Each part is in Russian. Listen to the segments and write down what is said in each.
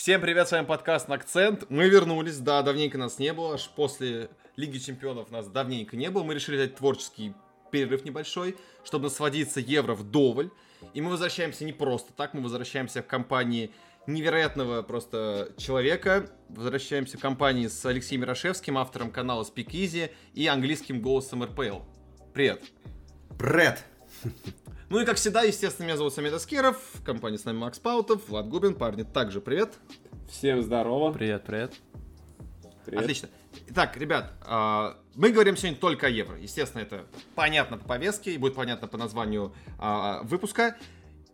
Всем привет, с вами подкаст акцент. Мы вернулись, да, давненько нас не было, аж после Лиги Чемпионов нас давненько не было. Мы решили взять творческий перерыв небольшой, чтобы насладиться евро вдоволь. И мы возвращаемся не просто так, мы возвращаемся в компании невероятного просто человека. Возвращаемся в компании с Алексеем Мирошевским, автором канала Speak Easy и английским голосом РПЛ. Привет. Привет. Ну и как всегда, естественно, меня зовут Самет Аскеров, в компании с нами Макс Паутов, Влад Губин, парни, также привет. Всем здорово. Привет, привет. привет. Отлично. Итак, ребят, а, мы говорим сегодня только о евро. Естественно, это понятно по повестке и будет понятно по названию а, выпуска.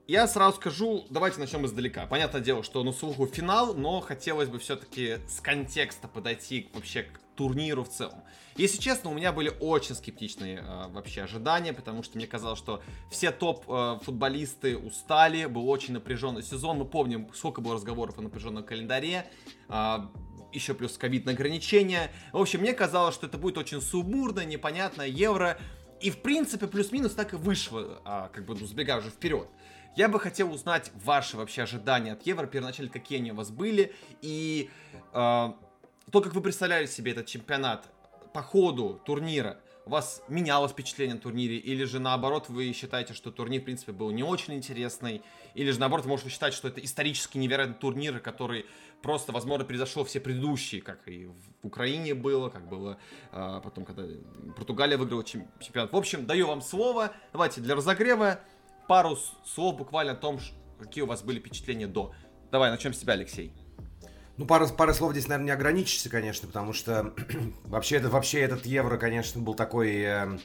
Я сразу скажу, давайте начнем издалека. Понятное дело, что на слуху финал, но хотелось бы все-таки с контекста подойти вообще к турниру в целом. Если честно, у меня были очень скептичные э, вообще ожидания, потому что мне казалось, что все топ-футболисты э, устали, был очень напряженный сезон. Мы помним, сколько было разговоров о напряженном календаре. Э, еще плюс ковидные ограничения. В общем, мне казалось, что это будет очень сумбурно, непонятно, евро. И, в принципе, плюс-минус так и вышло, а, как бы, ну, сбегая уже вперед. Я бы хотел узнать ваши вообще ожидания от Евро, первоначально какие они у вас были, и э, то, как вы представляли себе этот чемпионат по ходу турнира, у вас менялось впечатление на турнире, или же наоборот вы считаете, что турнир, в принципе, был не очень интересный, или же наоборот, вы можете считать, что это исторически невероятный турнир, который просто, возможно, произошел все предыдущие, как и в Украине было, как было а, потом, когда Португалия выиграла чемпионат. В общем, даю вам слово. Давайте для разогрева пару слов буквально о том, какие у вас были впечатления до. Давай, начнем с тебя, Алексей. Ну, пару, пару слов здесь, наверное, не ограничишься, конечно, потому что вообще, это, вообще этот евро, конечно, был такой, э,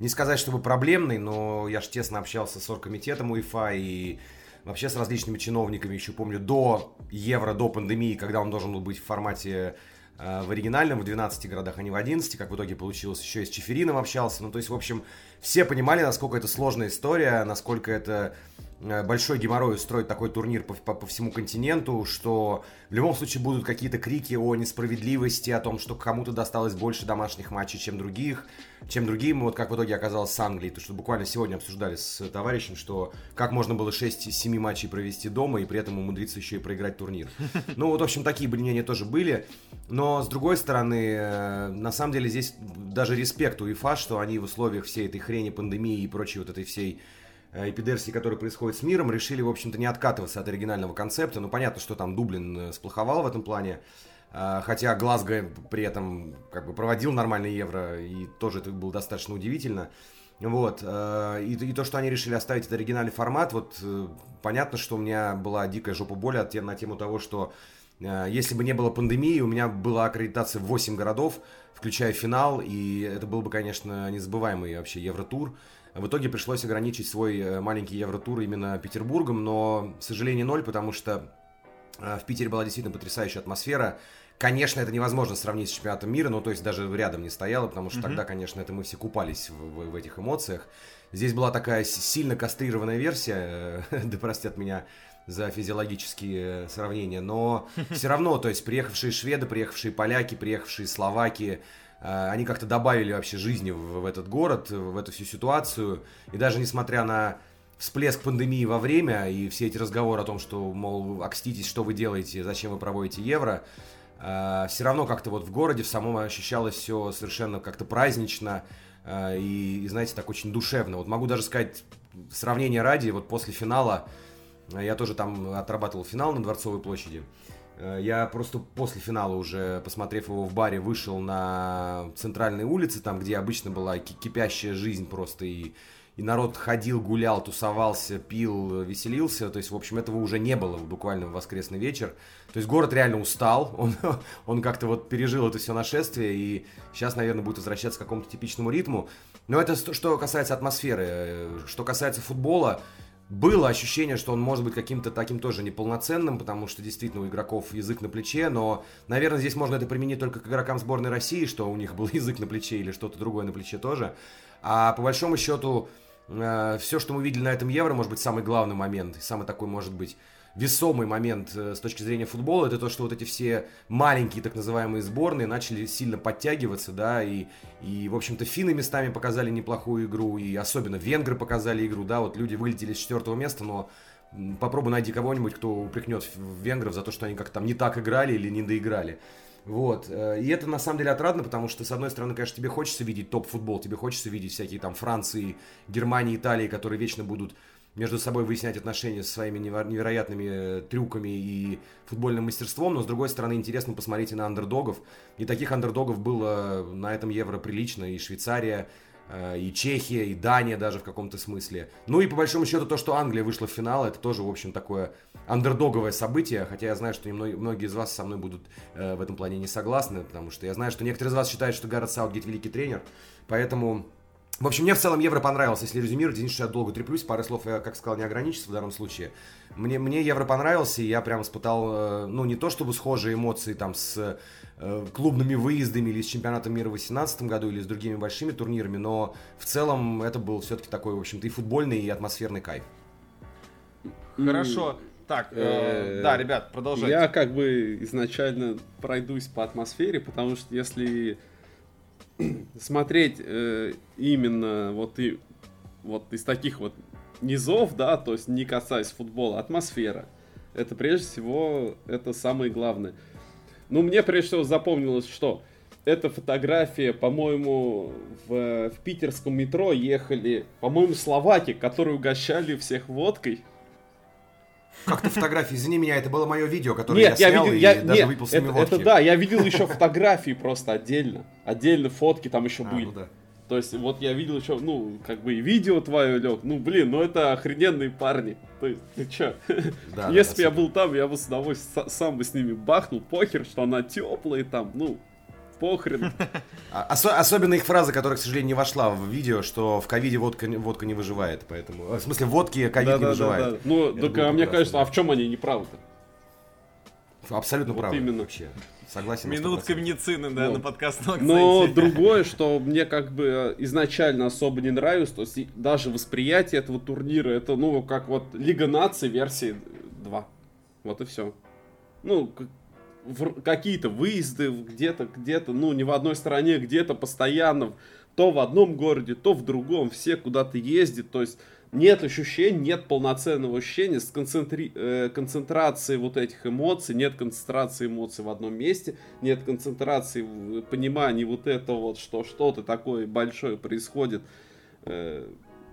не сказать, чтобы проблемный, но я же тесно общался с оргкомитетом УЕФА и вообще с различными чиновниками, еще помню, до евро, до пандемии, когда он должен был быть в формате э, в оригинальном, в 12 городах, а не в 11, как в итоге получилось, еще и с Чеферином общался, ну, то есть, в общем, все понимали, насколько это сложная история, насколько это Э, большой геморрой устроить такой турнир по, по, по всему континенту, что в любом случае будут какие-то крики о несправедливости, о том, что кому-то досталось больше домашних матчей, чем других, чем другим, вот как в итоге оказалось с Англией, то что буквально сегодня обсуждали с товарищем, что как можно было 6-7 матчей провести дома и при этом умудриться еще и проиграть турнир. Ну вот, в общем, такие мнения тоже были, но с другой стороны, э, на самом деле здесь даже респект у УЕФА, что они в условиях всей этой хрени, пандемии и прочей вот этой всей Э, эпидерсии, которые происходят с миром, решили, в общем-то, не откатываться от оригинального концепта. Ну, понятно, что там Дублин э, сплоховал в этом плане. Э, хотя Глазго при этом как бы проводил нормальный евро, и тоже это было достаточно удивительно. Вот. И, и то, что они решили оставить этот оригинальный формат, вот понятно, что у меня была дикая жопа боли на тему того, что если бы не было пандемии, у меня была аккредитация в 8 городов, включая финал, и это был бы, конечно, незабываемый вообще Евротур. В итоге пришлось ограничить свой э, маленький Евротур именно Петербургом, но, к сожалению, ноль, потому что э, в Питере была действительно потрясающая атмосфера. Конечно, это невозможно сравнить с чемпионатом мира, ну, то есть даже рядом не стояло, потому что mm-hmm. тогда, конечно, это мы все купались в, в, в этих эмоциях. Здесь была такая сильно кастрированная версия, э, да простят меня за физиологические сравнения, но все равно, то есть приехавшие шведы, приехавшие поляки, приехавшие словаки, Э, они как-то добавили вообще жизни в, этот город, в эту всю ситуацию. И даже несмотря на всплеск пандемии во время и все эти разговоры о том, что, мол, окститесь, что вы делаете, зачем вы проводите евро, э, все равно как-то вот в городе в самом ощущалось все совершенно как-то празднично э, и, знаете, так очень душевно. Вот могу даже сказать, сравнение ради, вот после финала, я тоже там отрабатывал финал на Дворцовой площади, Э, я просто после финала уже, посмотрев его в баре, вышел на центральные улицы, там, где обычно была кипящая жизнь просто, и, и народ ходил, гулял, тусовался, пил, веселился. То есть, в общем, этого уже не было буквально в воскресный вечер. То есть город реально устал, он, он как-то вот пережил это все нашествие, и сейчас, наверное, будет возвращаться к какому-то типичному ритму. Но это что касается атмосферы. Э, что касается футбола, было ощущение, что он может быть каким-то таким тоже неполноценным, потому что действительно у игроков язык на плече, но, наверное, здесь можно это применить только к игрокам сборной России, что у них был язык на плече или что-то другое на плече тоже. А по большому счету, э, все, что мы видели на этом Евро, может быть, самый главный момент, самый такой, может быть, весомый момент э, с точки зрения футбола, это то, что вот эти все маленькие так называемые сборные начали сильно подтягиваться, да, и, и в общем-то, финны местами показали неплохую игру, и особенно венгры показали игру, да, вот люди вылетели с четвертого места, но попробуй найди кого-нибудь, кто упрекнет венгров за то, что они как-то там не так играли или не доиграли. Вот. Э, и это на самом деле отрадно, потому что, с одной стороны, конечно, тебе хочется видеть топ-футбол, тебе хочется видеть всякие там Франции, Германии, Италии, которые вечно будут между собой выяснять отношения со своими невероятными э, трюками и футбольным мастерством, но с другой стороны интересно посмотреть и на андердогов. И таких андердогов было на этом Евро прилично, и Швейцария, э, и Чехия, и Дания даже в каком-то смысле. Ну и по большому счету то, что Англия вышла в финал, это тоже, в общем, такое андердоговое событие, хотя я знаю, что многие из вас со мной будут э, в этом плане не согласны, потому что я знаю, что некоторые из вас считают, что Гаррет Саутгейт великий тренер, поэтому в общем, мне в целом Евро понравился, если резюмировать, извините, что я долго треплюсь, пары слов я, как сказал, не ограничиться в данном случае. Мне, мне Евро понравился, и я прям испытал, э, ну, не то чтобы схожие эмоции там с э, клубными выездами или с чемпионатом мира в 2018 году, или с другими большими турнирами, но в целом это был все-таки такой, в общем-то, и футбольный, и атмосферный кайф. Хорошо. Так, э, да, ребят, продолжайте. Я как бы изначально пройдусь по атмосфере, потому что если смотреть э, именно вот и вот из таких вот низов, да, то есть не касаясь футбола, атмосфера. Это прежде всего, это самое главное. Ну, мне прежде всего запомнилось, что эта фотография, по-моему, в, в питерском метро ехали, по-моему, словаки, которые угощали всех водкой. Как-то фотографии, извини меня, это было мое видео, которое нет, я, я снял видел, и я, даже нет, выпил с ними это, водки. это да, я видел еще фотографии просто отдельно. Отдельно фотки там еще а, были. Ну да. То есть, вот я видел еще, ну, как бы и видео твое, Лег. Ну, блин, ну это охрененные парни. То есть, ты чё? Да, Если бы я был там, я бы с удовольствием сам бы с ними бахнул. Похер, что она теплая там, ну, похрен. А, ос- особенно их фраза, которая, к сожалению, не вошла в видео, что в ковиде водка, водка не выживает. Поэтому, в смысле, водки ковид да, не да, выживает. Да, да. Ну, так, а мне кажется, а в чем они не правы-то? Абсолютно вот правы. Именно. Вообще. Согласен. Минутка медицины, да, ну, на подкастном Но другое, что мне как бы изначально особо не нравилось, то есть даже восприятие этого турнира, это, ну, как вот Лига наций версии 2. Вот и все. Ну, какие-то выезды где-то, где-то, ну, не в одной стране, где-то постоянно, то в одном городе, то в другом, все куда-то ездят, то есть нет ощущения, нет полноценного ощущения с концентри... э, концентрацией вот этих эмоций, нет концентрации эмоций в одном месте, нет концентрации в понимании вот этого вот, что что-то такое большое происходит э,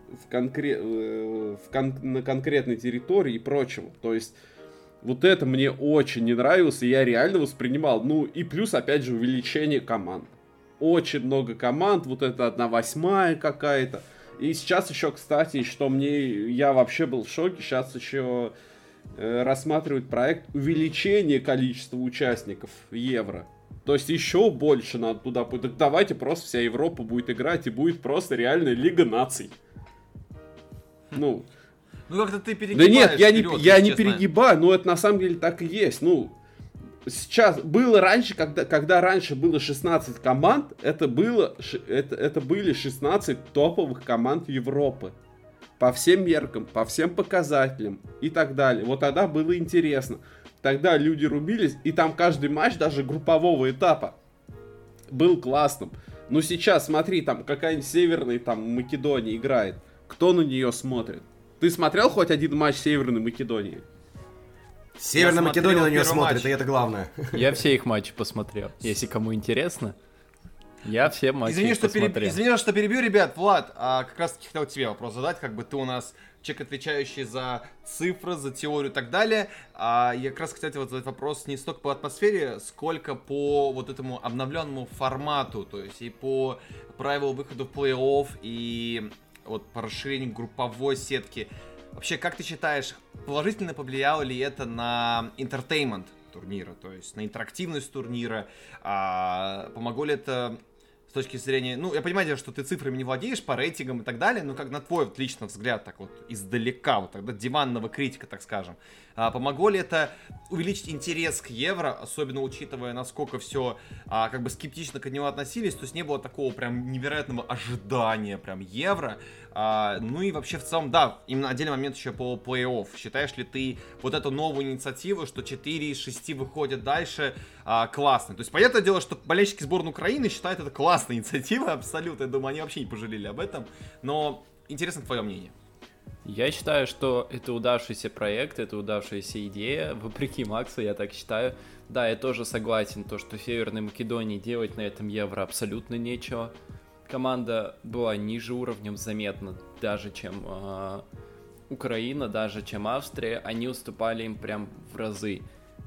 в конкре... э, в кон... на конкретной территории и прочего. То есть вот это мне очень не нравилось, и я реально воспринимал. Ну и плюс, опять же, увеличение команд. Очень много команд, вот это одна восьмая какая-то. И сейчас еще, кстати, что мне, я вообще был в шоке, сейчас еще э, рассматривают проект увеличения количества участников Евро. То есть еще больше надо туда. Так давайте просто вся Европа будет играть и будет просто реальная Лига наций. Ну, ну как-то ты перегибаешь. Да нет, я вперед, не, я не перегибаю, но это на самом деле так и есть. Ну, сейчас было раньше, когда, когда раньше было 16 команд, это, было, это, это были 16 топовых команд Европы. По всем меркам, по всем показателям и так далее. Вот тогда было интересно. Тогда люди рубились, и там каждый матч, даже группового этапа, был классным. Но сейчас, смотри, там какая-нибудь северная там Македония играет. Кто на нее смотрит? Ты смотрел хоть один матч Северной Македонии? Северная Македония на нее смотрит, матч. и это главное. Я все их матчи посмотрел. Если кому интересно, я все матчи извини, что посмотрел. Переб... Извини, что перебью, ребят. Влад, а как раз таки хотел тебе вопрос задать. Как бы ты у нас человек, отвечающий за цифры, за теорию и так далее. А я как раз, кстати, вот задать вопрос не столько по атмосфере, сколько по вот этому обновленному формату. То есть и по правилу выхода в плей-офф, и вот по расширению групповой сетки. Вообще, как ты считаешь, положительно повлияло ли это на entertainment турнира, то есть на интерактивность турнира? А, помогло ли это точки зрения... Ну, я понимаю, что ты цифрами не владеешь по рейтингам и так далее, но как на твой вот, личный взгляд, так вот издалека, вот тогда диванного критика, так скажем, а, помогло ли это увеличить интерес к евро, особенно учитывая, насколько все а, как бы скептично к нему относились, то есть не было такого прям невероятного ожидания прям евро. А, ну и вообще в целом, да, именно отдельный момент еще по плей-офф. Считаешь ли ты вот эту новую инициативу, что 4 из 6 выходят дальше, а, классно? То есть понятное дело, что болельщики сборной Украины считают это классной инициативой абсолютно. Я думаю, они вообще не пожалели об этом. Но интересно твое мнение. Я считаю, что это удавшийся проект, это удавшаяся идея. Вопреки Максу, я так считаю. Да, я тоже согласен, то, что Северной Македонии делать на этом Евро абсолютно нечего. Команда была ниже уровнем заметно, даже чем э, Украина, даже чем Австрия. Они уступали им прям в разы.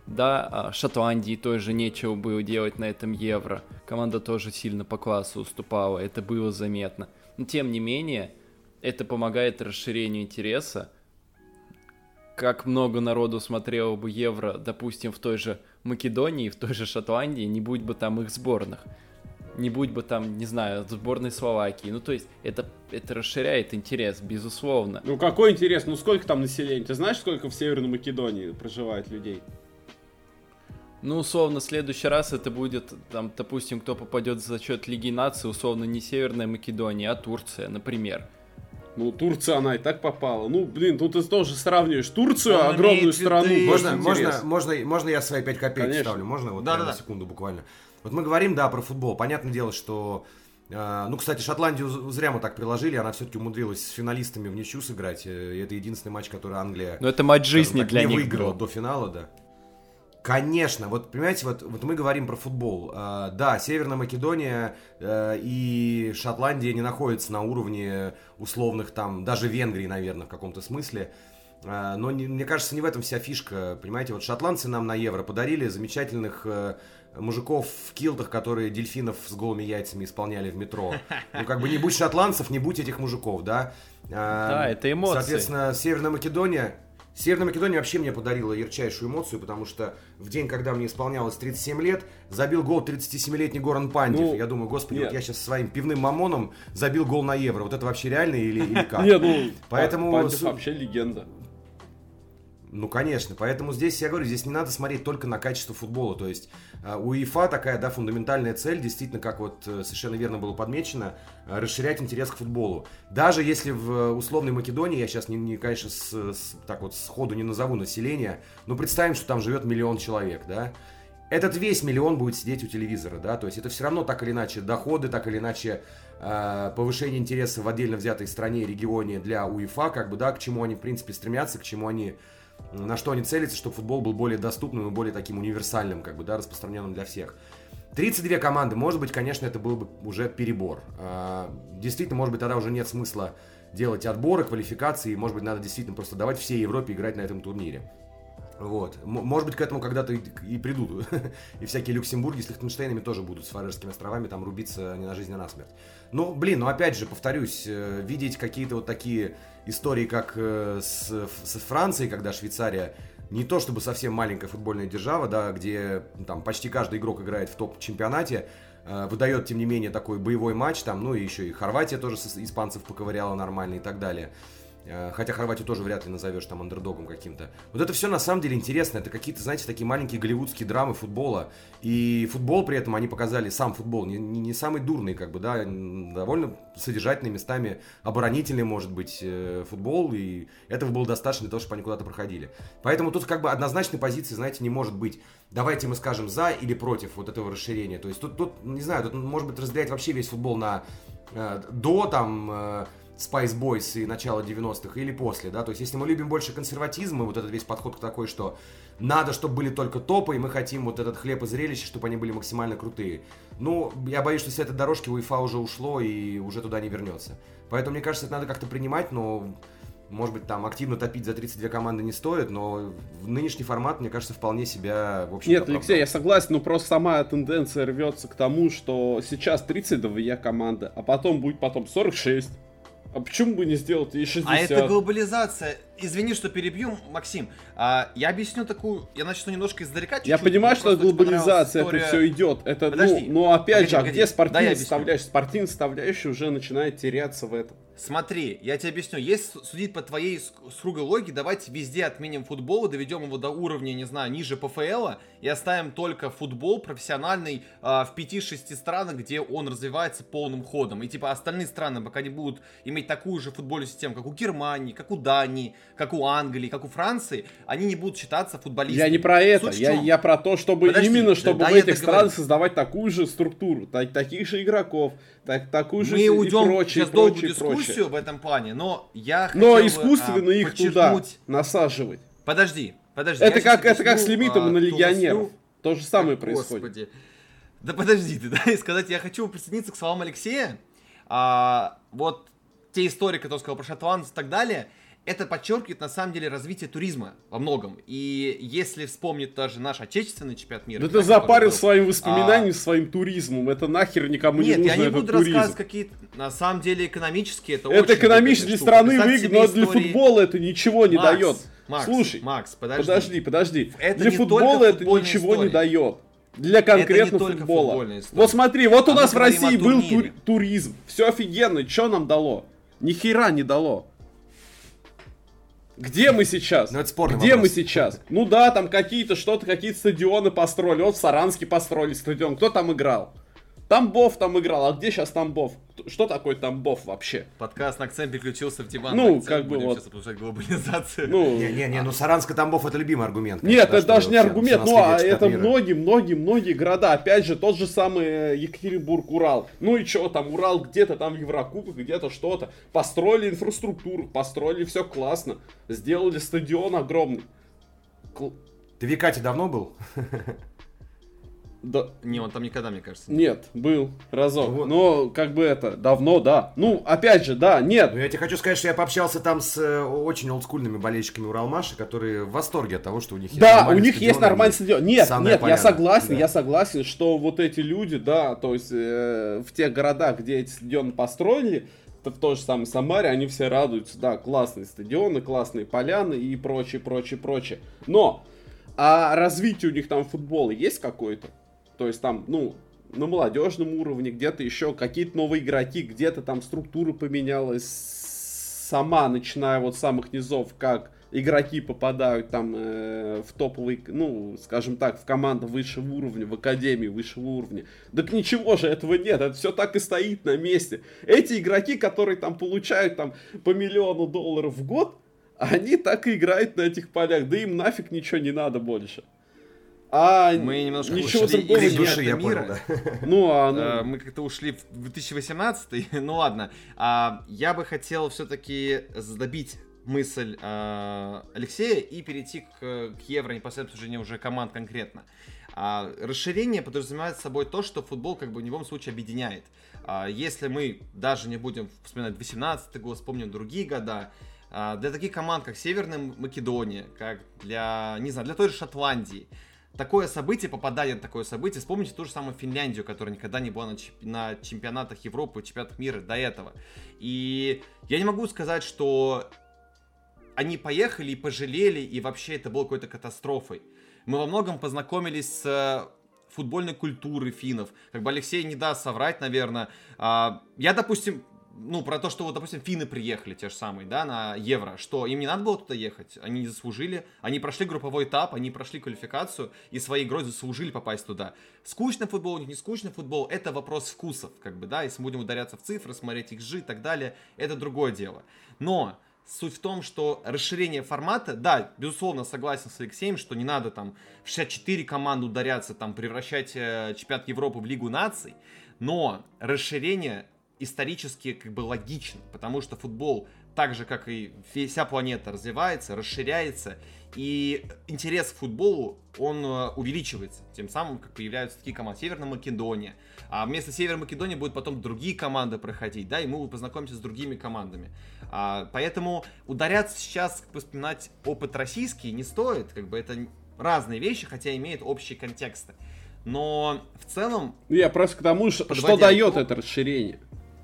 Да, Шотландии тоже нечего было делать на этом Евро. Команда тоже сильно по классу уступала, это было заметно. Но тем не менее, это помогает расширению интереса. Как много народу смотрело бы Евро, допустим, в той же Македонии, в той же Шотландии, не будь бы там их сборных. Не будь бы там, не знаю, сборной Словакии. Ну, то есть, это, это расширяет интерес, безусловно. Ну, какой интерес? Ну, сколько там населения? Ты знаешь, сколько в Северной Македонии проживает людей? Ну, условно, в следующий раз это будет, там, допустим, кто попадет за счет Лиги нации, условно, не Северная Македония, а Турция, например. Ну, Турция, она и так попала. Ну, блин, тут ты тоже сравниваешь Турцию, Он огромную страну. Можно, можно, можно, можно я свои 5 копеек Конечно. ставлю? Можно? Вот да, да, на секунду буквально. Вот мы говорим, да, про футбол. Понятное дело, что... Э, ну, кстати, Шотландию зря мы так приложили. Она все-таки умудрилась с финалистами в ничью сыграть. Э, и это единственный матч, который Англия... Но это матч жизни так, для не них выиграла был. до финала, да. Конечно, вот понимаете, вот, вот мы говорим про футбол. Uh, да, Северная Македония и Шотландия не находятся на уровне условных там, даже Венгрии, наверное, в каком-то смысле. Но не, мне кажется, не в этом вся фишка. Понимаете, вот шотландцы нам на Евро подарили замечательных мужиков в килтах, которые дельфинов с голыми яйцами исполняли в метро. Ну, как бы не будь шотландцев, не будь этих мужиков, да? Да, это эмоции. Соответственно, Северная Македония Северная Македония вообще мне подарила ярчайшую эмоцию, потому что в день, когда мне исполнялось 37 лет, забил гол 37-летний Горан Пандев. Ну, я думаю, господи, нет. вот я сейчас своим пивным мамоном забил гол на евро. Вот это вообще реально или, или как? Нет, ну, Поэтому... Пандев вообще легенда. Ну, конечно. Поэтому здесь, я говорю, здесь не надо смотреть только на качество футбола. То есть э, у ЕФА такая, да, фундаментальная цель, действительно, как вот э, совершенно верно было подмечено, э, расширять интерес к футболу. Даже если в условной Македонии, я сейчас, не, не конечно, с, с, так вот сходу не назову население, но представим, что там живет миллион человек, да, этот весь миллион будет сидеть у телевизора, да, то есть это все равно так или иначе доходы, так или иначе э, повышение интереса в отдельно взятой стране регионе для УЕФА, как бы, да, к чему они, в принципе, стремятся, к чему они на что они целятся, чтобы футбол был более доступным и более таким универсальным, как бы, да, распространенным для всех. 32 команды, может быть, конечно, это был бы уже перебор. А, действительно, может быть, тогда уже нет смысла делать отборы, квалификации, может быть, надо действительно просто давать всей Европе играть на этом турнире. Вот. Может быть, к этому когда-то и, придут. и всякие Люксембурги с Лихтенштейнами тоже будут с Фарерскими островами там рубиться не на жизнь, а на смерть. Ну, блин, ну опять же, повторюсь, э, видеть какие-то вот такие истории, как э, с, с Францией, когда Швейцария не то чтобы совсем маленькая футбольная держава, да, где там почти каждый игрок играет в топ-чемпионате, э, выдает, тем не менее, такой боевой матч, там, ну и еще и Хорватия тоже испанцев поковыряла нормально и так далее. Э, хотя Хорватию тоже вряд ли назовешь там андердогом каким-то. Вот это все на самом деле интересно. Это какие-то, знаете, такие маленькие голливудские драмы футбола. И футбол при этом они показали, сам футбол, не, не, не самый дурный, как бы, да, довольно содержательный местами, оборонительный, может быть, э, футбол. И этого было достаточно для того, чтобы они куда-то проходили. Поэтому тут как бы однозначной позиции, знаете, не может быть. Давайте мы скажем за или против вот этого расширения. То есть тут, тут не знаю, тут может быть разделять вообще весь футбол на э, до там... Э, Spice Boys и начала 90-х или после, да, то есть если мы любим больше консерватизм и вот этот весь подход такой, что надо, чтобы были только топы, и мы хотим вот этот хлеб и зрелище, чтобы они были максимально крутые. Ну, я боюсь, что с этой дорожки УЕФА уже ушло и уже туда не вернется. Поэтому, мне кажется, это надо как-то принимать, но может быть, там активно топить за 32 команды не стоит, но в нынешний формат, мне кажется, вполне себя, в общем Нет, Алексей, я согласен, но просто сама тенденция рвется к тому, что сейчас 32 команды, а потом будет потом 46, а почему бы не сделать и 60? А это глобализация. Извини, что перебью, Максим. А, я объясню такую, я начну немножко издалека. Чуть-чуть, я понимаю, что глобализация, история... это все идет. Это, Подожди. ну, но опять погоди, же, а где спортивная составляющая? Спортивная составляющая уже начинает теряться в этом. Смотри, я тебе объясню. Если судить по твоей строгой логике, давайте везде отменим футбол доведем его до уровня, не знаю, ниже ПФЛ и оставим только футбол профессиональный э, в 5-6 странах, где он развивается полным ходом. И типа остальные страны, пока не будут иметь такую же футбольную систему, как у Германии, как у Дании, как у Англии, как у Франции, они не будут считаться футболистами. Я не про это, я, я про то, чтобы Подожди, именно, чтобы да, в этих странах создавать такую же структуру, так, таких же игроков, так, такую же Мы уйдем и прочее, сейчас прочее, долгую дискуссию прочее. в этом плане, но я Но искусственно а, их подчеркнуть... туда насаживать. Подожди, подожди. Это как, это как с лимитом а, на легионеров. То же самое так, происходит. Господи. Да подожди ты, да, и сказать, я хочу присоединиться к словам Алексея. А, вот те истории, которые сказал про шотландцев и так далее, это подчеркивает на самом деле развитие туризма во многом. И если вспомнить даже наш отечественный чемпионат мира... Да ты запарил был, своим воспоминанием, а... своим туризмом. Это нахер никому Нет, не нужно, я не буду туризм. рассказывать какие-то... На самом деле экономические это Это экономически для страны выгодно, но для футбола это ничего не Макс, дает. Макс, Слушай, Макс, подожди. Подожди, подожди. Это для футбола это ничего история. не дает. Для конкретно футбола. Вот смотри, вот у а нас в России был тур, туризм. Все офигенно. Что нам дало? Ни хера не дало. Где мы сейчас? Ну, это спорный Где вопрос. мы сейчас? Ну да, там какие-то что-то, какие-то стадионы построили. Вот в Саранске построили стадион. Кто там играл? Тамбов там играл, а где сейчас Тамбов? Что такое Тамбов вообще? Подкаст на акцент переключился в диван. Ну, акцент, как бы будем вот. сейчас обсуждать глобализацию. Ну, Не-не-не, ну Саранск и Тамбов это любимый аргумент. Нет, конечно, это даже что не аргумент, ну а это мира. многие-многие-многие города. Опять же, тот же самый э, Екатеринбург, Урал. Ну и что там, Урал где-то там в Еврокубках, где-то что-то. Построили инфраструктуру, построили все классно. Сделали стадион огромный. Кл- Ты в Якате давно был? Да, Не, он там никогда, мне кажется. не нет, был разок. Вот. Но как бы это, давно, да. Ну, опять же, да, нет. Ну, я тебе хочу сказать, что я пообщался там с э, очень олдскульными болельщиками Уралмаши, которые в восторге от того, что у них есть Да, у нормальный них есть стадион, нормальный и стадион. Нет, нет, я Поляна. согласен, Да. я согласен, что вот эти люди, да, то есть э, в тех городах, где эти стадионы построили, то в той же самой Самаре, они все радуются, да, классные стадионы, классные поляны и прочее, прочее, прочее. Но, а развитие у них там футбола есть какое-то? То есть там, ну, на молодежном уровне, где-то еще какие-то новые игроки, где-то там структура поменялась сама, начиная вот с самых низов, как игроки попадают там э, в топовый, ну, скажем так, в команду высшего уровня, в академию высшего уровня. Так ничего же этого нет, это все так и стоит на месте. Эти игроки, которые там получают там по миллиону долларов в год, они так и играют на этих полях, да им нафиг ничего не надо больше. А Мы немножко ничего ушли другого из души, я мира. понял, да. Ну, а, ну, Э, Мы как-то ушли в 2018, ну ладно. А, Я бы хотел все-таки добить мысль э, Алексея и перейти к, к Евро непосредственно обсуждению уже команд конкретно. А, расширение подразумевает собой то, что футбол как бы в любом случае объединяет. А, если мы даже не будем вспоминать 18 год, вспомним другие года, а, для таких команд, как Северная Македония, как для, не знаю, для той же Шотландии, такое событие, попадание на такое событие, вспомните ту же самую Финляндию, которая никогда не была на, чемп- на чемпионатах Европы, чемпионатах мира до этого. И я не могу сказать, что они поехали и пожалели, и вообще это было какой-то катастрофой. Мы во многом познакомились с э, футбольной культурой финнов. Как бы Алексей не даст соврать, наверное. А, Я, допустим, ну, про то, что вот, допустим, финны приехали, те же самые, да, на Евро, что им не надо было туда ехать, они не заслужили, они прошли групповой этап, они прошли квалификацию и своей игрой заслужили попасть туда. Скучный футбол не скучный футбол, это вопрос вкусов, как бы, да, если мы будем ударяться в цифры, смотреть их и так далее, это другое дело. Но суть в том, что расширение формата, да, безусловно, согласен с Алексеем, что не надо там в 64 команды ударяться, там, превращать э, чемпионат Европы в Лигу наций, но расширение исторически как бы логично, потому что футбол, так же как и вся планета, развивается, расширяется, и интерес к футболу, он э, увеличивается. Тем самым, как появляются такие команды. Северная Македония. А вместо Северной Македонии будут потом другие команды проходить, да, и мы познакомимся с другими командами. А, поэтому ударяться сейчас, как бы вспоминать опыт российский не стоит, как бы это разные вещи, хотя имеют общие контексты. Но в целом Ну, я просто к тому, что, Подводя что дает это расширение.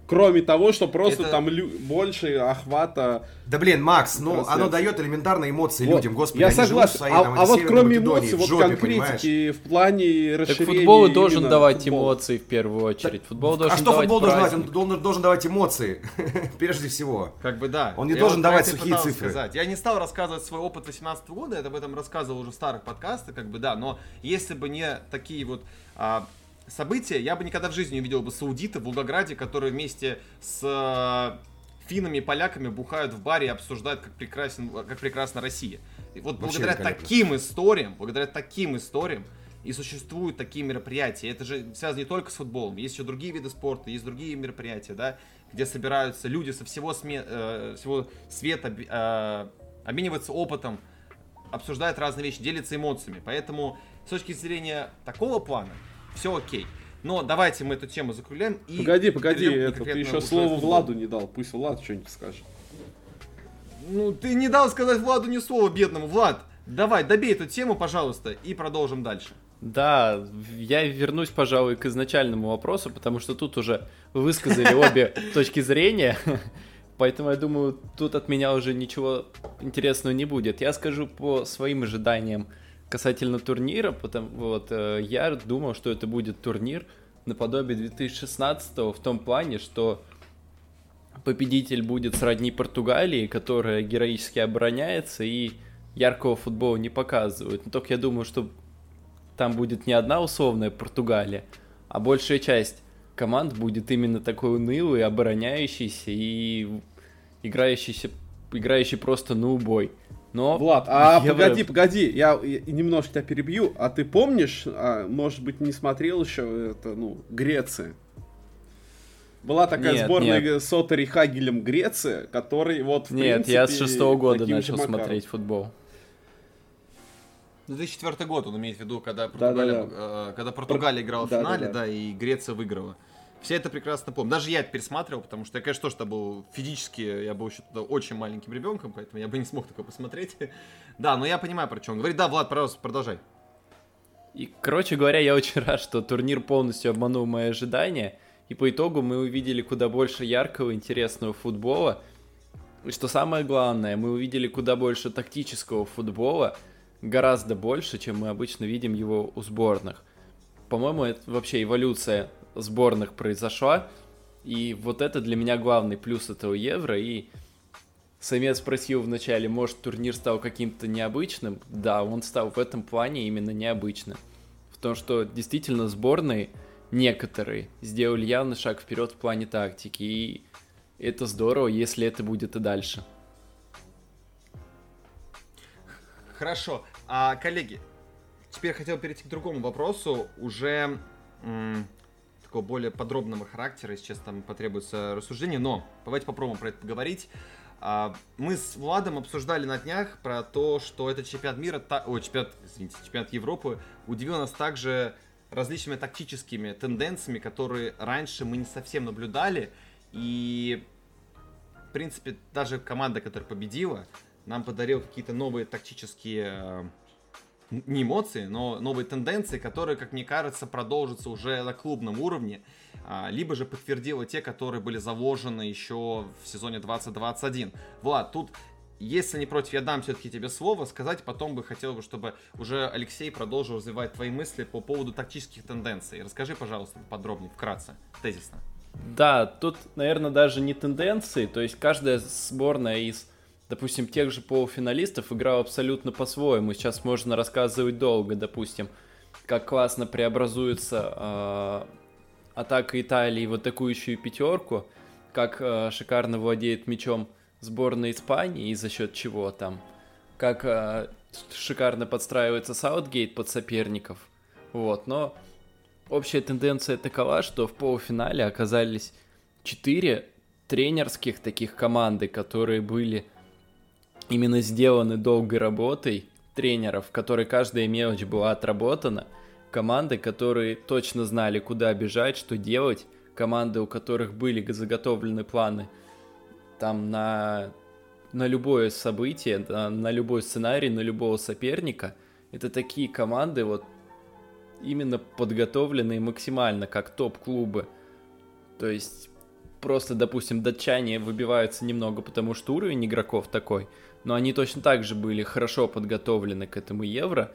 Кроме того, что просто Это- там лю- больше охвата. Да блин, Макс, ну Трансляция. оно дает элементарные эмоции Вот. людям, господи, я они живут согласен. в своей, а там, а вот кроме Македонии, эмоций, вот жопе, понимаешь? конкретики в плане Так расширения. футбол должен давать футбола. эмоции в первую очередь. Футбол должен а что давать футбол должен давать? Он должен, должен давать эмоции, прежде всего. Как бы да. Он не Я должен вот давать сухие цифры. Сказать. Я не стал рассказывать свой опыт 18 года, я об этом рассказывал уже в старых подкастах, как бы да, но если бы не такие вот а, события, я бы никогда в жизни не увидел бы саудита в Волгограде, которые вместе с а, финнами и поляками бухают в баре и обсуждают, как, прекрасен, как прекрасна Россия. И вот Вообще благодаря таким историям, благодаря таким историям и существуют такие мероприятия. Это же связано не только с футболом, есть еще другие виды спорта, есть другие мероприятия, да, где собираются люди со всего, сме- э, всего света, э, обмениваются опытом, обсуждают разные вещи, делятся эмоциями. Поэтому с точки зрения такого плана все окей. Но давайте мы эту тему закругляем и Погоди, погоди, это, ты еще слово. Владу не дал. Пусть Влад что-нибудь скажет. Ну, ты не дал сказать Владу ни слова бедному. Влад, давай, добей эту тему, пожалуйста, и продолжим дальше. Да, я вернусь, пожалуй, к изначальному вопросу, потому что тут уже высказали обе точки зрения, поэтому я думаю, тут от меня уже ничего интересного не будет. Я скажу по своим ожиданиям касательно турнира, потому вот э, я думал, что это будет турнир наподобие 2016 в том плане, что победитель будет сродни Португалии, которая героически обороняется и яркого футбола не показывает. Но только я думаю, что там будет не одна условная Португалия, а большая часть команд будет именно такой унылый, обороняющийся и играющийся, играющий просто на убой. Но Влад, а Евро- погоди, погоди, я, я немножко тебя перебью. А ты помнишь, а, может быть, не смотрел еще это, ну, Греция? Была такая Нет, сборная нет. с Отори Хагелем Греция, который вот в Нет, я с принципе, шестого года начал макаром. смотреть футбол. 2004 год он имеет в виду, когда Португалия, э, когда Португалия играла в да, да, финале, да. да, и Греция выиграла. Все это прекрасно помню. Даже я это пересматривал, потому что я, конечно, тоже был физически, я был еще тогда очень маленьким ребенком, поэтому я бы не смог такое посмотреть. Да, но я понимаю, про он говорит. Да, Влад, пожалуйста, продолжай. И, короче говоря, я очень рад, что турнир полностью обманул мои ожидания. И по итогу мы увидели куда больше яркого, интересного футбола. И что самое главное, мы увидели куда больше тактического футбола, гораздо больше, чем мы обычно видим его у сборных. По-моему, это вообще эволюция сборных произошла. И вот это для меня главный плюс этого Евро. И Самец спросил вначале, может турнир стал каким-то необычным? Да, он стал в этом плане именно необычным. В том, что действительно сборные некоторые сделали явный шаг вперед в плане тактики. И это здорово, если это будет и дальше. Хорошо. А, коллеги, теперь хотел перейти к другому вопросу, уже такого более подробного характера, честно, там потребуется рассуждение, но давайте попробуем про это поговорить. А, мы с Владом обсуждали на днях про то, что этот чемпионат мира, та- чемпионат, извините, чемпионат Европы удивил нас также различными тактическими тенденциями, которые раньше мы не совсем наблюдали, и в принципе, даже команда, которая победила, нам подарил какие-то новые тактические э, не эмоции, но новые тенденции, которые, как мне кажется, продолжатся уже на клубном уровне, а, либо же подтвердила те, которые были заложены еще в сезоне 2021. Влад, тут, если не против, я дам все-таки тебе слово сказать, потом бы хотел бы, чтобы уже Алексей продолжил развивать твои мысли по поводу тактических тенденций. Расскажи, пожалуйста, подробнее, вкратце, тезисно. Да, тут, наверное, даже не тенденции, то есть каждая сборная из, допустим, тех же полуфиналистов играла абсолютно по-своему. Сейчас можно рассказывать долго, допустим, как классно преобразуется э, атака Италии в атакующую пятерку, как э, шикарно владеет мячом сборная Испании и за счет чего там, как э, шикарно подстраивается Саутгейт под соперников. Вот, но общая тенденция такова, что в полуфинале оказались четыре тренерских таких команды, которые были именно сделаны долгой работой тренеров, в которой каждая мелочь была отработана, команды, которые точно знали, куда бежать, что делать, команды, у которых были заготовлены планы там на, на любое событие, на, на любой сценарий, на любого соперника. Это такие команды, вот именно подготовленные максимально, как топ-клубы. То есть просто, допустим, датчане выбиваются немного, потому что уровень игроков такой, но они точно так же были хорошо подготовлены к этому Евро.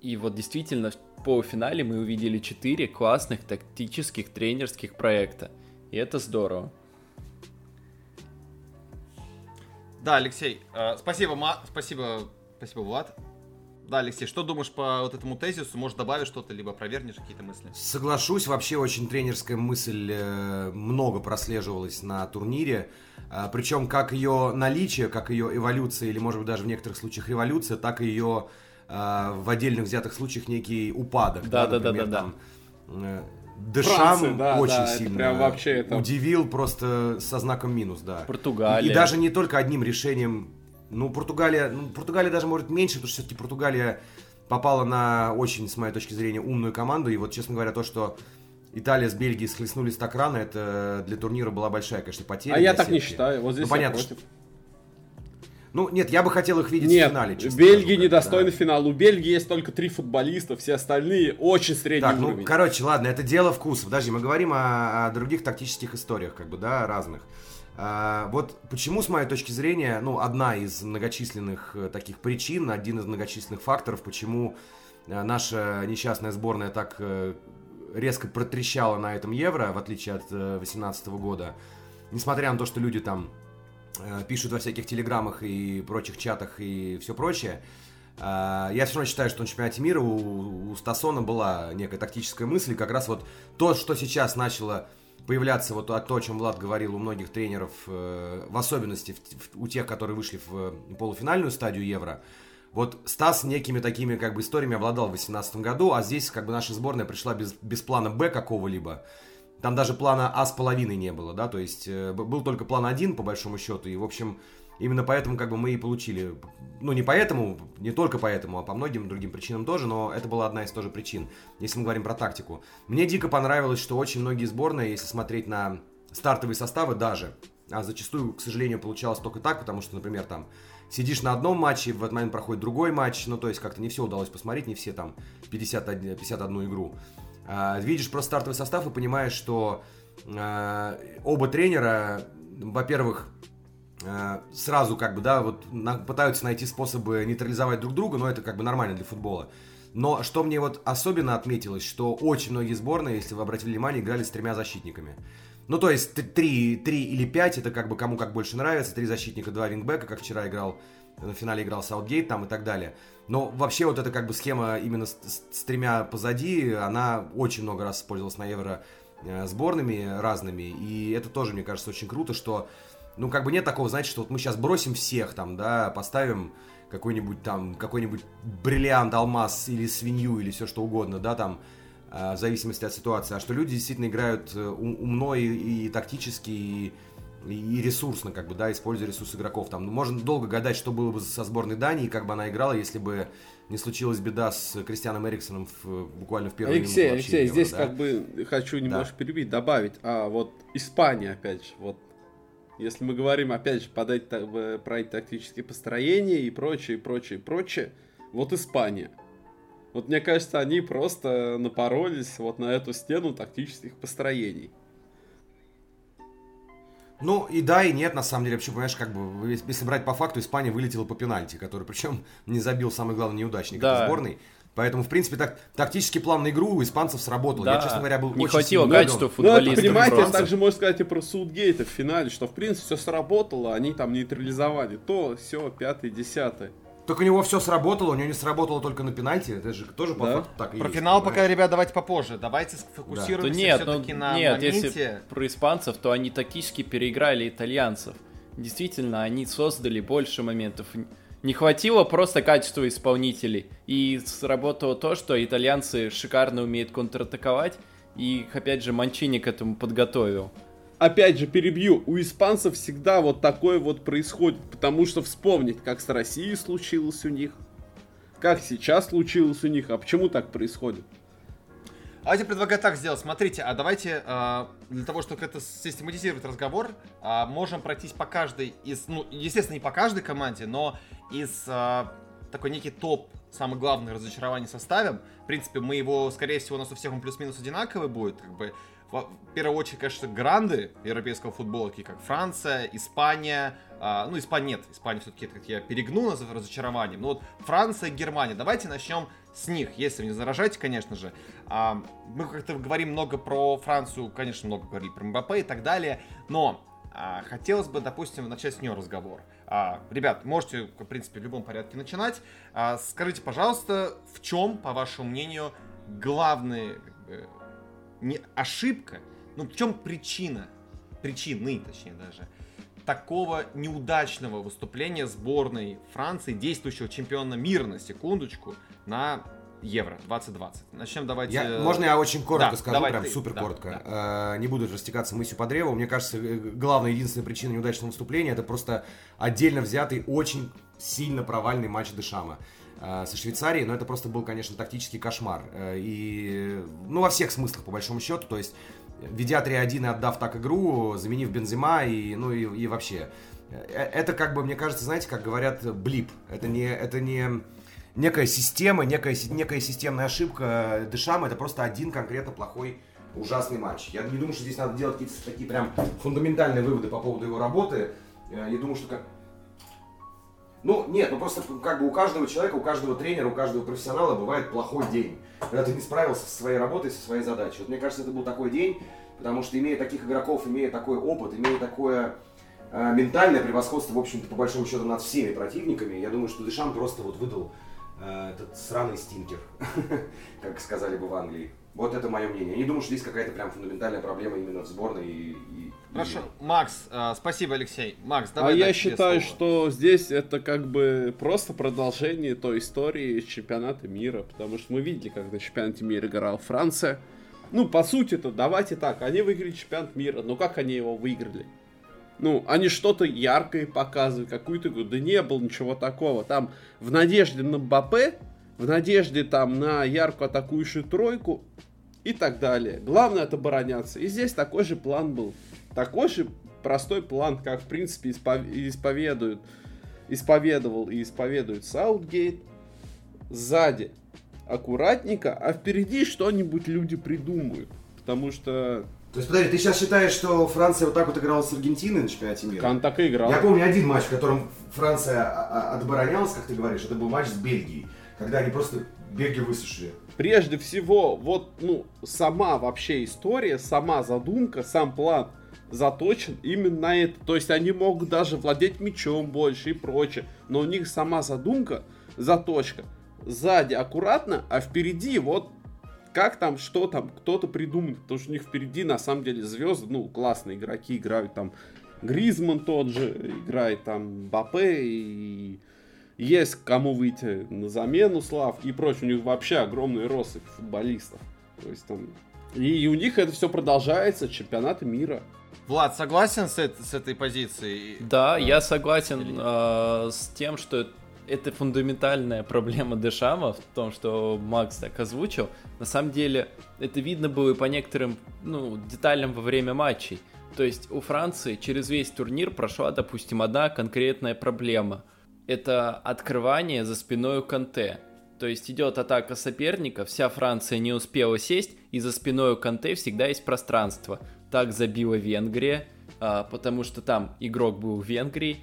И вот действительно в полуфинале мы увидели 4 классных тактических тренерских проекта. И это здорово. Да, Алексей, э, спасибо, Ма- спасибо, спасибо, Влад. Да, Алексей, что думаешь по вот этому тезису? Может, добавишь что-то, либо провернешь какие-то мысли? Соглашусь, вообще очень тренерская мысль э, много прослеживалась на турнире. А, Причем как ее наличие, как ее эволюция, или, может быть, даже в некоторых случаях революция, так и ее а, в отдельных взятых случаях некий упадок. Да, да, да, например, да, там, э, Дешам Франция, да, очень да, сильно прям вообще это- удивил просто со знаком минус, да. Португалия. И даже не только одним решением. Ну, Португалия, ну, Португалия даже может меньше, потому что все-таки Португалия попала на очень, с моей точки зрения, умную команду. И вот, честно говоря, то, что Италия с Бельгией схлестнулись так рано, это для турнира была большая, конечно, потеря. А я так не сетки. считаю. Вот здесь Ну, понятно, против. Ну, нет, я бы хотел их видеть Нет, в финале, честно Бельгия недостойна да. финала. У Бельгии есть только три футболиста, все остальные очень средний Так, ну, уровень. короче, ладно, это дело вкуса. Подожди, мы говорим о, о других тактических историях, как бы, да, разных. А, вот почему, с моей точки зрения, ну, одна из многочисленных э, таких причин, один из многочисленных факторов, почему э, наша несчастная сборная так э, резко протрещала на этом Евро, в отличие от 2018 года, несмотря на то, что люди там э, пишут во всяких телеграммах и прочих чатах и все прочее, а, я все равно считаю, что на чемпионате мира у, у Стасона была некая тактическая мысль, и как раз вот то, что сейчас начало появляться, вот то, о чем Влад говорил у многих тренеров, э, в особенности у тех, которые вышли в э, полуфинальную стадию Евро, вот Стас некими такими как бы историями обладал в 2018 году, а здесь как бы наша сборная пришла без, без плана Б какого-либо. Там даже плана А с половиной не было, да, то есть э, был только план 1 по большому счету, и в общем именно поэтому как бы мы и получили, ну не поэтому, не только поэтому, а по многим другим причинам тоже, но это была одна из тоже причин, если мы говорим про тактику. Мне дико понравилось, что очень многие сборные, если смотреть на стартовые составы даже, а зачастую, к сожалению, получалось только так, потому что, например, там сидишь на одном матче, в этот момент проходит другой матч, ну то есть как-то не все удалось посмотреть, не все там 51, 51 игру. А, видишь просто стартовый состав и понимаешь, что а, оба тренера, во-первых, а, сразу как бы, да, вот на- пытаются найти способы нейтрализовать друг друга, но это как бы нормально для футбола. Но что мне вот особенно отметилось, что очень многие сборные, если вы обратили внимание, играли с тремя защитниками. Ну, то есть т- три, три или пять, это как бы кому как больше нравится, три защитника, два вингбека, как вчера играл, на финале играл Саутгейт там и так далее. Но вообще вот эта как бы схема именно с, с- тремя позади, она очень много раз использовалась на Евро э, сборными разными, и это тоже, мне кажется, очень круто, что, ну, как бы нет такого, знаете, что вот мы сейчас бросим всех там, да, поставим какой-нибудь там, какой-нибудь бриллиант, алмаз или свинью или все что угодно, да, там, в зависимости от ситуации, а что люди действительно играют э, ум- умно и, и тактически, и, и ресурсно, как бы, да, используя ресурс игроков. Там ну, можно долго гадать, что было бы со сборной Дании, как бы она играла, если бы не случилась беда с Кристианом Эриксоном в- буквально в первую Алексей, минуту Алексей, Евро, здесь да. как бы хочу немножко перебить, добавить. А вот Испания, опять же, вот если мы говорим, опять же, подать, та- в- про эти тактические построения и прочее, прочее, прочее, вот Испания. Вот мне кажется, они просто напоролись вот на эту стену тактических построений. Ну и да, и нет, на самом деле, вообще, понимаешь, как бы, если брать по факту, Испания вылетела по пенальти, который, причем, не забил самый главный неудачник Да. этой сборной. Поэтому, в принципе, так, тактический план на игру у испанцев сработал. Я, Да. честно говоря, был Не очень хватило качества Ну, футболистов. понимаете, просто. также можно сказать и про Судгейта в финале, что, в принципе, все сработало, они там нейтрализовали то, все, пятое, десятое. Только у него все сработало, у него не сработало только на пенальти. Это же тоже по Да. факту так и Про есть, финал понимаешь? пока, ребят, давайте попозже. Давайте сфокусируемся нет, ну, все-таки на нет, моменте. если про испанцев, то они тактически переиграли итальянцев. Действительно, они создали больше моментов. Не хватило просто качества исполнителей. И сработало то, что итальянцы шикарно умеют контратаковать. И их, опять же, Манчини к этому подготовил. Опять же, перебью, у испанцев всегда вот такое вот происходит, потому что вспомнить, как с Россией случилось у них, как сейчас случилось у них, а почему так происходит? А я предлагаю так сделать. Смотрите, а давайте а, для того, чтобы это систематизировать разговор, а, можем пройтись по каждой из, ну, естественно, не по каждой команде, но из а, такой некий топ самых главных разочарований составим. В принципе, мы его, скорее всего, у нас у всех он плюс-минус одинаковый будет. Как бы, в первую очередь, конечно, гранды европейского футбола, такие как Франция, Испания. а, ну, Испания нет, Испания все-таки, как я перегну нас разочарованием. Но вот Франция, Германия. Давайте начнем с них, если не заражаете, конечно же. А, мы как-то говорим много про Францию, конечно, много говорили про МБП и так далее, но А, хотелось бы, допустим, начать с нее разговор. А, ребят, можете, в принципе, в любом порядке начинать. А, скажите, пожалуйста, в чем, по вашему мнению, бы, не ошибка, ну в чем причина, причины, точнее даже, такого неудачного выступления сборной Франции, действующего чемпиона мира, на секундочку, на Евро 2020. Начнем давайте... Я, можно я очень коротко Да, скажу, давай прям ты, супер да, коротко. Э, не буду растекаться мыслью по древу. Мне кажется, э, главная единственная причина неудачного выступления это просто отдельно взятый очень сильно провальный матч Дешама со Швейцарией, но это просто был, конечно, тактический кошмар. Э, и, ну, во всех смыслах, по большому счету, то есть, ведя 3-1 и отдав так игру, заменив Бензима и, ну, и, и вообще. Э, Это как бы, мне кажется, знаете, как говорят, блип. Это не, это не некая система, некая, некая системная ошибка Дешама, это просто один конкретно плохой ужасный матч. Я не думаю, что здесь надо делать какие-то такие прям фундаментальные выводы по поводу его работы. Э, Я думаю, что как... Ну, нет, ну просто как бы у каждого человека, у каждого тренера, у каждого профессионала бывает плохой день. Когда ты не справился со своей работой, со своей задачей. Вот мне кажется, это был такой день, потому что имея таких игроков, имея такой опыт, имея такое э, ментальное превосходство, в общем-то, по большому счету, над всеми противниками, я думаю, что Дешам просто вот выдал э, этот сраный стинкер, как сказали бы в Англии. Вот это мое мнение. Я не думаю, что здесь какая-то прям фундаментальная проблема именно в сборной. И, и- Хорошо, и- Макс, э, спасибо, Алексей. Макс, А давай. я дать тебе считаю, слово. что здесь это как бы просто продолжение той истории чемпионата мира, потому что мы видели, как на чемпионате мира играла Франция. Ну, по сути-то, давайте так, они выиграли чемпионат мира, но как они его выиграли? Ну, они что-то яркое показывают, какую-то игру. Да не было ничего такого. Там в надежде на Мбаппе, в надежде там на яркую атакующую тройку и так далее. Главное это обороняться. И здесь такой же план был. Такой же простой план, как в принципе испов- исповедуют, исповедовал и исповедует Саутгейт. Сзади аккуратненько, а впереди что-нибудь люди придумают. Потому что То есть, подожди, ты сейчас считаешь, что Франция вот так вот играла с Аргентиной на чемпионате мира? он так и играл. Я помню один матч, в котором Франция а- а- отборонялась, как ты говоришь, это был матч с Бельгией, когда они просто Бельгию высушили. Прежде всего, вот, ну, сама вообще история, сама задумка, сам план заточен именно на это. То есть они могут даже владеть мечом больше и прочее. Но у них сама задумка, заточка. Сзади аккуратно, а впереди вот как там, что там, кто-то придумает. Потому что у них впереди на самом деле звезды, ну, классные игроки играют там. Гризман тот же играет там Бапе и есть кому выйти на замену Слав и прочее. У них вообще огромный россыпь футболистов. То есть там... И у них это все продолжается, чемпионаты мира. Влад, согласен с, эт- с этой позицией? Да, Э, я согласен э, с тем, что это фундаментальная проблема Дешама в том, что Макс так озвучил. На самом деле, это видно было и по некоторым ну, деталям во время матчей. То есть у Франции через весь турнир прошла, допустим, одна конкретная проблема. Это открывание за спиной у Канте. То есть идет атака соперника, вся Франция не успела сесть, и за спиной у Канте всегда есть пространство. Так забила Венгрия, а, потому что там игрок был в Венгрии,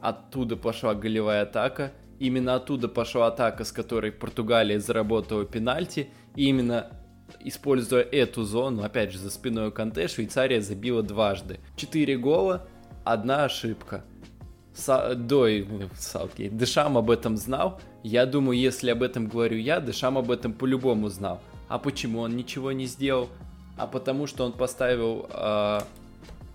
оттуда пошла голевая атака, именно оттуда пошла атака, с которой Португалия заработала пенальти, и именно используя эту зону, опять же, за спиной Канте, Швейцария забила дважды. Четыре гола, одна ошибка. Са- Дой, Саутгейт, Дешам об этом знал. Я думаю, если об этом говорю я, Дешам об этом по-любому знал. А почему он ничего не сделал? А потому что он поставил а,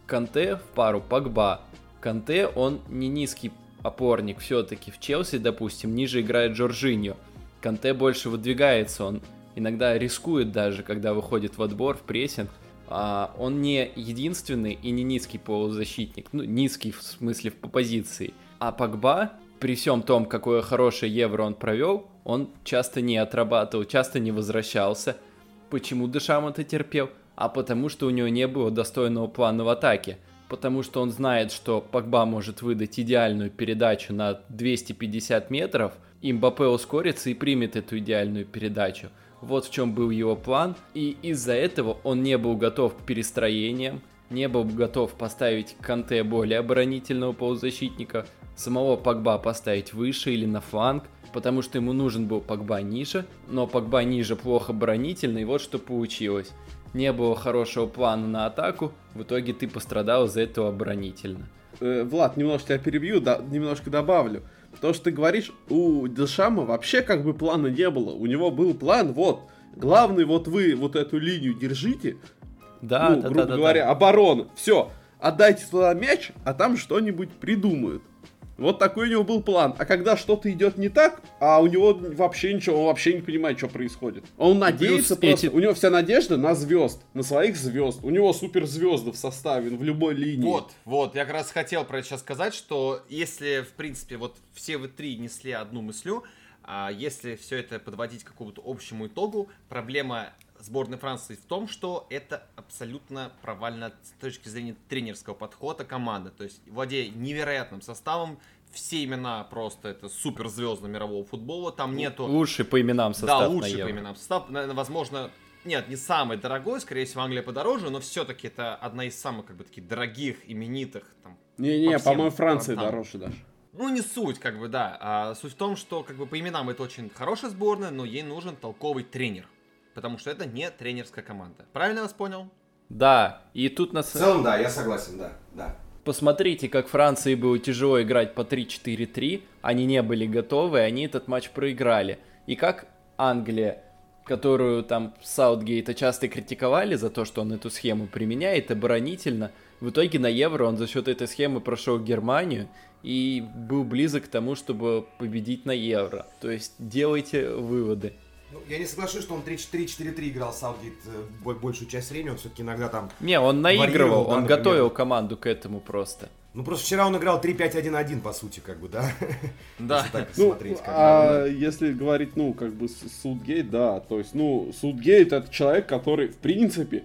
Канте в пару Погба. Канте, он не низкий опорник все-таки. В Челси, допустим, ниже играет Джорджиньо. Канте больше выдвигается, он иногда рискует даже, когда выходит в отбор, в прессинг. А, он не единственный и не низкий полузащитник, ну, низкий в смысле по позиции. А Погба, при всем том, какое хорошее евро он провел, он часто не отрабатывал, часто не возвращался. Почему Дешам это терпел? А потому что у него не было достойного плана в атаке. Потому что он знает, что Погба может выдать идеальную передачу на 250 метров, и Мбаппе ускорится и примет эту идеальную передачу. Вот в чем был его план, и из-за этого он не был готов к перестроениям, не был готов поставить Канте более оборонительного полузащитника, самого Погба поставить выше или на фланг, потому что ему нужен был Погба ниже, но Погба ниже плохо оборонительно, и вот что получилось. не было хорошего плана на атаку, в итоге ты пострадал из-за этого оборонительно. Э, Влад, немножко тебя перебью, да, немножко добавлю. То, что ты говоришь, у Дешама вообще как бы плана не было. У него был план, вот, главный, вот вы вот эту линию держите. Да, ну, да, грубо да, да, говоря, да. оборона. Все, отдайте туда мяч, а там что-нибудь придумают. Вот такой у него был план. А когда что-то идет не так, а у него вообще ничего, он вообще не понимает, что происходит. Он надеется плюс просто, эти- у него вся надежда на звезд, на своих звезд. У него суперзвезды в составе, в любой линии. Вот, вот, я как раз хотел про это сейчас сказать, что если, в принципе, вот все вы три несли одну мыслю, а если все это подводить к какому-то общему итогу, проблема сборной Франции в том, что это абсолютно провально с точки зрения тренерского подхода команды. То есть, владея невероятным составом, все имена просто это суперзвезды мирового футбола, там нету... Лучший по именам состав Да, на лучший по именам состав. Наверное, возможно, нет, не самый дорогой, скорее всего, Англия подороже, но все-таки это одна из самых, как бы, таких дорогих, именитых, там, Не-не, по по-моему, Франция фронтам. дороже даже. ну, не суть, как бы, да. А суть в том, что, как бы, по именам это очень хорошая сборная, но ей нужен толковый тренер. Потому что это не тренерская команда. Правильно я вас понял? Да, и тут нас... В целом, да, я согласен, да, да. Посмотрите, как Франции было тяжело играть по 3-4-3, они не были готовы, они этот матч проиграли. И как Англия, которую там Саутгейта часто критиковали за то, что он эту схему применяет оборонительно, в итоге на Евро он за счет этой схемы прошел Германию и был близок к тому, чтобы победить на Евро. То есть делайте выводы. Ну, я не соглашусь, что он 3-4-4-3 играл Саутгейт э, бо- большую часть времени, он все-таки иногда там... Не, он наигрывал, да, он например. готовил команду к этому просто. Ну, просто вчера он играл 3-5-1-1, по сути, как бы, да? Да. Если так Ну, смотреть, как бы. а если говорить, ну, как бы Судгейт, да, то есть, ну, Судгейт это человек, который, в принципе,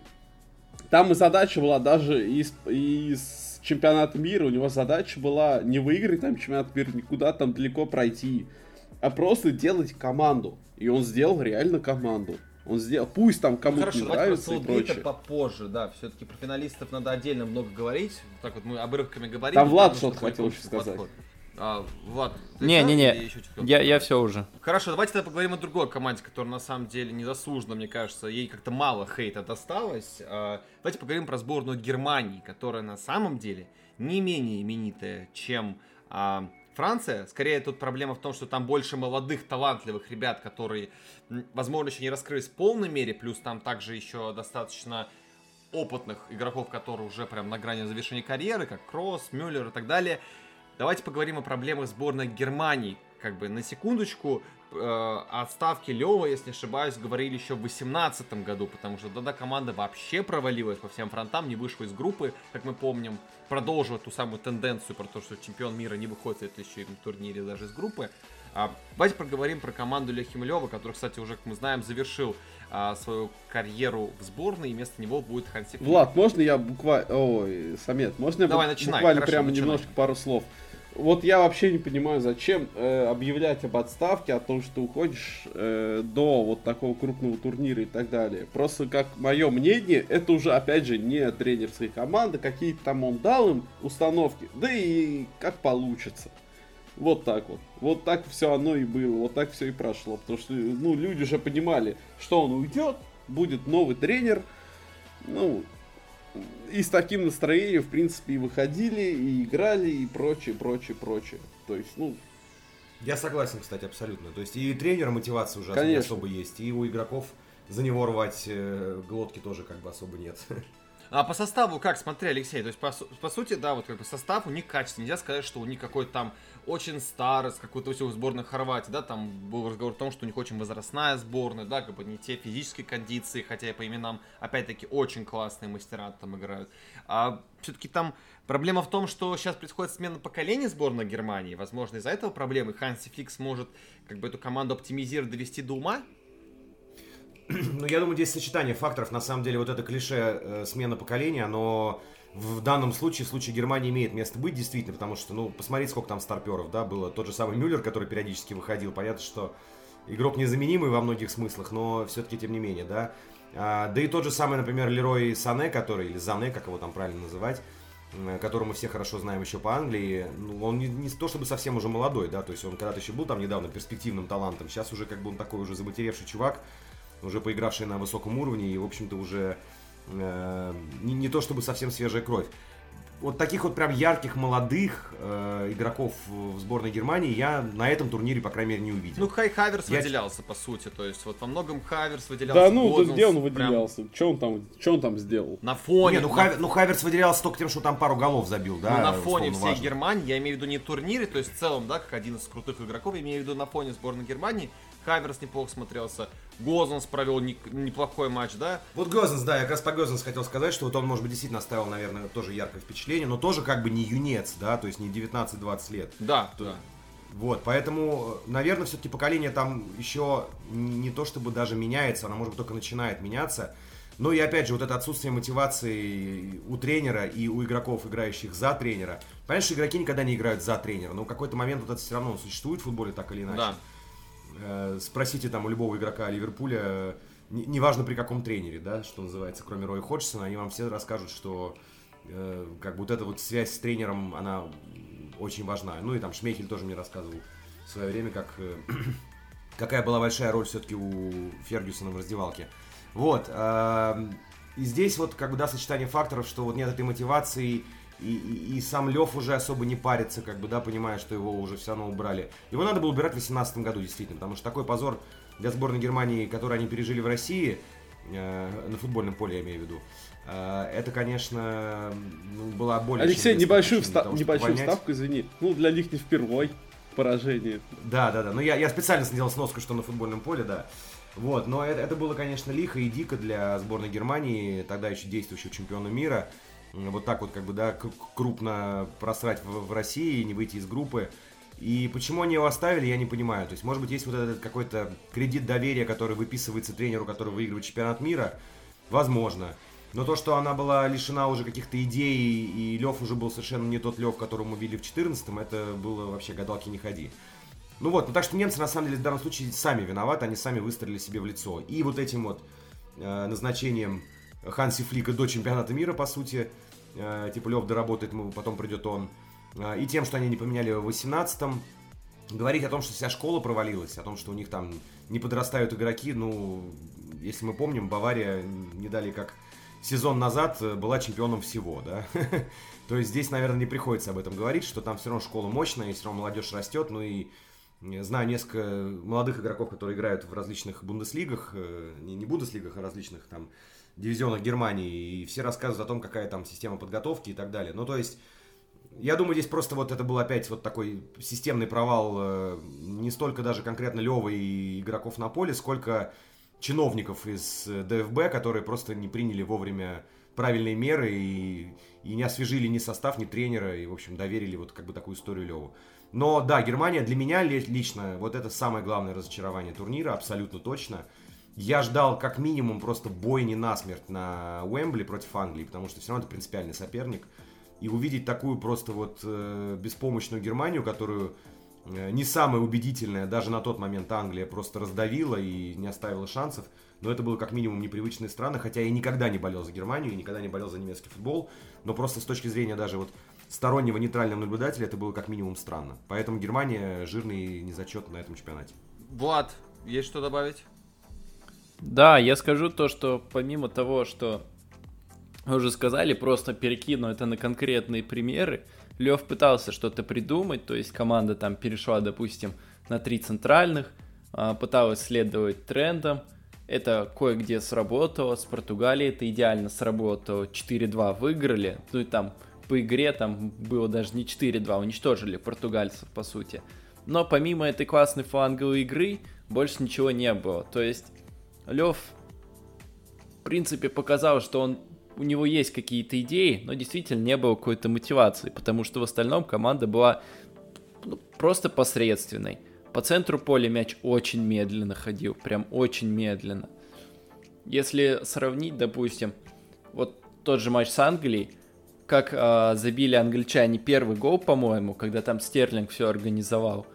там и задача была даже из, из чемпионата мира, у него задача была не выиграть там чемпионат мира, никуда там далеко пройти, а просто делать команду. И он сделал реально команду. Он сделал, пусть там кому-то не нравится и прочее. попозже, да. Все-таки про финалистов надо отдельно много говорить. Так вот мы обрывками говорим. Там Влад что-то хотел еще сказать. подход. А, Влад? Или еще что-то? Я, я все уже. Хорошо, давайте тогда поговорим о другой команде, которая на самом деле незаслуженно, мне кажется, ей как-то мало хейта досталось. А, Давайте поговорим про сборную Германии, которая на самом деле не менее именитая, чем а, Франция. Скорее тут проблема в том, что там больше молодых, талантливых ребят, которые, возможно, еще не раскрылись в полной мере, плюс там также еще достаточно опытных игроков, которые уже прям на грани завершения карьеры, как Кросс, Мюллер и так далее. Давайте поговорим о проблемах сборной Германии. Как бы на секундочку, э, отставке Лева, если не ошибаюсь, говорили еще в 2018 году, потому что тогда команда вообще провалилась по всем фронтам, не вышла из группы, как мы помним, продолжила ту самую тенденцию про то, что чемпион мира не выходит в следующем турнире даже из группы. А, давайте поговорим про команду Лехима Лева, который, кстати, уже, как мы знаем, завершил а, свою карьеру в сборной, и вместо него будет Ханси. Влад, можно я буквально... Ой, Самет, можно я Давай, бу- начинай, буквально хорошо, прямо начинай. немножко пару слов? Вот я вообще не понимаю, зачем э, объявлять об отставке, о том, что уходишь э, до вот такого крупного турнира и так далее. Просто, как мое мнение, это уже, опять же, не тренерская команда, какие-то там он дал им установки, да и как получится. Вот так вот. Вот так все оно и было, вот так все и прошло. Потому что, ну, люди уже понимали, что он уйдет, будет новый тренер. Ну, и с таким настроением, в принципе, и выходили, и играли, и прочее, прочее, прочее. То есть, ну, Я согласен, кстати, абсолютно. То есть и тренера мотивация уже Конечно. особо есть, и у игроков за него рвать э, глотки тоже как бы особо нет. А по составу как, смотри, Алексей, то есть по, по сути, да, вот как бы состав у них качественный. Нельзя сказать, что у них какой-то там очень старый, с какой-то всего сборной Хорватии, да, там был разговор о том, что у них очень возрастная сборная, да, как бы не те физические кондиции, хотя и по именам, опять-таки, очень классные мастера там играют. А все-таки там проблема в том, что сейчас происходит смена поколений сборной Германии, возможно, из-за этого проблемы Ханси Фикс может как бы эту команду оптимизировать, довести до ума, Ну, я думаю, здесь сочетание факторов. На самом деле, вот это клише э, смена поколения, оно в данном случае, в случае Германии имеет место быть, действительно, потому что, ну, посмотреть, сколько там старперов, да, было. Тот же самый Мюллер, который периодически выходил. Понятно, что игрок незаменимый во многих смыслах, но все-таки, тем не менее, да. А, да и тот же самый, например, Лерой Сане, который, или Зане, как его там правильно называть, которого мы все хорошо знаем еще по Англии, ну, он не, не то чтобы совсем уже молодой, да, то есть он когда-то еще был там недавно перспективным талантом, сейчас уже как бы он такой уже заматеревший чувак, уже поигравшие на высоком уровне и, в общем-то, уже э, не, не то чтобы совсем свежая кровь. Вот таких вот прям ярких молодых э, игроков в сборной Германии я на этом турнире, по крайней мере, не увидел. Ну, Хай Хаверс я... выделялся, по сути. То есть, вот во многом Хаверс выделялся. Да, ну, Годенс, где он выделялся? Прям... Что он там, что он там сделал? На фоне. Не, ну, на... Хавер, ну, Хаверс выделялся только тем, что там пару голов забил, да. Ну, на фоне всей важно. Германии, я имею в виду не турнире, то есть в целом, да, как один из крутых игроков, я имею в виду на фоне сборной Германии. Хаверс неплохо смотрелся. Гозенс провел не, неплохой матч, да? Вот Гозенс, да, я как раз по Гозенс хотел сказать, что вот он, может быть, действительно оставил, наверное, тоже яркое впечатление, но тоже как бы не юнец, да, то есть не 19-20 лет. Да, да. Вот, поэтому, наверное, все-таки поколение там еще не то чтобы даже меняется, оно, может быть, только начинает меняться. Но и опять же, вот это отсутствие мотивации у тренера и у игроков, играющих за тренера. Понимаешь, игроки никогда не играют за тренера, но в какой-то момент вот это все равно существует в футболе так или иначе. Да. Э, спросите там у любого игрока Ливерпуля, неважно при каком тренере, да, что называется, кроме Роя Ходжсона, они вам все расскажут, что э, как бы вот эта вот связь с тренером, она очень важна. Ну и там Шмейхель тоже мне рассказывал в свое время, как, э, какая была большая роль все-таки у Фергюсона в раздевалке. Вот. Э, и здесь вот как бы, да, сочетание факторов, что вот нет этой мотивации, и, и, и сам Лев уже особо не парится, как бы, да, понимая, что его уже все равно убрали. Его надо было убирать в 2018 году, действительно, потому что такой позор для сборной Германии, который они пережили в России, э, на футбольном поле, я имею в виду, э, это, конечно, ну, была более... Алексей, небольшую, вста- того, небольшую вставку, извини. Ну, для них не впервой поражение. Да, да, да. Ну, я, я специально сделал сноску, что на футбольном поле, да. Вот, но это, это было, конечно, лихо и дико для сборной Германии, тогда еще действующего чемпиона мира вот так вот как бы, да, крупно просрать в, в России, не выйти из группы. И почему они его оставили, я не понимаю. То есть, может быть, есть вот этот какой-то кредит доверия, который выписывается тренеру, который выигрывает чемпионат мира. Возможно. Но то, что она была лишена уже каких-то идей, и Лев уже был совершенно не тот Лев, которого мы видели в 14-м, это было вообще гадалки не ходи. Ну вот, ну так что немцы на самом деле в данном случае сами виноваты, они сами выстрелили себе в лицо. И вот этим вот э, назначением Ханси Флика до чемпионата мира, по сути. Э, типа Лев доработает, потом придет он. Э, и тем, что они не поменяли в 18-м. Говорить о том, что вся школа провалилась, о том, что у них там не подрастают игроки, ну, если мы помним, Бавария не дали как сезон назад э, была чемпионом всего, да. То есть здесь, наверное, не приходится об этом говорить, что там все равно школа мощная, и все равно молодежь растет, ну и знаю несколько молодых игроков, которые играют в различных бундеслигах, не, не бундеслигах, а различных там дивизионах Германии, и все рассказывают о том, какая там система подготовки и так далее. Ну, то есть, я думаю, здесь просто вот это был опять вот такой системный провал э, не столько даже конкретно Лева и игроков на поле, сколько чиновников из э, ДФБ, которые просто не приняли вовремя правильные меры и, и не освежили ни состав, ни тренера, и, в общем, доверили вот как бы такую историю Леву. Но да, Германия для меня лично вот это самое главное разочарование турнира, абсолютно точно – я ждал как минимум просто бойни насмерть на Уэмбли против Англии, потому что все равно это принципиальный соперник. И увидеть такую просто вот э, беспомощную Германию, которую э, не самая убедительная, даже на тот момент Англия просто раздавила и не оставила шансов. Но это было как минимум непривычные страны, хотя я никогда не болел за Германию, и никогда не болел за немецкий футбол. Но просто с точки зрения даже вот стороннего нейтрального наблюдателя это было как минимум странно. Поэтому Германия жирный незачет на этом чемпионате. Влад, есть что добавить? Да, я скажу то, что помимо того, что уже сказали, просто перекину это на конкретные примеры. Лев пытался что-то придумать, то есть команда там перешла, допустим, на три центральных, а, пыталась следовать трендам. Это кое-где сработало, с Португалией это идеально сработало, 4-2 выиграли, ну и там по игре там было даже не 4-2, уничтожили португальцев по сути. Но помимо этой классной фланговой игры, больше ничего не было. То есть Лев, в принципе, показал, что он у него есть какие-то идеи, но действительно не было какой-то мотивации, потому что в остальном команда была ну, просто посредственной. По центру поля мяч очень медленно ходил, прям очень медленно. Если сравнить, допустим, вот тот же матч с Англией, как э, забили англичане первый гол, по-моему, когда там Стерлинг все организовал,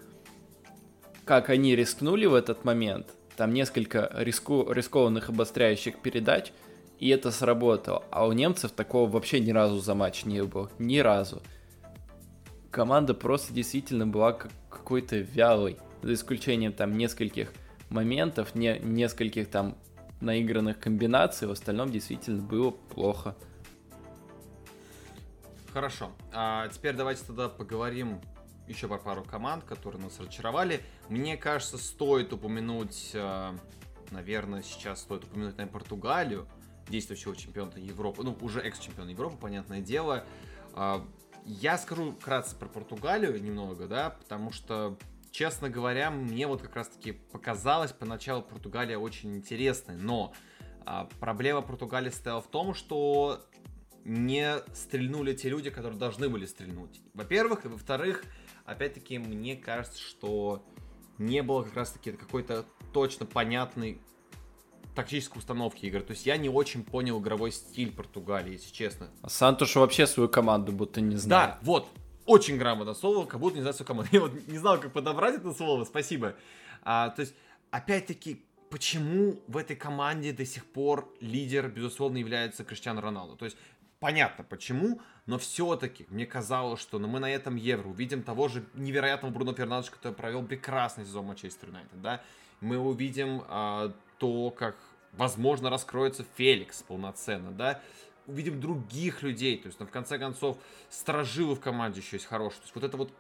как они рискнули в этот момент, там несколько риску, рискованных обостряющих передач, и это сработало. А у немцев такого вообще ни разу за матч не было. Ни разу. Команда просто действительно была как какой-то вялой. За исключением там нескольких моментов, не, нескольких там наигранных комбинаций, в остальном действительно было плохо. Хорошо. А теперь давайте тогда поговорим еще пару команд, которые нас разочаровали. Мне кажется, стоит упомянуть, э, наверное, сейчас стоит упомянуть, наверное, Португалию, действующего чемпиона Европы, ну, уже экс-чемпиона Европы, понятное дело. А, я скажу кратко про Португалию немного, да, потому что, честно говоря, мне вот как раз-таки показалось поначалу Португалия очень интересной, но а, проблема Португалии стояла в том, что не стрельнули те люди, которые должны были стрельнуть. Во-первых, и во-вторых, опять-таки, мне кажется, что не было как раз-таки какой-то точно понятной тактической установки игры. То есть я не очень понял игровой стиль Португалии, если честно. А Сантуш вообще свою команду будто не знает. Да, вот, очень грамотно слово, как будто не знает свою команду. Я вот не знал, как подобрать это слово, спасибо. А, то есть, опять-таки, почему в этой команде до сих пор лидер, безусловно, является Криштиану Роналду? То есть, понятно почему, но все-таки мне казалось, что ну, мы на этом Евро увидим того же невероятного Бруно Фернандеша, который провел прекрасный сезон Манчестер Юнайтед, да, мы увидим а, то, как, возможно, раскроется Феликс полноценно, да, увидим других людей, то есть, ну, в конце концов, сторожилы в команде еще есть хорошие, то есть, вот эта вот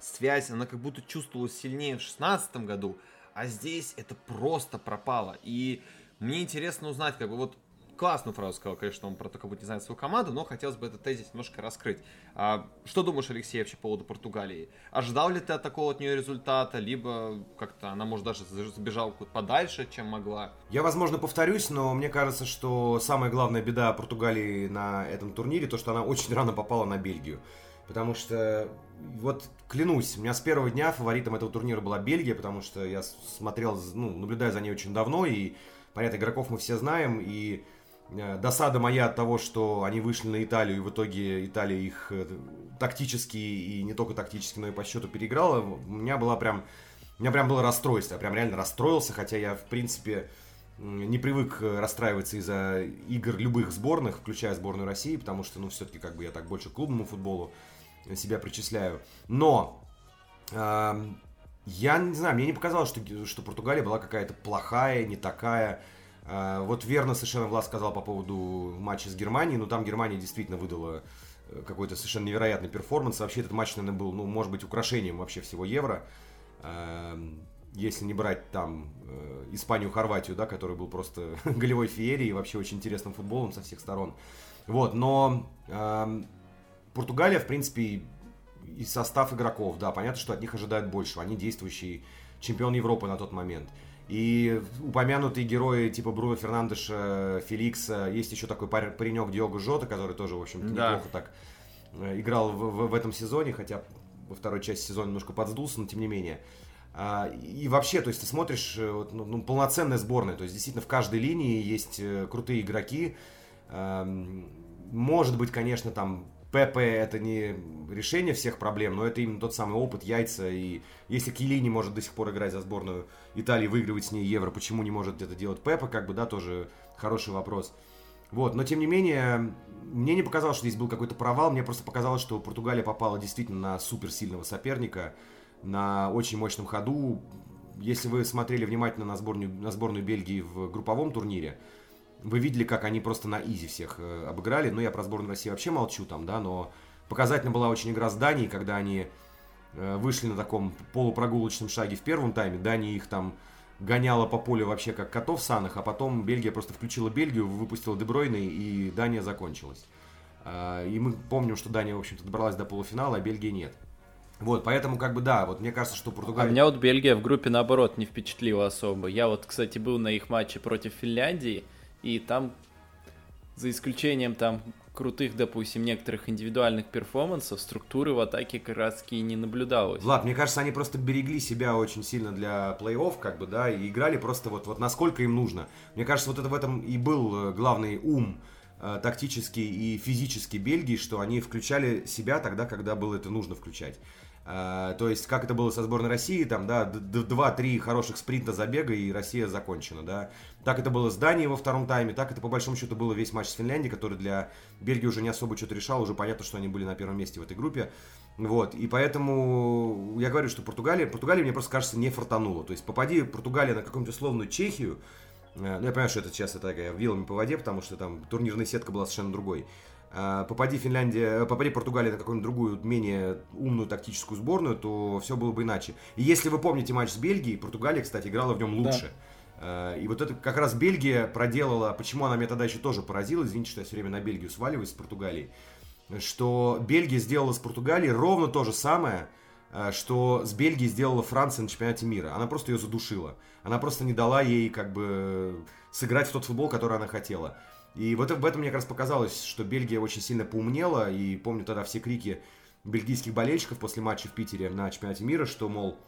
связь, она как будто чувствовалась сильнее в шестнадцатом году, а здесь это просто пропало, и мне интересно узнать, как бы вот классную фразу сказал, конечно, он про то, как будто не знает свою команду, но хотелось бы этот тезис немножко раскрыть. А, что думаешь, Алексей, вообще по поводу Португалии? Ожидал ли ты от такого от нее результата, либо как-то она, может, даже забежала подальше, чем могла? Я, возможно, повторюсь, но мне кажется, что самая главная беда Португалии на этом турнире, то, что она очень рано попала на Бельгию. Потому что, вот клянусь, у меня с первого дня фаворитом этого турнира была Бельгия, потому что я смотрел, ну, наблюдаю за ней очень давно, и, понятно, игроков мы все знаем, и досада моя от того, что они вышли на Италию, и в итоге Италия их э, тактически, и не только тактически, но и по счету переиграла, у меня была прям, у меня прям было расстройство, я прям реально расстроился, хотя я, в принципе, не привык э, расстраиваться из-за игр любых сборных, включая сборную России, потому что, ну, все-таки, как бы я так больше к клубному футболу себя причисляю. Но э, я не знаю, мне не показалось, что, что Португалия была какая-то плохая, не такая. А, вот верно совершенно Влад сказал по поводу матча с Германией, но там Германия действительно выдала э, какой-то совершенно невероятный перформанс. Вообще этот матч, наверное, был, ну, может быть, украшением вообще всего Евро. Эм, если не брать там э, Испанию, Хорватию, да, который был просто голевой феерией и вообще очень интересным футболом со всех сторон. Вот, но э, Португалия, в принципе, и состав игроков, да, понятно, что от них ожидают больше. Они действующий чемпион Европы на тот момент. И упомянутые герои типа Бруно Фернандеша, Феликса, есть еще такой паренек Диого Жота, который тоже, в общем-то, да. неплохо так э, играл в, в, в этом сезоне, хотя во второй части сезона немножко подсдулся, но тем не менее. А, и вообще, то есть ты смотришь, э, ну, ну, полноценная сборная, то есть действительно в каждой линии есть э, крутые игроки. Может быть, конечно, там ПП это не решение всех проблем, но это именно тот самый опыт, яйца. И если Килини может до сих пор играть за сборную Италии, выигрывать с ней Евро, почему не может это делать Пепа, как бы, да, тоже хороший вопрос. Вот, но тем не менее, мне не показалось, что здесь был какой-то провал, мне просто показалось, что Португалия попала действительно на суперсильного соперника, на очень мощном ходу. Если вы смотрели внимательно на сборную, на сборную Бельгии в групповом турнире, вы видели, как они просто на изи всех э, обыграли. Ну, я про сборную России вообще молчу там, да, но показательно была очень игра с Данией, когда они э, вышли на таком полупрогулочном шаге в первом тайме. Дания их там гоняла по полю вообще как котов санах, а потом Бельгия просто включила Бельгию, выпустила Дебройны, и Дания закончилась. Э, и мы помним, что Дания, в общем-то, добралась до полуфинала, а Бельгия нет. Вот, поэтому, как бы, да, вот мне кажется, что Португалия... А меня вот Бельгия в группе, наоборот, не впечатлила особо. Я вот, кстати, был на их матче против Финляндии, и там, за исключением там крутых, допустим, некоторых индивидуальных перформансов, структуры в атаке как раз таки не наблюдалось. Влад, мне кажется, они просто берегли себя очень сильно для плей-офф, как бы, да, и играли просто вот, вот насколько им нужно. Мне кажется, вот это в этом и был э, главный ум э, тактический и физический Бельгии, что они включали себя тогда, когда было это нужно включать. Uh, то есть, как это было со сборной России, там, да, 2-3 хороших спринта забега, и Россия закончена, да. Так это было с Данией во втором тайме, так это по большому счету было весь матч с Финляндией, который для Бельгии уже не особо что-то решал, уже понятно, что они были на первом месте в этой группе. Вот, и поэтому я говорю, что Португалия, Португалия мне просто кажется не фартанула. То есть попади Португалия на какую-нибудь условную Чехию, Э, ну, я понимаю, что это сейчас такая вилами по воде, потому что там турнирная сетка была совершенно другой. Э, попади Финляндия, попади Португалия на какую-нибудь другую, менее умную тактическую сборную, то все было бы иначе. И если вы помните матч с Бельгией, Португалия, кстати, играла в нем лучше. Да. И вот это как раз Бельгия проделала, почему она меня тогда еще тоже поразила, извините, что я все время на Бельгию сваливаюсь с Португалией, что Бельгия сделала с Португалией ровно то же самое, Э, что с Бельгией сделала Франция на чемпионате мира. Она просто ее задушила. Она просто не дала ей как бы сыграть в тот футбол, который она хотела. И вот в этом мне как раз показалось, что Бельгия очень сильно поумнела. И помню тогда все крики бельгийских болельщиков после матча в Питере на чемпионате мира, что, мол,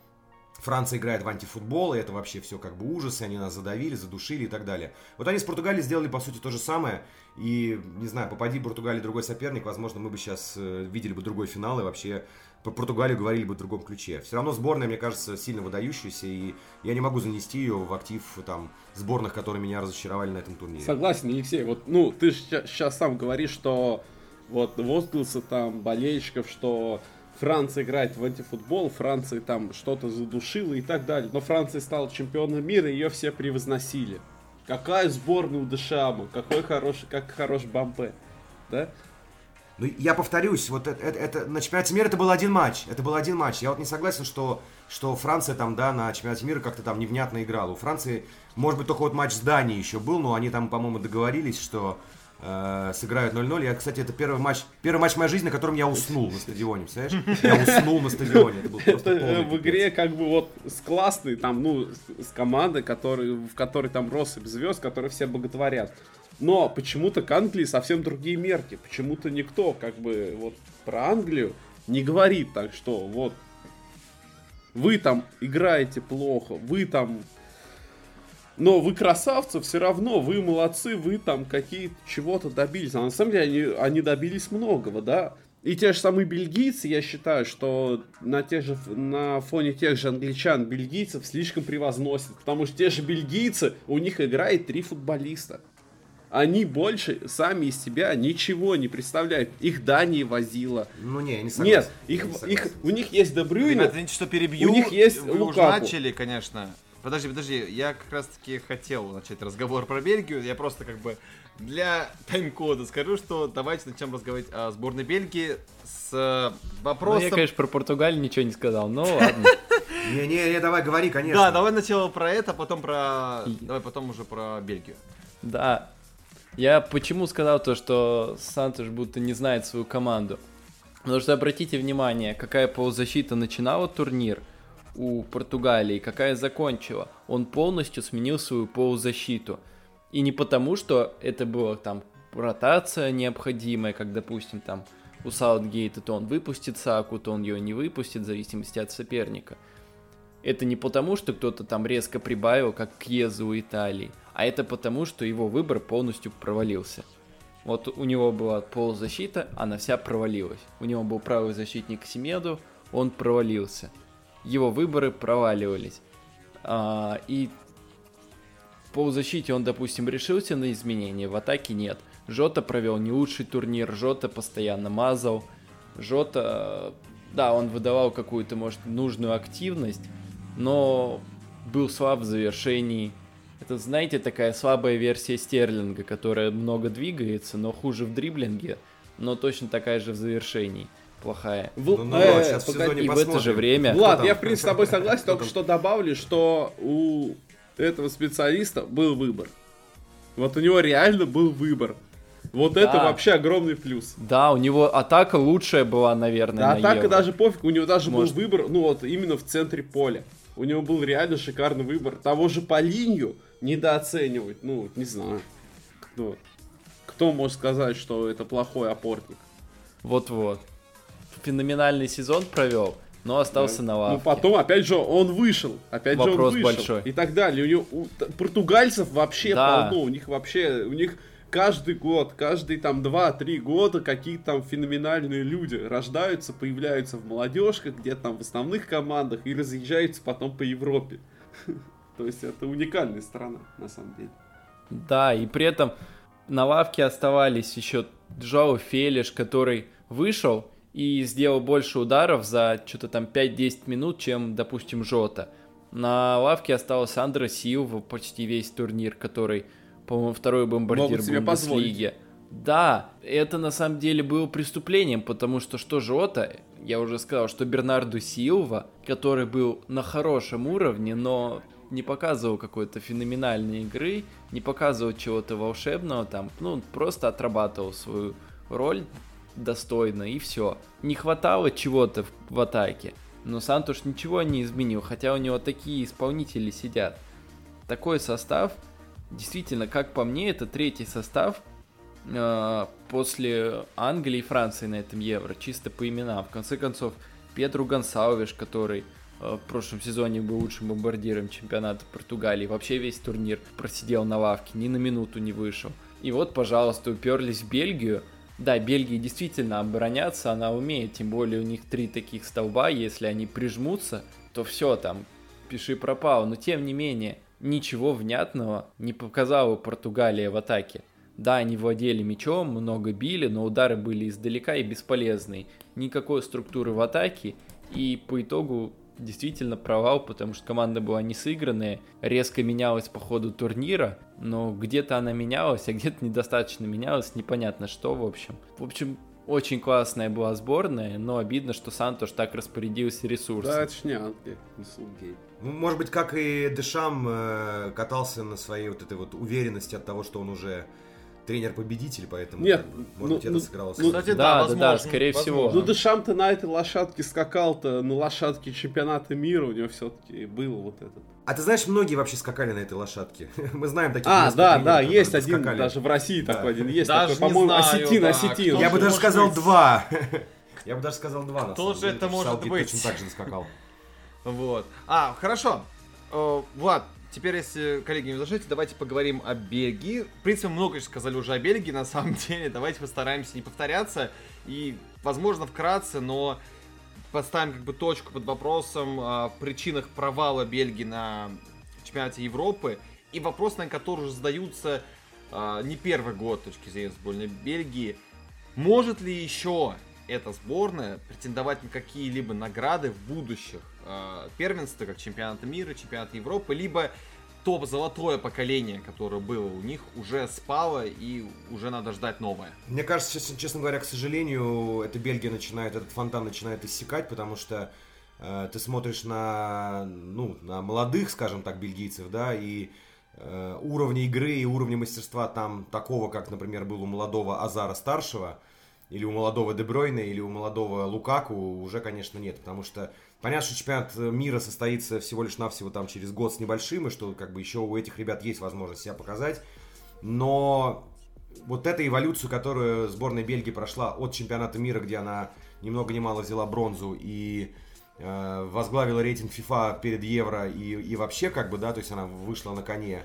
Франция играет в антифутбол, и это вообще все как бы ужас, и они нас задавили, задушили и так далее. Вот они с Португалией сделали, по сути, то же самое, и, не знаю, попади Португалии другой соперник, возможно, мы бы сейчас э, видели бы другой финал, и вообще про Португалию говорили бы в другом ключе. Все равно сборная, мне кажется, сильно выдающаяся, и я не могу занести ее в актив там сборных, которые меня разочаровали на этом турнире. Согласен, Алексей. Вот, ну, ты сейчас сам говоришь, что вот возгласы там болельщиков, что Франция играет в антифутбол, Франция там что-то задушила и так далее. Но Франция стала чемпионом мира, ее все превозносили. Какая сборная у Дешама, какой хороший, как хороший Бампе. Да? Ну, я повторюсь, вот это, это, это на чемпионате мира это был один матч. Это был один матч. Я вот не согласен, что, что Франция там, да, на чемпионате мира как-то там невнятно играла. У Франции, может быть, только вот матч с Данией еще был, но они там, по-моему, договорились, что э, сыграют 0-0. Я, кстати, это первый матч, первый матч моей жизни, на котором я уснул на стадионе, представляешь? Я уснул на стадионе. Это, был это э, в игре как бы вот с классной, там, ну, с командой, который, в которой там россыпь звезд, которые все боготворят. Но почему-то к Англии совсем другие мерки. Почему-то никто как бы вот про Англию не говорит так, что вот вы там играете плохо, вы там... Но вы красавцы, все равно, вы молодцы, вы там какие-то чего-то добились. А на самом деле они, они добились многого, да. И те же самые бельгийцы, я считаю, что на, тех же, на фоне тех же англичан бельгийцев слишком превозносят. Потому что те же бельгийцы, у них играет три футболиста они больше сами из себя ничего не представляют. Их Дания возила. Ну не, не согласен. Нет, их, не их, у них есть Дебрюйна. Ребята, что перебью. У них есть Вы Лукаку. уже начали, конечно. Подожди, подожди, я как раз таки хотел начать разговор про Бельгию. Я просто как бы для тайм-кода скажу, что давайте начнем разговаривать о сборной Бельгии с э, вопросом... Ну, я, конечно, про Португалию ничего не сказал, но ладно. Не-не-не, давай говори, конечно. Да, давай сначала про это, потом про... Давай потом уже про Бельгию. Да, я почему сказал то, что Сантош будто не знает свою команду? Потому что обратите внимание, какая полузащита начинала турнир у Португалии, какая закончила. Он полностью сменил свою полузащиту. И не потому, что это было там ротация необходимая, как, допустим, там у Саутгейта, то он выпустит Саку, то он ее не выпустит, в зависимости от соперника. Это не потому, что кто-то там резко прибавил, как Кьеза у Италии, а это потому, что его выбор полностью провалился. Вот у него была полузащита, она вся провалилась. У него был правый защитник Семеду, он провалился. Его выборы проваливались. А, и в полузащите он, допустим, решился на изменения, в атаке нет. Жота провел не лучший турнир, Жота постоянно мазал. Жота, да, он выдавал какую-то, может, нужную активность, но был слаб в завершении. Это, знаете, такая слабая версия Стерлинга, которая много двигается, но хуже в дриблинге, но точно такая же в завершении. Плохая. В... Ну, ну, э, сейчас погоди, в, в это же время... Влад, я в принципе с тобой согласен, только что добавлю, что у этого специалиста был выбор. Вот у него реально был выбор. Вот да. это вообще огромный плюс. Да, у него атака лучшая была, наверное. Да, атака Евро. даже пофиг, у него даже Может... был выбор, ну вот именно в центре поля. У него был реально шикарный выбор. Того же по линию недооценивать, ну, не знаю. Кто, кто может сказать, что это плохой опорник? Вот-вот. Феноменальный сезон провел, но остался да. на лавке. Ну, потом, опять же, он вышел. Опять Вопрос же, он вышел. большой. И так далее. У, него, у португальцев вообще да. полно. У них вообще, у них каждый год, каждый там 2-3 года какие-то там феноменальные люди рождаются, появляются в молодежках, где-то там в основных командах и разъезжаются потом по Европе. То есть это уникальная страна, на самом деле. Да, и при этом на лавке оставались еще Джоу Фелиш, который вышел и сделал больше ударов за что-то там 5-10 минут, чем, допустим, Жота. На лавке остался Андре Силва почти весь турнир, который, по-моему, второй бомбардир Бундеслиги. Да, это на самом деле было преступлением, потому что что Жота, я уже сказал, что Бернарду Силва, который был на хорошем уровне, но не показывал какой-то феноменальной игры, не показывал чего-то волшебного там, ну, просто отрабатывал свою роль достойно и все. Не хватало чего-то в, в атаке, но Сантуш ничего не изменил, хотя у него такие исполнители сидят. Такой состав, действительно, как по мне, это третий состав э, после Англии и Франции на этом Евро, чисто по именам. В конце концов, Петру Гонсалвиш, который Э, в прошлом сезоне был лучшим бомбардиром чемпионата Португалии. Вообще весь турнир просидел на лавке, ни на минуту не вышел. И вот, пожалуйста, уперлись в Бельгию. Да, Бельгия действительно обороняться она умеет, тем более у них три таких столба, если они прижмутся, то все там, пиши пропал. Но тем не менее, ничего внятного не показала Португалия в атаке. Да, они владели мячом, много били, но удары были издалека и бесполезные. Никакой структуры в атаке, и по итогу действительно провал, потому что команда была не сыгранная, резко менялась по ходу турнира, но где-то она менялась, а где-то недостаточно менялась, непонятно что, в общем. В общем, очень классная была сборная, но обидно, что Сантош так распорядился ресурсом. Да, это ж не Англия, не. Ну, может быть, как и Дешам э, катался на своей вот этой вот уверенности от того, что он уже тренер-победитель, поэтому, Нет, как бы, может ну, быть, это ну, сыграло ну, Кстати, да, да, да, возможно, да, скорее всего. возможно. Ну, Дешам-то на этой лошадке скакал-то, на лошадке чемпионата мира у него все-таки был вот этот. А ты знаешь, многие вообще скакали на этой лошадке. Мы знаем таких А, да, тренеров, да, есть один, скакали. даже в России Да. такой один есть, Даже такой, по-моему, знаю, осетин, да, осетин. Я бы даже сказал быть? два. Я бы даже сказал два, на Кто самом же деле, это может быть? точно так же скакал. Вот. А, хорошо. Э, Влад, теперь, если коллеги не возражаете, давайте поговорим о Бельгии. В принципе, много сказали уже о Бельгии, на самом деле. Давайте постараемся не повторяться. И, возможно, вкратце, но поставим как бы точку под вопросом о причинах провала Бельгии на чемпионате Европы. И вопрос, на который уже задаются а, не первый год точки зрения сборной Бельгии. Может ли еще эта сборная претендовать на какие-либо награды в будущих э, первенствах, как чемпионата мира, чемпионата Европы, либо топ золотое поколение, которое было у них, уже спало и уже надо ждать новое. Мне кажется, честно, честно говоря, к сожалению, эта Бельгия начинает, этот фонтан начинает иссякать, потому что э, ты смотришь на, ну, на молодых, скажем так, бельгийцев, да, и э, уровня игры и уровня мастерства там такого, как, например, был у молодого Азара старшего, или у молодого Дебройна, или у молодого Лукаку, уже, конечно, нет, потому что понятно, что чемпионат мира состоится всего лишь навсего там через год с небольшим, и что как бы еще у этих ребят есть возможность себя показать, но вот эту эволюцию, которую сборная Бельгии прошла от чемпионата мира, где она ни много ни мало взяла бронзу и э, возглавила рейтинг FIFA перед Евро и, и вообще как бы, да, то есть она вышла на коне.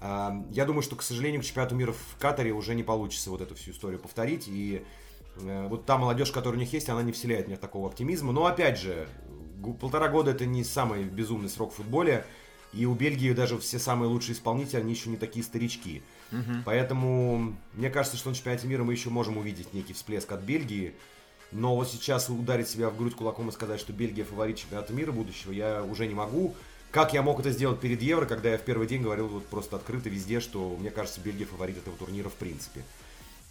Э, я думаю, что, к сожалению, к чемпионату мира в Катаре уже не получится вот эту всю историю повторить. И э, вот та молодежь, которая у них есть, она не вселяет меня такого оптимизма. Но опять же, полтора года это не самый безумный срок в футболе. И у Бельгии даже все самые лучшие исполнители, они еще не такие старички. Поэтому мне кажется, что на чемпионате мира мы еще можем увидеть некий всплеск от Бельгии. Но вот сейчас ударить себя в грудь кулаком и сказать, что Бельгия фаворит чемпионата мира будущего, я уже не могу. Как я мог это сделать перед Евро, когда я в первый день говорил вот просто открыто везде, что мне кажется, Бельгия фаворит этого турнира в принципе.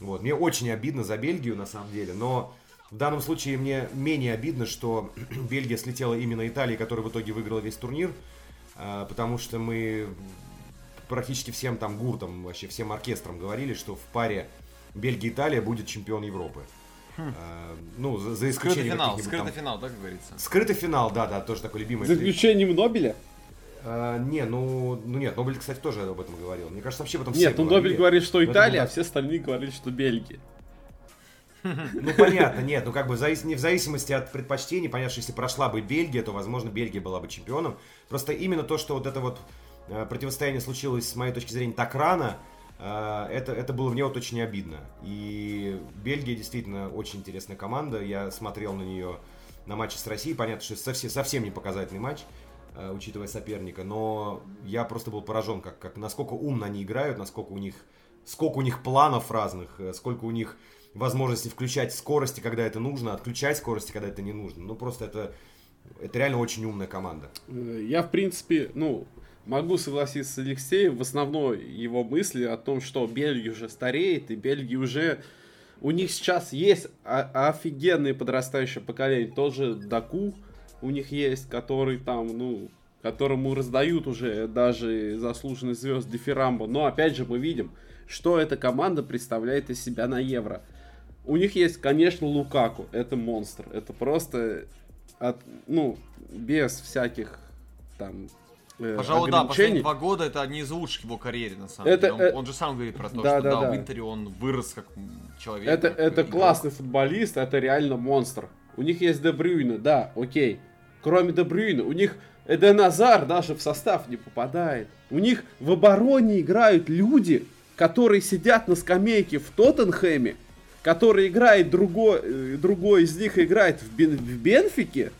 Вот. Мне очень обидно за Бельгию, на самом деле, но в данном случае мне менее обидно, что Бельгия слетела именно Италии, которая в итоге выиграла весь турнир, а, потому что мы практически всем там гуртом, вообще всем оркестром говорили, что в паре Бельгия-Италия будет чемпион Европы. А, ну, за, за Скрытый исключением финал, каких-нибудь скрытый там- финал, да, как говорится? Скрытый финал, да, да, тоже такой любимый. За исключением Нобеля? А, не, ну, ну нет, Нобель, кстати, тоже об этом говорил. Мне кажется, вообще об этом Нет, все ну Нобель говорит, что Италия, да. а все остальные говорили, что Бельгия. Ну, понятно, нет, ну как бы не в зависимости от предпочтений, понятно, что если прошла бы Бельгия, то, возможно, Бельгия была бы чемпионом. Просто именно то, что вот это вот э, противостояние случилось, с моей точки зрения, так рано, э, это, это было мне вот очень обидно. И Бельгия действительно очень интересная команда. Я смотрел на нее на матче с Россией. Понятно, что совсем, совсем не показательный матч, э, учитывая соперника. Но я просто был поражен, как, как, насколько умно они играют, насколько у них, сколько у них планов разных, сколько у них возможности включать скорости, когда это нужно, отключать скорости, когда это не нужно. Ну, просто это Это реально очень умная команда. Э, я, в принципе, ну, могу согласиться с Алексеем в основной его мысли о том, что Бельгия уже стареет, и Бельгия уже... У них сейчас есть офигенные подрастающее поколение. Тоже Даку у них есть, который там, ну, которому раздают уже даже заслуженный звезд Дефирамбо. Но опять же мы видим, что эта команда представляет из себя на Евро. У них есть, конечно, Лукаку. Это монстр. Это просто от, ну, без всяких там э, Пожалуй, да, последние два года это одни из лучших его карьере, на самом это, деле. Он, э... он же сам говорит про то, да, что да, да, в Интере он вырос как человек. Это, как это классный футболист, это реально монстр. У них есть Дебрюйна, да, окей. Кроме Дебрюйна, у них Эден Азар даже в состав не попадает. У них в обороне играют люди, которые сидят на скамейке в Тоттенхэме, который играет другой, э, другой из них играет в, Бен, в Бенфике,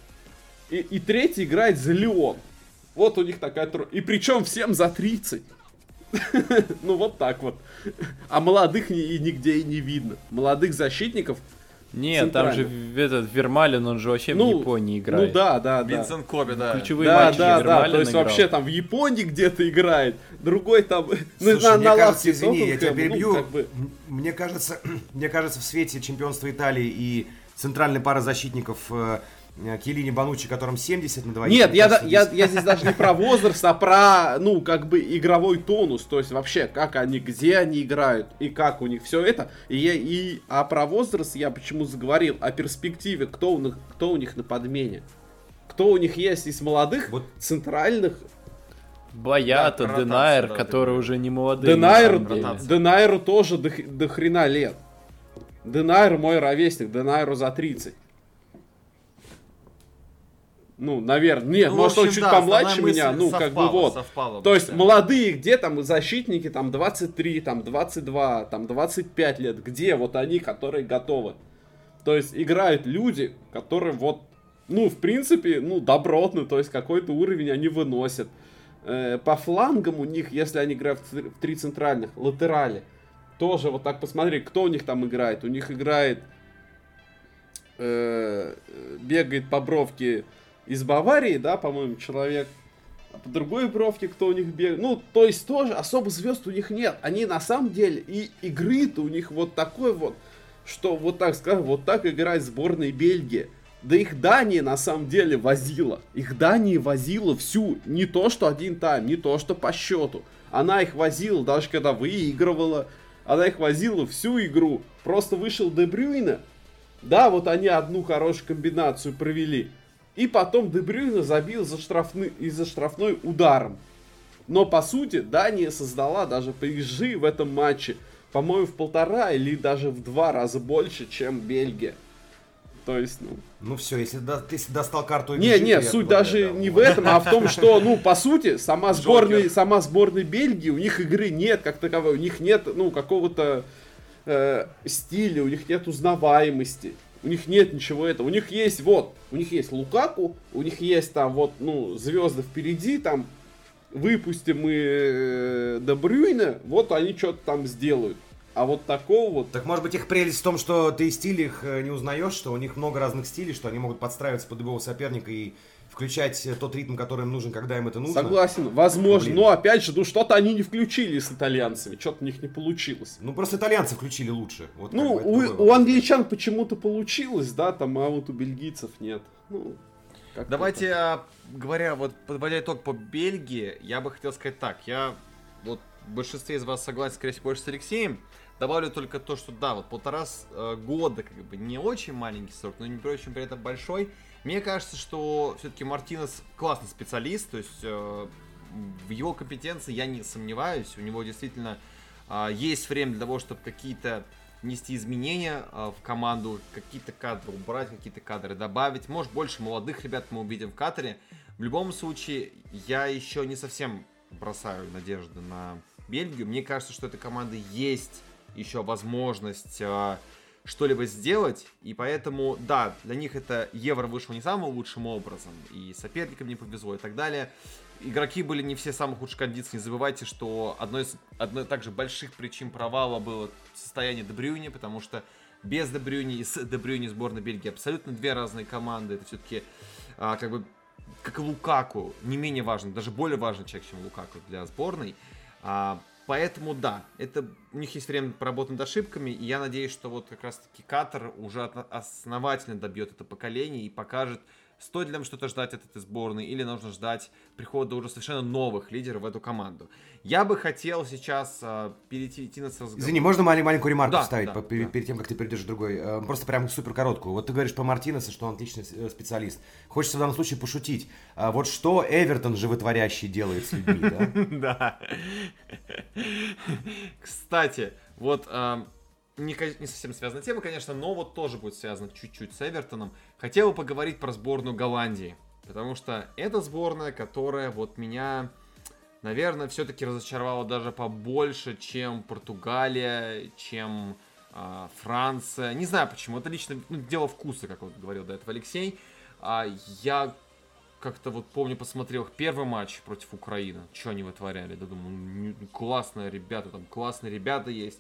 и, и третий играет за Леон. Вот у них такая И причем всем за 30. Ну вот так вот. А молодых нигде и не видно. Молодых защитников нет, там же этот Вермалин, он же вообще ну, в Японии играет. Ну да, да, да. Винсент Коби, да. Ключевые да, матчи да, Вермалин да, то есть играл. вообще там в Японии где-то играет, другой там Слушай, на, мне на кажется, извини, я тебя ну, перебью. Ну, как бы... Мне кажется, мне кажется, в свете чемпионства Италии и центральной пары защитников э, Келини Банучи, которым 70 на двоих. Нет, я, я, я здесь даже не про возраст, а про, ну, как бы игровой тонус. То есть вообще, как они, где они играют и как у них все это. И, я, и, а про возраст я почему заговорил, о перспективе, кто у них, кто у них на подмене. Кто у них есть из молодых, вот. центральных, Боята, да, Денайр, да, которые да. уже не молодые. Денайр, Денайру тоже до, до хрена лет. Денайр мой ровесник, Денайру за 30. Ну, наверное. Нет, ну, может, общем, он чуть да, помладше меня. Ну, совпало, как бы вот. Совпало, То есть, молодые, где там защитники, там 23, там 22, там 25 лет. Где вот они, которые готовы? То есть, играют люди, которые вот, ну, в принципе, ну, добротны. То есть, какой-то уровень они выносят. Э, по флангам у них, если они играют в три центральных, латерали, тоже вот так посмотри, кто у них там играет. У них играет, э, бегает по бровке из Баварии, да, по-моему, человек. А по другой бровке, кто у них бегает. Ну, то есть тоже особо звезд у них нет. Они на самом деле и игры-то у них вот такой вот, что вот так скажем, вот так играет сборная Бельгии. Да их Дания на самом деле возила. Их Дания возила всю, не то что один тайм, не то что по счету. Она их возила, даже когда выигрывала, она их возила всю игру. Просто вышел Дебрюйна. Да, вот они одну хорошую комбинацию провели. И потом Дебрюйна забил за штрафны, из-за штрафной ударом. Но по сути Дания создала даже PSG в этом матче, по-моему, в полтора или даже в два раза больше, чем Бельгия. То есть, ну... Ну все, если, до, если достал карту... Не, не, суть даже да. не в этом, а в том, что, ну, по сути, сама сборная, сама сборная Бельгии, у них игры нет как таковой, у них нет, ну, какого-то э, стиля, у них нет узнаваемости. У них нет ничего этого. У них есть вот, у них есть Лукаку, у них есть там вот, ну, звезды впереди, там, выпустим мы э, Дебрюйна, вот они что-то там сделают. А вот такого вот... Так может быть их прелесть в том, что ты стиль их э, не узнаешь, что у них много разных стилей, что они могут подстраиваться под любого соперника и включать э, тот ритм, который им нужен, когда им это нужно. Согласен, возможно, Блин. но опять же, ну что-то они не включили с итальянцами, что-то у них не получилось. Ну просто итальянцы включили лучше. Вот, ну, у, у англичан почему-то получилось, да, там, а вот у бельгийцев нет. Ну, Давайте, а, говоря, вот подводя итог по Бельгии, я бы хотел сказать так, я вот в большинстве из вас согласен, скорее всего, больше с Алексеем, Добавлю только то, что да, вот полтора э, года, как бы не очень маленький срок, но не прочим при этом большой. Мне кажется, что все-таки Мартинес классный специалист, то есть э, в его компетенции я не сомневаюсь. У него действительно э, есть время для того, чтобы какие-то внести изменения э, в команду, какие-то кадры убрать, какие-то кадры добавить. Может, больше молодых ребят мы увидим в Катаре. В любом случае, я еще не совсем бросаю надежды на Бельгию. Мне кажется, что этой команды есть еще возможность э, что-либо сделать, и поэтому, да, для них это Евро вышло не самым лучшим образом, и соперникам не повезло, и так далее. Игроки были не все самых лучших кондиций, не забывайте, что одной из одной также больших причин провала было состояние Дебрюни, потому что без Дебрюни и с Дебрюни сборная Бельгии абсолютно две разные команды, это все-таки а, как бы, как и Лукаку, не менее важный, даже более важный человек, чем Лукаку для сборной. А, поэтому да, это у них есть время поработать над ошибками, и я надеюсь, что вот как раз-таки Катар уже основательно добьет это поколение и покажет, стоит ли нам что-то ждать от этой сборной, или нужно ждать прихода уже совершенно новых лидеров в эту команду. Я бы хотел сейчас а, перейти идти на разговор. Извини, можно малень, маленькую ремарку Да, вставить да, по- перед, да. перед тем, как ты перейдешь к другой? Э, Просто прям супер короткую. Вот ты говоришь про Мартинеса, что он отличный э, специалист. Хочется в данном случае пошутить. А вот что Эвертон животворящий делает с людьми, да? Да. Кстати, вот а, не, не совсем связанная тема, конечно, но вот тоже будет связано чуть-чуть с Эвертоном. Хотел бы поговорить про сборную Голландии, потому что это сборная, которая вот меня, наверное, все-таки разочаровала даже побольше, чем Португалия, чем а, Франция. Не знаю почему, это лично ну, дело вкуса, как вот говорил до этого Алексей. А, я как-то вот помню, посмотрел их первый матч против Украины. Что они вытворяли? Да думаю, ну, классные ребята, там классные ребята есть.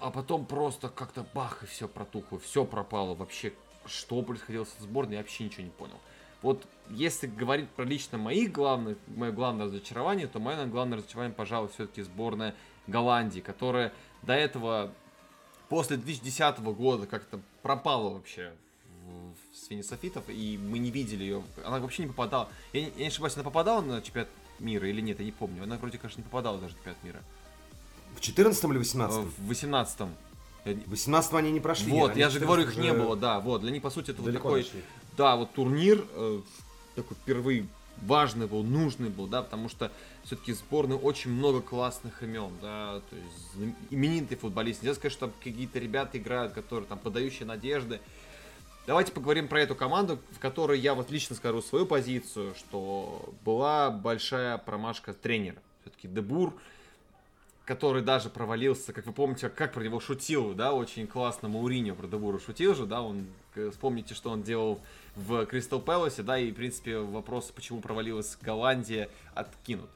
А потом просто как-то бах, и все протухло, все пропало. Вообще, что происходило со сборной, я вообще ничего не понял. Вот если говорить про лично моих главных, мое главное разочарование, то мое главное разочарование, пожалуй, все-таки сборная Голландии, которая до этого, после 2010 года, как-то пропала вообще в, сфере софитов, и мы не видели ее. Она вообще не попадала. Я я не ошибаюсь, она попадала на чемпионат мира или нет, я не помню. Она вроде, конечно, не попадала даже на чемпионат мира. В 14 или Э, 18 В 18-м. В 18 они не прошли. Вот, я же 14 говорю, их не было, да, вот. Для них, по сути, это вот такой, дошли. да, вот турнир, э, такой впервые важный был, нужный был, да, потому что все-таки сборной очень много классных имен, да, то есть именитые футболисты. Нельзя сказать, что там какие-то ребята играют, которые там подающие надежды. Давайте поговорим про эту команду, в которой я вот лично скажу свою позицию, что была большая промашка тренера. Все-таки Дебур, который даже провалился, как вы помните, как про него шутил, да, очень классно Мауриньо про Дебура шутил же, да, он, э, вспомните, что он делал в Кристал Пэласе, да, и, в принципе, вопрос, почему провалилась Голландия, откинут.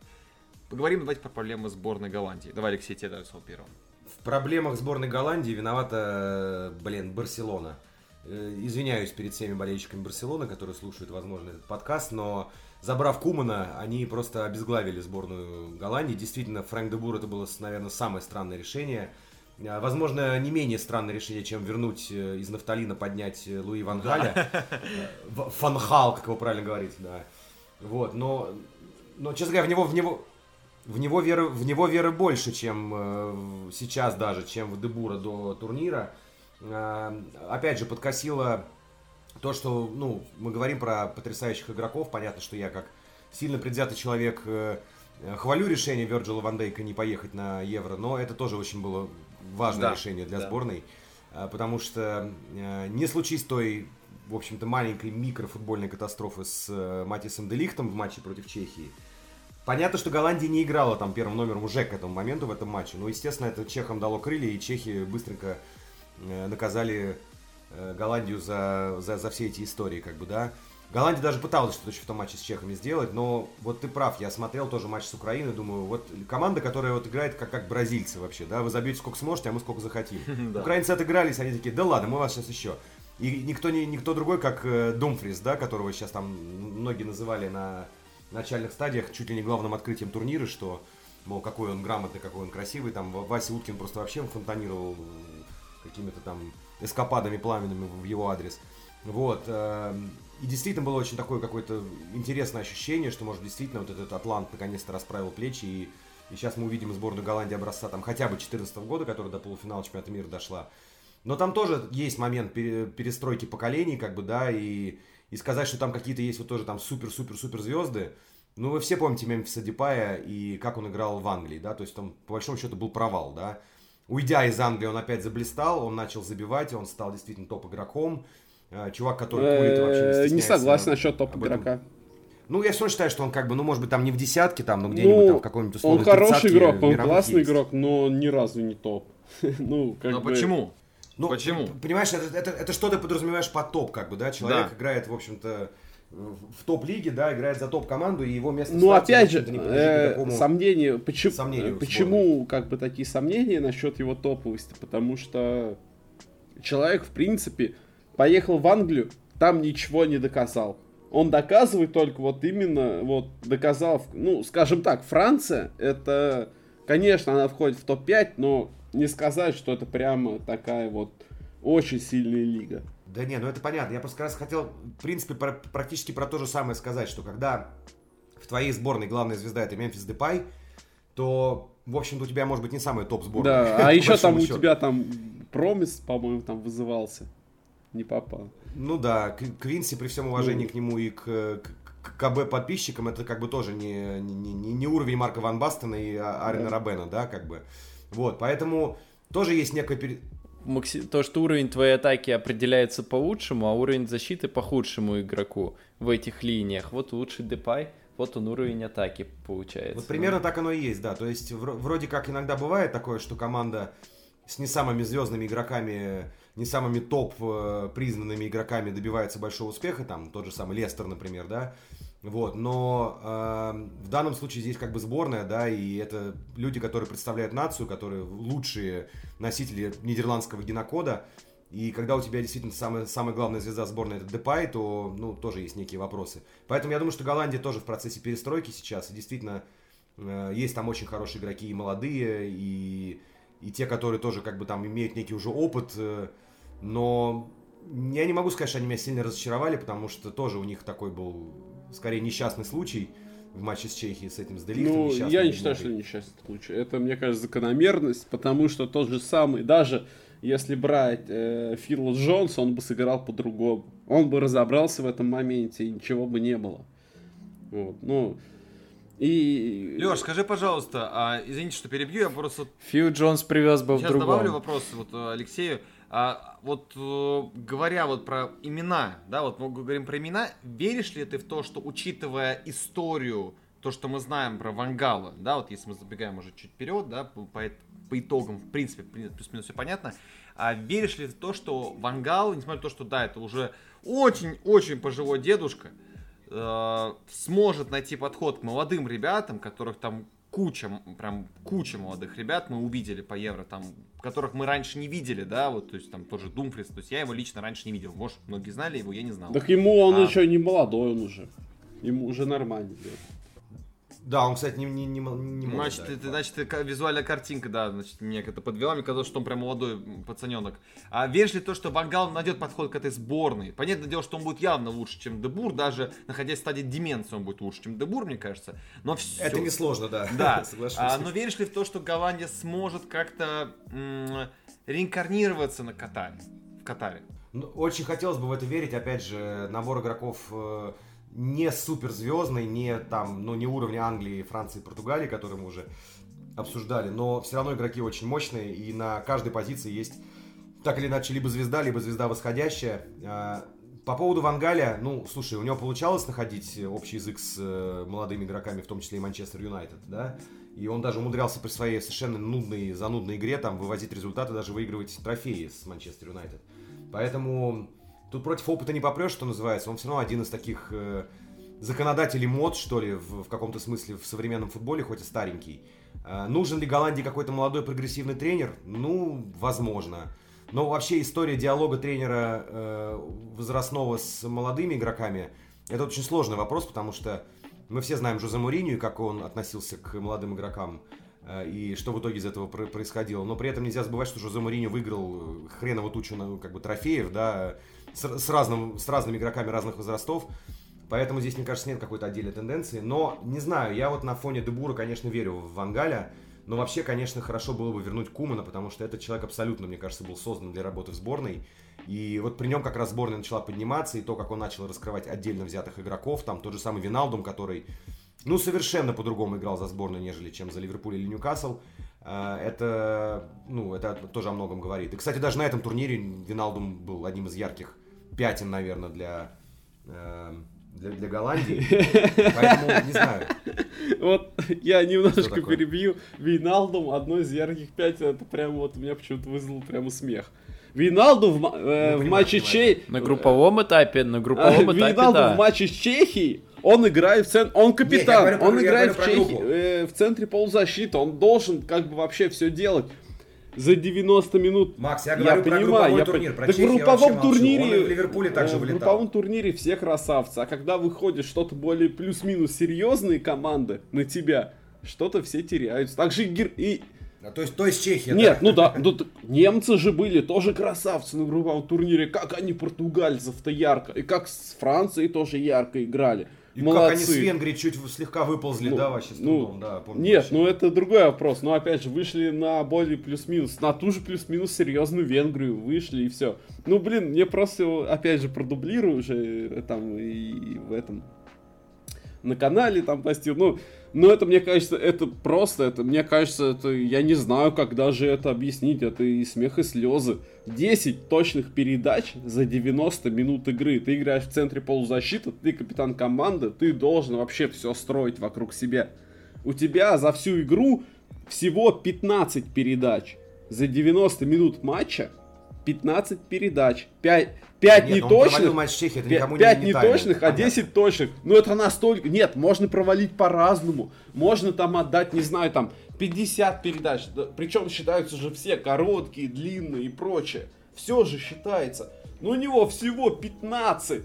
Поговорим давайте про проблемы сборной Голландии. Давай, Алексей, тебе даю слово первым. В проблемах сборной Голландии виновата, э, блин, Барселона. Э, Извиняюсь перед всеми болельщиками Барселоны, которые слушают, возможно, этот подкаст, но забрав Кумана, они просто обезглавили сборную Голландии. Действительно, Фрэнк де Бур это было, наверное, самое странное решение. Э, Возможно, не менее странное решение, чем вернуть э, из нафталина, поднять э, Луи Ван Галя. Э, В- Фанхал, как его правильно говорить, да. Вот, но, но, честно говоря, в него, в него, в него веры, в него веры больше, чем э, сейчас даже, чем в Дебура до турнира. Опять же, подкосило то, что, ну, мы говорим про потрясающих игроков. Понятно, что я как сильно предвзятый человек э, э, хвалю решение Вирджила Ван Дейка не поехать на Евро, но это тоже очень было важное Да, решение для да. сборной, э, потому что э, не случись той, в общем-то, маленькой микрофутбольной катастрофы с э, Матисом Делихтом в матче против Чехии, Понятно, что Голландия не играла там первым номером уже к этому моменту в этом матче. Но, естественно, это чехам дало крылья, и чехи быстренько э, наказали Голландию за, за, за все эти истории, как бы, да. Голландия даже пыталась что-то еще в том матче с чехами сделать, но вот ты прав, я смотрел тоже матч с Украиной, думаю, вот команда, которая вот играет как, как бразильцы вообще, да, вы забьете сколько сможете, а мы сколько захотим. Украинцы отыгрались, они такие, да ладно, мы вас сейчас еще. И никто, не, никто другой, как э, Думфрис, да, которого сейчас там многие называли на начальных стадиях чуть ли не главным открытием турнира, что, мол, какой он грамотный, какой он красивый, там Вася Уткин просто вообще фонтанировал какими-то там эскападами пламенными в его адрес. Вот. э, И действительно было очень такое какое-то интересное ощущение, что, может, действительно вот этот Атлант наконец-то расправил плечи, и, и сейчас мы увидим сборную Голландии образца там хотя бы 2014 года, которая до полуфинала чемпионата мира дошла. Но там тоже есть момент пере- перестройки поколений, как бы, да, и, и сказать, что там какие-то есть вот тоже там супер-супер-супер звезды. Ну, вы все помните Мемфиса Депая и как он играл в Англии, да, то есть там, по большому счету, был провал, да. Уйдя из Англии, он опять заблистал, он начал забивать, он стал действительно топ-игроком. Э, Чувак, который курит и вообще не Э, Не согласен насчет топ-игрока. Ну, я все равно считаю, что он как бы, ну, может быть, там не в десятке, там, но где-нибудь там Ну, в каком-нибудь он условно хороший 30-ке игрок, он классный есть. игрок, но ни разу не топ. Ну, как Но бы... почему? Ну, Почему? Понимаешь, это, это, это что ты подразумеваешь под топ, как бы, да? Человек Да. играет, в общем-то, в топ-лиге, да, играет за топ-команду, и его место Ну, старте, опять же, э, никакому- сомнения, почему, сомнению почему как бы такие сомнения насчет его топовости? Потому что человек, в принципе, поехал в Англию, там ничего не доказал. он доказывает только вот именно, вот доказал, ну, скажем так, Франция, это, конечно, она входит в топ-5, но не сказать, что это прямо такая вот очень сильная лига. Да не, ну это понятно. Я просто как раз хотел, в принципе, про, практически про то же самое сказать, что когда в твоей сборной главная звезда это Мемфис Депай, то, в общем-то, у тебя может быть не самый топ сборная. Да, а еще там у тебя там Промис, по-моему, там вызывался. Не попал. Ну да, Квинси, при всем уважении ну. к нему и к, к, к КБ подписчикам, это как бы тоже не, не, не, не уровень Марка Ван Бастена и а, Арена да. Робена, да, как бы. Вот, поэтому тоже есть некое... То, что уровень твоей атаки определяется по лучшему, а уровень защиты по худшему игроку в этих линиях. Вот лучший Депай, вот он уровень атаки получается. Вот примерно так оно и есть, да. То есть вроде как иногда бывает такое, что команда с не самыми звездными игроками, не самыми топ э, признанными игроками добивается большого успеха, там тот же самый Лестер, например, да, вот, но э, в данном случае здесь как бы сборная, да, и это люди, которые представляют нацию, которые лучшие носители нидерландского генокода, и когда у тебя действительно самая, самая главная звезда сборной это Депай, то, ну, тоже есть некие вопросы. Поэтому я думаю, что Голландия тоже в процессе перестройки сейчас, и действительно э, есть там очень хорошие игроки и молодые, и, и те, которые тоже как бы там имеют некий уже опыт, э, но я не могу сказать, что они меня сильно разочаровали, потому что тоже у них такой был скорее несчастный случай в матче с Чехией с этим с Делихтом. Ну, я не считаю, что это несчастный случай. Это, мне кажется, закономерность, потому что тот же самый, даже если брать э, Фила Джонса, он бы сыграл по-другому. Он бы разобрался в этом моменте, и ничего бы не было. Вот, ну, и... Леш, скажи, пожалуйста, а, извините, что перебью, я просто... Фил Джонс привез бы Сейчас в другом. добавлю вопрос вот э, Алексею. А, вот э, говоря вот про имена, да, вот мы говорим про имена, веришь ли ты в то, что учитывая историю, то, что мы знаем про Вангала, да, вот если мы забегаем уже чуть вперед, да, по, по итогам, в принципе, плюс-минус все понятно, а веришь ли ты в то, что Вангал, несмотря на то, что, да, это уже очень-очень пожилой дедушка, э, сможет найти подход к молодым ребятам, которых там куча, прям куча молодых ребят мы увидели по Евро, там, которых мы раньше не видели, да, вот, то есть там тоже Думфрис, то есть я его лично раньше не видел, может, многие знали его, я не знал. Так ему он а... еще не молодой, он уже, ему уже нормально. Идет. Да, он, кстати, не, не, не, не может, значит, это, значит, визуальная картинка, да, значит, мне это подвела, мне казалось, что он прям молодой пацаненок. А веришь ли то, что Вангал найдет подход к этой сборной? Понятное дело, что он будет явно лучше, чем Дебур, даже находясь в стадии деменции он будет лучше, чем Дебур, мне кажется. Но все. Это несложно, да. Да. а, но веришь ли в то, что Голландия сможет как-то м- реинкарнироваться на Катаре? В Катаре? Ну, очень хотелось бы в это верить, опять же, набор игроков э- не суперзвездный, не там, ну, не уровня Англии, Франции, Португалии, которые мы уже обсуждали, но все равно игроки очень мощные, и на каждой позиции есть так или иначе либо звезда, либо звезда восходящая. А, по поводу Вангаля, ну, слушай, у него получалось находить общий язык с э, молодыми игроками, в том числе и Манчестер Юнайтед, да, и он даже умудрялся при своей совершенно нудной, занудной игре там вывозить результаты, даже выигрывать трофеи с Манчестер Юнайтед. Поэтому Тут против опыта не попрешь, что называется. Он все равно один из таких э, законодателей мод, что ли, в, в каком-то смысле в современном футболе, хоть и старенький. Э, нужен ли Голландии какой-то молодой прогрессивный тренер? Ну, возможно. Но вообще история диалога тренера э, возрастного с молодыми игроками, это очень сложный вопрос, потому что мы все знаем Жозе Муринью, как он относился к молодым игрокам э, и что в итоге из этого происходило. Но при этом нельзя забывать, что Жозе Муриньо выиграл хреново тучу как бы, трофеев, да, с, с, разным, с разными игроками разных возрастов. Поэтому здесь, мне кажется, нет какой-то отдельной тенденции. Но, не знаю, я вот на фоне Дебура, конечно, верю в Вангаля. Но вообще, конечно, хорошо было бы вернуть Кумана, потому что этот человек абсолютно, мне кажется, был создан для работы в сборной. И вот при нем как раз сборная начала подниматься, и то, как он начал раскрывать отдельно взятых игроков, там тот же самый Виналдум, который, ну, совершенно по-другому играл за сборную, нежели чем за Ливерпуль или Ньюкасл. А, это, ну, это тоже о многом говорит. И, кстати, даже на этом турнире Виналдум был одним из ярких пятен, наверное, для, э, для, для Голландии. Поэтому не знаю. Вот я немножко перебью. Вейналдум одно из ярких пятен. Это прям вот меня почему-то вызвало прямо смех. Вейналду в, э, ну, в матче Чехии... На групповом этапе, на групповом этапе, Вейналду да. в матче с Чехией, он играет в центре, он капитан, Нет, говорю, он играет в, Чехии, э, в центре полузащиты, он должен как бы вообще все делать. За 90 минут. Макс, я говорю я про понимаю, я турнир, про так в групповом турнире, Он в Ливерпуле также В групповом турнире все красавцы, а когда выходит что-то более плюс-минус серьезные команды на тебя, что-то все теряются. Также и, и а, то есть, то есть Чехия, Нет, да? ну да, ну, немцы же были тоже красавцы на групповом турнире. Как они португальцев-то ярко. И как с Францией тоже ярко играли. И Молодцы. как они с Венгрии чуть слегка выползли, ну, да, вообще с трудом, ну, да, помню. Нет, вообще. ну это другой вопрос. Но опять же, вышли на более плюс-минус, на ту же плюс-минус серьезную Венгрию, вышли и все. Ну, блин, мне просто, опять же, продублирую уже э, там и в этом на канале там постил. Ну, но это, мне кажется, это просто, это, мне кажется, это, я не знаю, как даже это объяснить, это и смех, и слезы. 10 точных передач за 90 минут игры. Ты играешь в центре полузащиты, ты капитан команды, ты должен вообще все строить вокруг себя. У тебя за всю игру всего 15 передач. За 90 минут матча 15 передач. 5, 5 Нет, неточных. матч Чехии, это 5, 5 не неточных, а 10 точных. Ну это настолько... Нет, можно провалить по-разному. Можно там отдать, не знаю, там 50 передач. Причем считаются же все короткие, длинные и прочее. Все же считается. Но у него всего 15.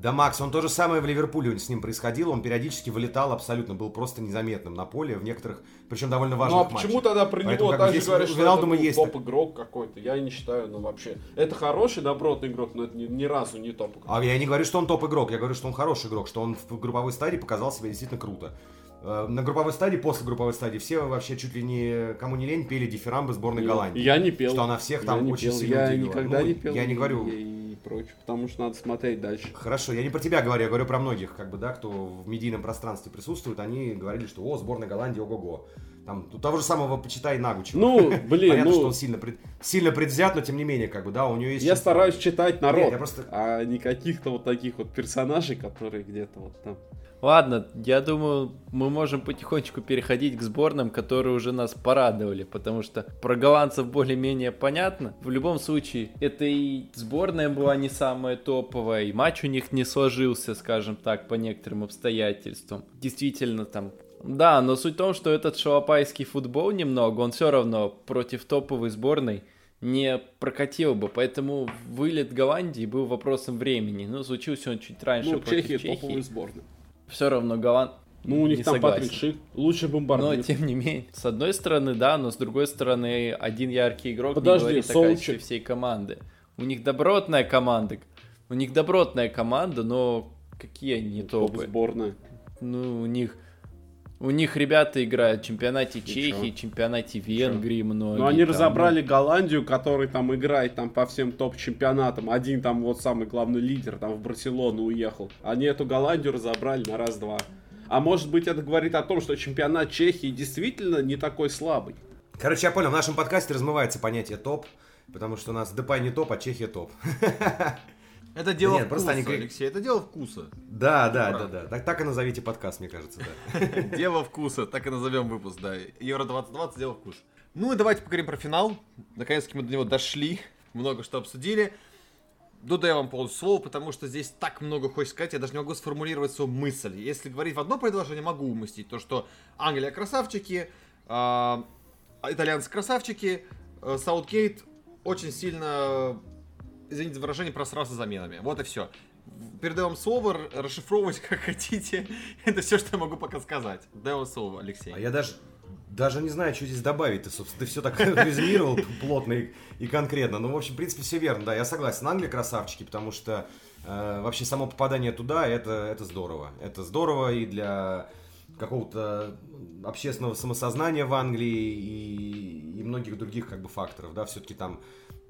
Да, Макс, он то же самое в Ливерпуле с ним происходило. Он периодически вылетал абсолютно, был просто незаметным на поле в некоторых, причем довольно важных матчах. Ну а почему тогда про Поэтому, него также говорят, что это есть топ-игрок какой-то? Я не считаю, ну вообще. Это хороший, добротный игрок, но это ни, ни разу не топ-игрок. А я не говорю, что он топ-игрок, я говорю, что он хороший игрок, что он в групповой стадии показал себя действительно круто. Э, на групповой стадии, после групповой стадии, все вообще чуть ли не, кому не лень, пели дифирамбы сборной Голландии. Я не пел. Что она всех там я очень пел. сильно Я никогда ну, не пел. Я не говорю... Я прочее, потому что надо смотреть дальше. Хорошо, я не про тебя говорю, я говорю про многих, как бы, да, кто в медийном пространстве присутствует, они говорили, что, о, сборная Голландии, ого-го. Там, у того же самого почитай Нагучева. Ну, блин, Понятно, ну... что он сильно, пред, сильно предвзят, но тем не менее, как бы, да, у него есть... Я стараюсь читать народ, Нет, я просто... а не каких-то вот таких вот персонажей, которые где-то вот там... Ладно, я думаю, мы можем потихонечку переходить к сборным, которые уже нас порадовали, потому что про голландцев более-менее понятно. В любом случае, это и сборная была не самая топовая, и матч у них не сложился, скажем так, по некоторым обстоятельствам. Действительно, там да, но суть в том, что этот шалопайский футбол немного, он все равно против топовой сборной не прокатил бы, поэтому вылет Голландии был вопросом времени. Ну, случился он чуть раньше ну, против Чехия. Чехии. топовая сборная все равно Голланд... Ну, у них не там согласен. Патрик Шик, лучший бомбардир. Но, тем не менее, с одной стороны, да, но с другой стороны, один яркий игрок Подожди, не говорит Солчик. о всей команды. У них добротная команда. У них добротная команда, но какие они топы? Сборная. Ну, у них... У них ребята играют в чемпионате Чехии, чемпионате Венгрии многие. Ну, они там, разобрали Голландию, который там играет там по всем топ-чемпионатам. Один там вот самый главный лидер там в Барселону уехал. Они эту Голландию разобрали на раз-два. А может быть это говорит о том, что чемпионат Чехии действительно не такой слабый. Короче, я понял, в нашем подкасте размывается понятие топ, потому что у нас Депай не топ, а Чехия топ. Это дело да нет, вкуса, они... Алексей, это дело вкуса. Да, да, да, да. Так, так и назовите подкаст, мне кажется, да. Дело вкуса, так и назовем выпуск, да. Евро 2020, дело вкуса. Ну и давайте поговорим про финал. Наконец-таки мы до него дошли, много что обсудили. Дуда я вам полностью слово, потому что здесь так много хочется сказать, я даже не могу сформулировать свою мысль. Если говорить в одно предложение, могу уместить то, что Англия красавчики, э, итальянцы красавчики, э, Саутгейт очень сильно извините за выражение, просрался заменами. Вот и все. Передаю вам слово, расшифровывать как хотите. Это все, что я могу пока сказать. Даю вам слово, Алексей. А я даже, даже не знаю, что здесь добавить. Ты, собственно, ты все так резюмировал плотно и, и конкретно. Ну, в общем, в принципе, все верно. Да, я согласен. Англия красавчики, потому что э, вообще само попадание туда, это, это здорово. Это здорово и для какого-то общественного самосознания в Англии и, и многих других как бы факторов, да, все-таки там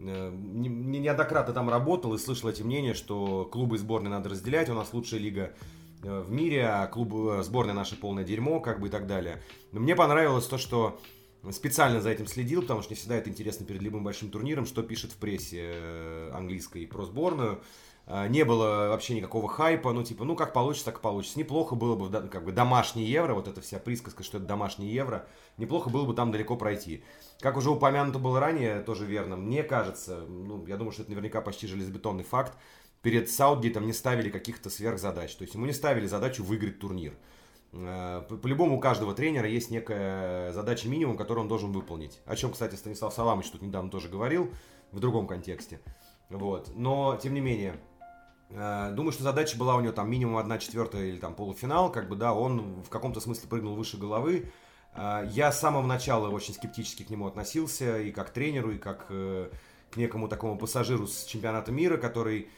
Э, неоднократно там работал и слышал эти мнения, что клубы и сборные надо разделять, у нас лучшая лига э, в мире, а клубы, э, сборная наша полное дерьмо, как бы и так далее. Но мне понравилось то, что специально за этим следил, потому что не всегда это интересно перед любым большим турниром, что пишет в прессе английской про сборную. Не было вообще никакого хайпа, ну типа, ну как получится, так получится. Неплохо было бы, как бы, домашний евро, вот эта вся присказка, что это домашний евро, неплохо было бы там далеко пройти. Как уже упомянуто было ранее, тоже верно, мне кажется, ну, я думаю, что это наверняка почти железобетонный факт, перед Саутгейтом не ставили каких-то сверхзадач. То есть ему не ставили задачу выиграть турнир. Э, по-любому у каждого тренера есть некая задача минимум, которую он должен выполнить. О чем, кстати, Станислав Саламович тут недавно тоже говорил, в другом контексте. Вот. Но, тем не менее, думаю, что задача была у него там минимум 1 четвертая или там полуфинал, как бы, да, он в каком-то смысле прыгнул выше головы. Э, я с самого начала очень скептически к нему относился, и как тренеру, и как к некому такому пассажиру с чемпионата мира, который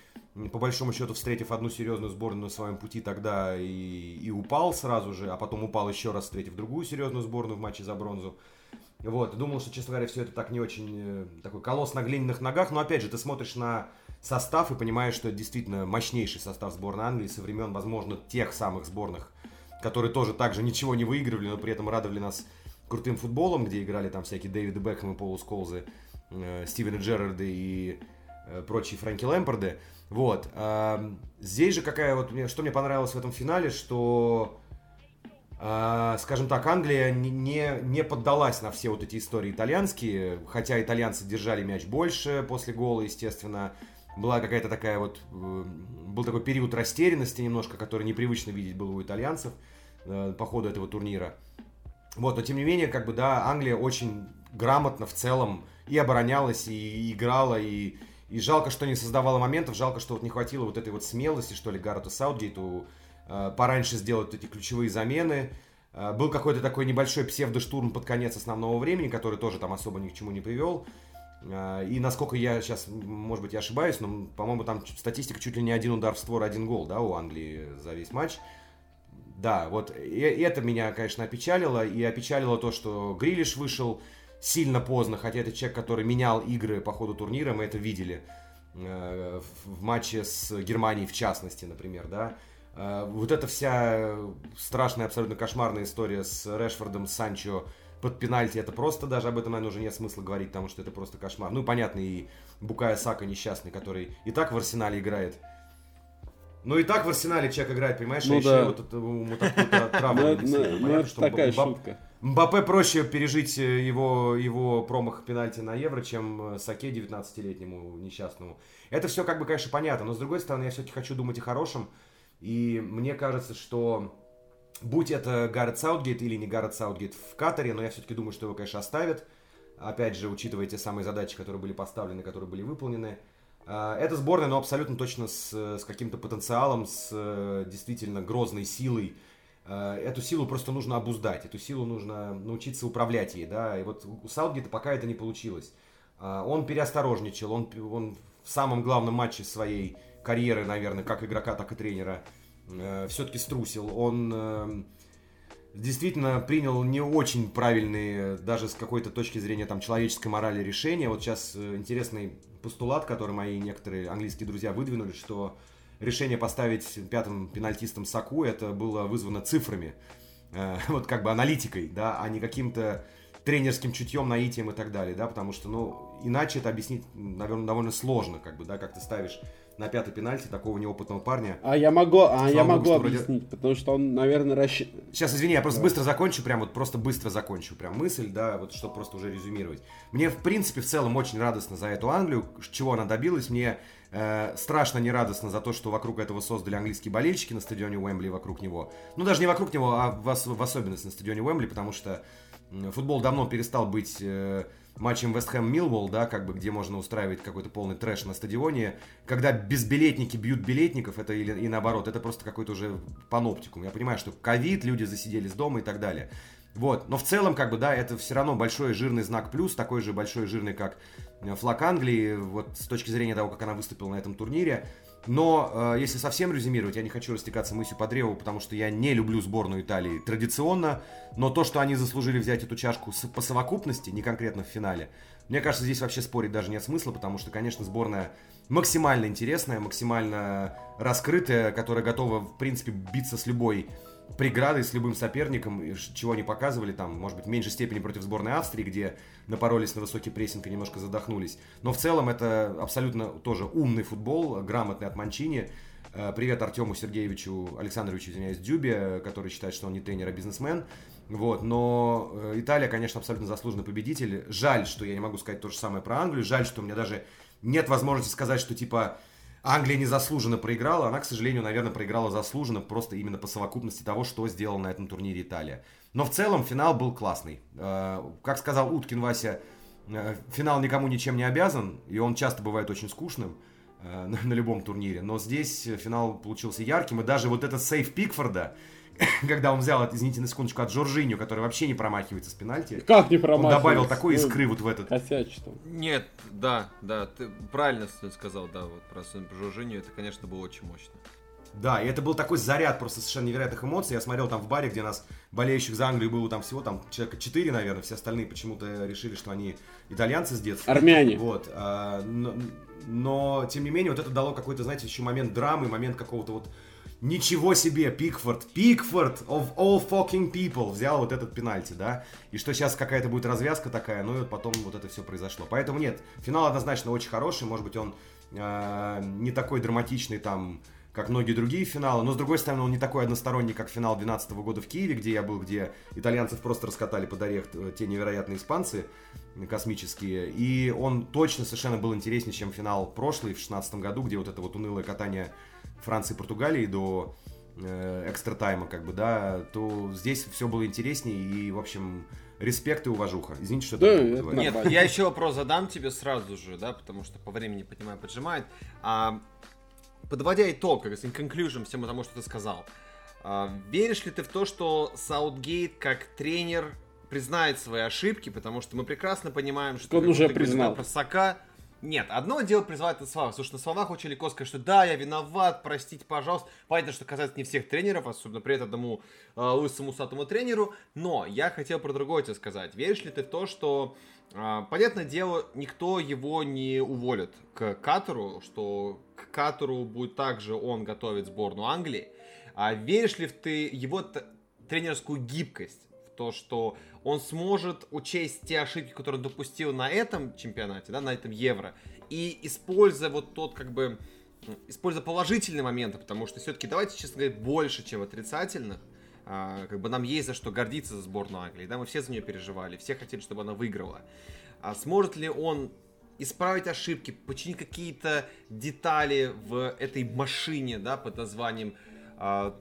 по большому счету, встретив одну серьезную сборную на своем пути тогда и, и упал сразу же, а потом упал еще раз, встретив другую серьезную сборную в матче за бронзу. Вот, думал, что, честно говоря, все это так не очень э, такой колосс на глиняных ногах, но опять же, ты смотришь на состав и понимаешь, что это действительно мощнейший состав сборной Англии со времен, возможно, тех самых сборных, которые тоже также ничего не выигрывали, но при этом радовали нас крутым футболом, где играли там всякие Дэвиды Бекхэм и Полу Сколзы, э, Стивена Джерарда и э, прочие Фрэнки Лэмпорды. Вот. А, здесь же какая вот, что мне понравилось в этом финале, что, а, скажем так, Англия не, не поддалась на все вот эти истории итальянские, хотя итальянцы держали мяч больше после гола, естественно. Была какая-то такая вот, э, был такой период растерянности немножко, который непривычно видеть было у итальянцев э, по ходу этого турнира. Вот, но тем не менее, как бы, да, Англия очень грамотно в целом и оборонялась, и играла, и и жалко, что не создавала моментов, жалко, что вот не хватило вот этой вот смелости, что ли, Гаррету Саутгейту э, пораньше сделать эти ключевые замены. Э, был какой-то такой небольшой псевдоштурм под конец основного времени, который тоже там особо ни к чему не привел. Э, и насколько я сейчас, может быть, я ошибаюсь, но, по-моему, там статистика чуть ли не один удар в створ, один гол, да, у Англии за весь матч. Да, вот и это меня, конечно, опечалило. И опечалило то, что Грилиш вышел сильно поздно, хотя это человек, который менял игры по ходу турнира, мы это видели э, в матче с Германией в частности, например, да. Э, вот эта вся страшная, абсолютно кошмарная история с Решфордом, Санчо под пенальти, это просто даже об этом, наверное, уже нет смысла говорить, потому что это просто кошмар. Ну, понятно, и Букая Сака несчастный, который и так в Арсенале играет. Ну и так в Арсенале человек играет, понимаешь, ну, а да. еще вот эту, вот такую травму. Ну, ну, ну, такая шутка. Мбаппе проще пережить э, его, его промах пенальти на Евро, чем э, Саке 19-летнему несчастному. Это все как бы, конечно, понятно, но с другой стороны, я все-таки хочу думать о хорошем. И мне кажется, что будь это Гаррет Саутгейт или не Гаррет Саутгейт в Катаре, но я все-таки думаю, что его, конечно, оставят. Опять же, учитывая те самые задачи, которые были поставлены, которые были выполнены. А, эта сборная, но абсолютно точно с, с каким-то потенциалом, с э, действительно грозной силой, Э, эту силу просто нужно обуздать, эту силу нужно научиться управлять ей, да, и вот у Саутгейта пока это не получилось. Э, он переосторожничал, он, он в самом главном матче своей карьеры, наверное, как игрока, так и тренера, э, все-таки струсил. Он действительно принял не очень правильные, даже с какой-то точки зрения там, человеческой морали решения. Вот сейчас интересный постулат, который мои некоторые английские друзья выдвинули, что решение поставить пятым пенальтистом Саку, это было вызвано цифрами, э, вот как бы аналитикой, да, а не каким-то тренерским чутьем, наитием и так далее, да, потому что, ну, иначе это объяснить, наверное, довольно сложно, как бы, да, как ты ставишь на пятый пенальти такого неопытного парня. А я могу, а я могу Богу, объяснить, вроде... потому что он, наверное, рассчитывает. Сейчас, извини, я просто да. быстро закончу, прям вот просто быстро закончу прям мысль, да, вот чтобы просто уже резюмировать. Мне, в принципе, в целом очень радостно за эту Англию, чего она добилась. Мне Э, страшно нерадостно за то, что вокруг этого создали английские болельщики на стадионе Уэмбли вокруг него. Ну, даже не вокруг него, а в, в особенности на стадионе Уэмбли, потому что футбол давно перестал быть э, матчем Вест Хэм Милволл, да, как бы, где можно устраивать какой-то полный трэш на стадионе. Когда безбилетники бьют билетников, это или и наоборот, это просто какой-то уже паноптикум. Я понимаю, что ковид, люди засиделись дома и так далее. Вот, но в целом, как бы, да, это все равно большой жирный знак плюс, такой же большой жирный, как э, флаг Англии, вот с точки зрения того, как она выступила на этом турнире. Но э, если совсем резюмировать, я не хочу растекаться мыслью по древу, потому что я не люблю сборную Италии традиционно, но то, что они заслужили взять эту чашку по совокупности, не конкретно в финале, мне кажется, здесь вообще спорить даже нет смысла, потому что, конечно, сборная максимально интересная, максимально раскрытая, которая готова, в принципе, биться с любой преградой с любым соперником, чего они показывали, там, может быть, в меньшей степени против сборной Австрии, где напоролись на высокий прессинг и немножко задохнулись. Но в целом это абсолютно тоже умный футбол, грамотный от Манчини. Э, привет Артему Сергеевичу Александровичу, извиняюсь, Дюбе, который считает, что он не тренер, а бизнесмен. Вот, но э, Италия, конечно, абсолютно заслуженный победитель. Жаль, что я не могу сказать то же самое про Англию. Жаль, что у меня даже нет возможности сказать, что типа Англия незаслуженно проиграла, она, к сожалению, наверное, проиграла заслуженно, просто именно по совокупности того, что сделала на этом турнире Италия. Но в целом финал был классный. Э, как сказал Уткин Вася, э, финал никому ничем не обязан, и он часто бывает очень скучным э, на любом турнире. Но здесь финал получился ярким, и даже вот этот сейф Пикфорда, когда он взял, извините на секундочку, от Жоржиню, который вообще не промахивается с пенальти. Как не промахивается? Он добавил такой ну, искры вот в этот. Косячит Нет, да, да, ты правильно сказал, да, вот про Жоржиню, это, конечно, было очень мощно. Да, и это был такой заряд просто совершенно невероятных эмоций. Я смотрел там в баре, где нас болеющих за Англию было там всего там человека 4, наверное. Все остальные почему-то решили, что они итальянцы с детства. Армяне. Вот. А, но, но, тем не менее, вот это дало какой-то, знаете, еще момент драмы, момент какого-то вот Ничего себе, Пикфорд, Пикфорд of all fucking people. Взял вот этот пенальти, да? И что сейчас какая-то будет развязка такая, ну и вот потом вот это все произошло. Поэтому нет, финал однозначно очень хороший, может быть он э, не такой драматичный там, как многие другие финалы, но с другой стороны он не такой односторонний, как финал 2012 года в Киеве, где я был, где итальянцев просто раскатали под орех э, те невероятные испанцы космические, и он точно совершенно был интереснее, чем финал прошлый в 2016 году, где вот это вот унылое катание Франции и Португалии до э, экстра тайма, как бы, да, то здесь все было интереснее и, в общем, респект и уважуха. Извините, что да, это Нет, я еще вопрос задам тебе сразу же, да, потому что по времени, понимаю, поджимает. А, подводя итог, как in conclusion всему тому, что ты сказал, а, веришь ли ты в то, что Саутгейт как тренер признает свои ошибки, потому что мы прекрасно понимаем, что он уже признал. Просака, нет, одно дело призывать на словах. Слушай, на словах очень легко сказать, что да, я виноват, простите, пожалуйста. Понятно, что касается не всех тренеров, особенно при одному э, лысому усатому тренеру. Но я хотел про другое тебе сказать. Веришь ли ты в то, что, э, понятное дело, никто его не уволит к Катеру, что к Катеру будет также он готовить сборную Англии. А веришь ли ты его тренерскую гибкость? То, что он сможет учесть те ошибки, которые он допустил на этом чемпионате, да, на этом Евро, и используя вот тот, как бы, используя положительные моменты, потому что все-таки, давайте честно говоря, больше, чем отрицательных, а, как бы нам есть за что гордиться за сборную Англии, да, мы все за нее переживали, все хотели, чтобы она выиграла. А сможет ли он исправить ошибки, починить какие-то детали в этой машине, да, под названием а,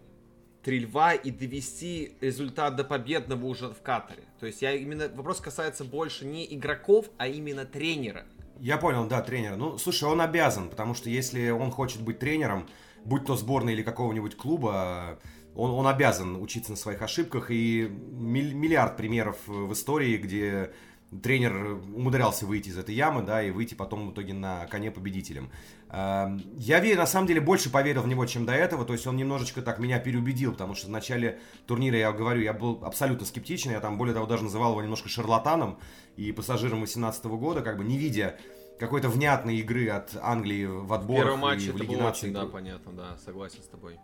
три льва и довести результат до победного уже в Катаре. То есть я именно вопрос касается больше не игроков, а именно тренера. Я понял, да, тренера. Ну, слушай, он обязан, потому что если он хочет быть тренером, будь то сборной или какого-нибудь клуба, он, он обязан учиться на своих ошибках. И миллиард примеров в истории, где тренер умудрялся выйти из этой ямы, да, и выйти потом в итоге на коне победителем. Эм, я верю, на самом деле, больше поверил в него, чем до этого, то есть он немножечко так меня переубедил, потому что в начале турнира, я говорю, я был абсолютно скептичен, я там, более того, даже называл его немножко шарлатаном и пассажиром 18 года, как бы не видя какой-то внятной игры от Англии в отборах Первый матч и в Лиге Наций. Да, понятно, да, согласен с тобой.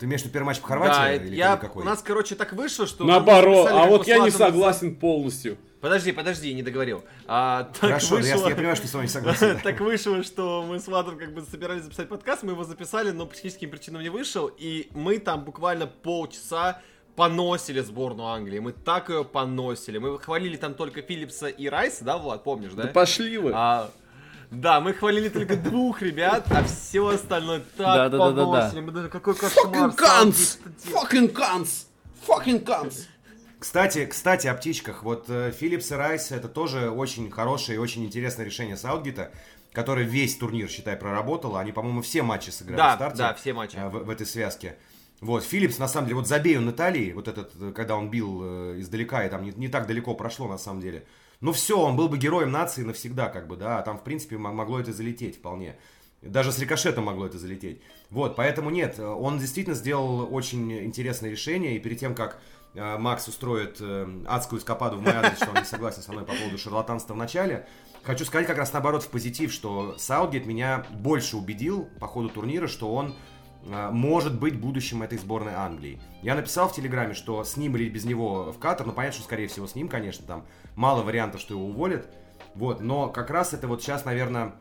Ты имеешь в виду первый матч по Хорватии? Да, или я, какой? у нас, короче, так вышло, что... Наоборот, а вот я не согласен полностью. Подожди, подожди, не договорил. А, так Хорошо, вышло... я, я понимаю, что с вами согласен. так вышло, что мы с Владом как бы собирались записать подкаст, мы его записали, но по техническим причинам не вышел, и мы там буквально полчаса поносили сборную Англии. Мы так ее поносили. Мы хвалили там только Филлипса и Райса, да, Влад, помнишь, да? Да пошли вы. А, да, мы хвалили только двух ребят, а все остальное так да, да, поносили. Мы даже какой кошмар. Fucking cunts! Fucking cunts! Fucking cunts! Кстати, кстати, о птичках. Вот э, Филлипс и Райс это тоже очень хорошее и очень интересное решение Саутгита, который весь турнир, считай, проработал. Они, по-моему, все матчи сыграли да, в старте. Да, все матчи. Э, в, в этой связке. Вот, Филлипс, на самом деле, вот забей он Италии, вот этот, э, когда он бил э, издалека, и там не, не так далеко прошло, на самом деле. Ну все, он был бы героем нации навсегда, как бы, да, а там, в принципе, могло это залететь вполне. Даже с рикошетом могло это залететь. Вот, поэтому нет, он действительно сделал очень интересное решение, и перед тем, как Макс устроит э, адскую эскападу в мой адрес, что он не согласен со мной по поводу шарлатанства в начале, хочу сказать как раз наоборот в позитив, что Саутгейт меня больше убедил по ходу турнира, что он э, может быть будущим этой сборной Англии. Я написал в Телеграме, что с ним или без него в Катар, ну понятно, что скорее всего с ним, конечно, там мало вариантов, что его уволят. Вот, но как раз это вот сейчас, наверное,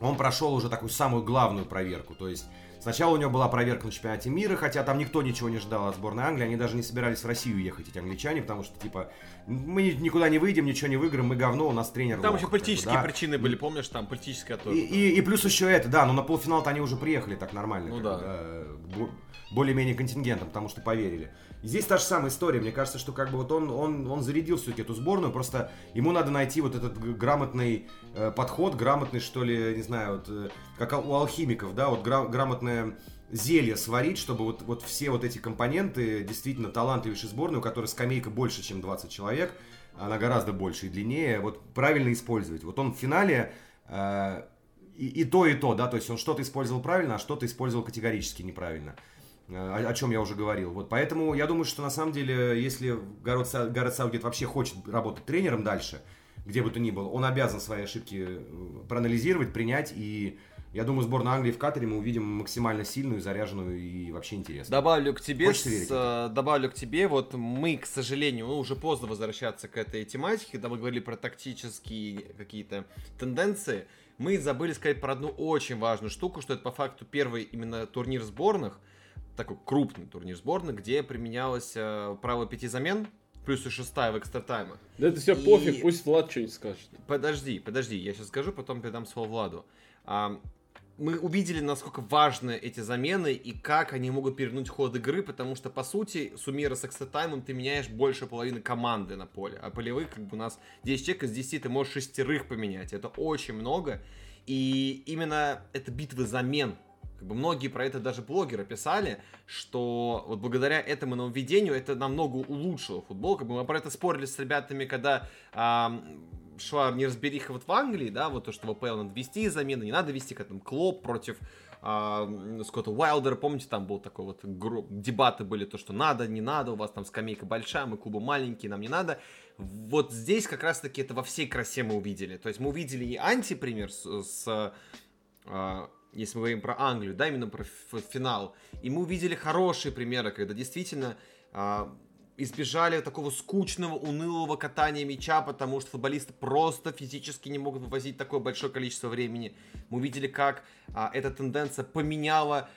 он прошел уже такую самую главную проверку. То есть Сначала у него была проверка на чемпионате мира, хотя там никто ничего не ждал от сборной Англии. Они даже не собирались в Россию ехать, эти англичане, потому что, типа, мы никуда не выйдем, ничего не выиграем, мы говно, у нас тренер Там лох, еще политические да. причины были, помнишь, там политическая тоже. И, и, и плюс еще это, да, но на полуфинал-то они уже приехали так нормально. Ну да. бы, да, бо- более-менее контингентом, потому что поверили. Здесь та же самая история. Мне кажется, что как бы вот он, он, он зарядил все-таки эту сборную, просто ему надо найти вот этот грамотный э, подход, грамотный, что ли, не знаю, вот, э, как у алхимиков, да, вот гра- грамотное зелье сварить, чтобы вот, вот все вот эти компоненты, действительно талантливейшей сборной, у которой скамейка больше, чем 20 человек, она гораздо больше и длиннее, вот правильно использовать. Вот он в финале э, и, и то, и то, да, то есть он что-то использовал правильно, а что-то использовал категорически неправильно. Э, О, о чем я уже говорил. Вот поэтому я думаю, что на самом деле, если Гаррет, Са- Гаррет Саутгейт вообще хочет работать тренером дальше, где бы то ни было, он обязан свои ошибки э, проанализировать, принять. И я думаю, сборную Англии в Катаре мы увидим максимально сильную, заряженную и вообще интересную. Добавлю к тебе, с- э, добавлю к тебе, вот мы, к сожалению, ну, уже поздно возвращаться к этой тематике, когда мы говорили про тактические какие-то тенденции, мы забыли сказать про одну очень важную штуку, что это по факту первый именно турнир сборных, такой крупный турнир сборных, где применялось э, право пяти замен, плюс и шестая в экстра-таймах. Да это все И- пофиг, пусть Влад что-нибудь скажет. Подожди, подожди, я сейчас скажу, потом передам слово Владу. А, мы увидели, насколько важны эти замены и как они могут перевернуть ход игры, потому что, по сути, суммируя с экстра-таймом, ты меняешь больше половины команды на поле. А полевых, как бы у нас 10 человек из 10, ты можешь шестерых поменять. Это очень много. И именно это битвы замен. Как бы многие про это даже блогеры писали, что вот благодаря этому нововведению это намного улучшило футбол. Как бы мы про это спорили с ребятами, когда ам, шла неразбериха вот в Англии, да, вот то, что в АПЛ надо вести замены, не надо вести, как там Клоп против а, Скотта Уайлдера, помните, там был такой вот гру- дебаты были, то, что надо, не надо, у вас там скамейка большая, мы клубы маленькие, нам не надо. Вот здесь как раз-таки это во всей красе мы увидели. То есть мы увидели и антипример с, с, а, если мы говорим про Англию, да, именно про финал. И мы увидели хорошие примеры, когда действительно а, избежали такого скучного, унылого катания мяча, потому что футболисты просто физически не могут вывозить такое большое количество времени. Мы увидели, как а, эта тенденция поменяла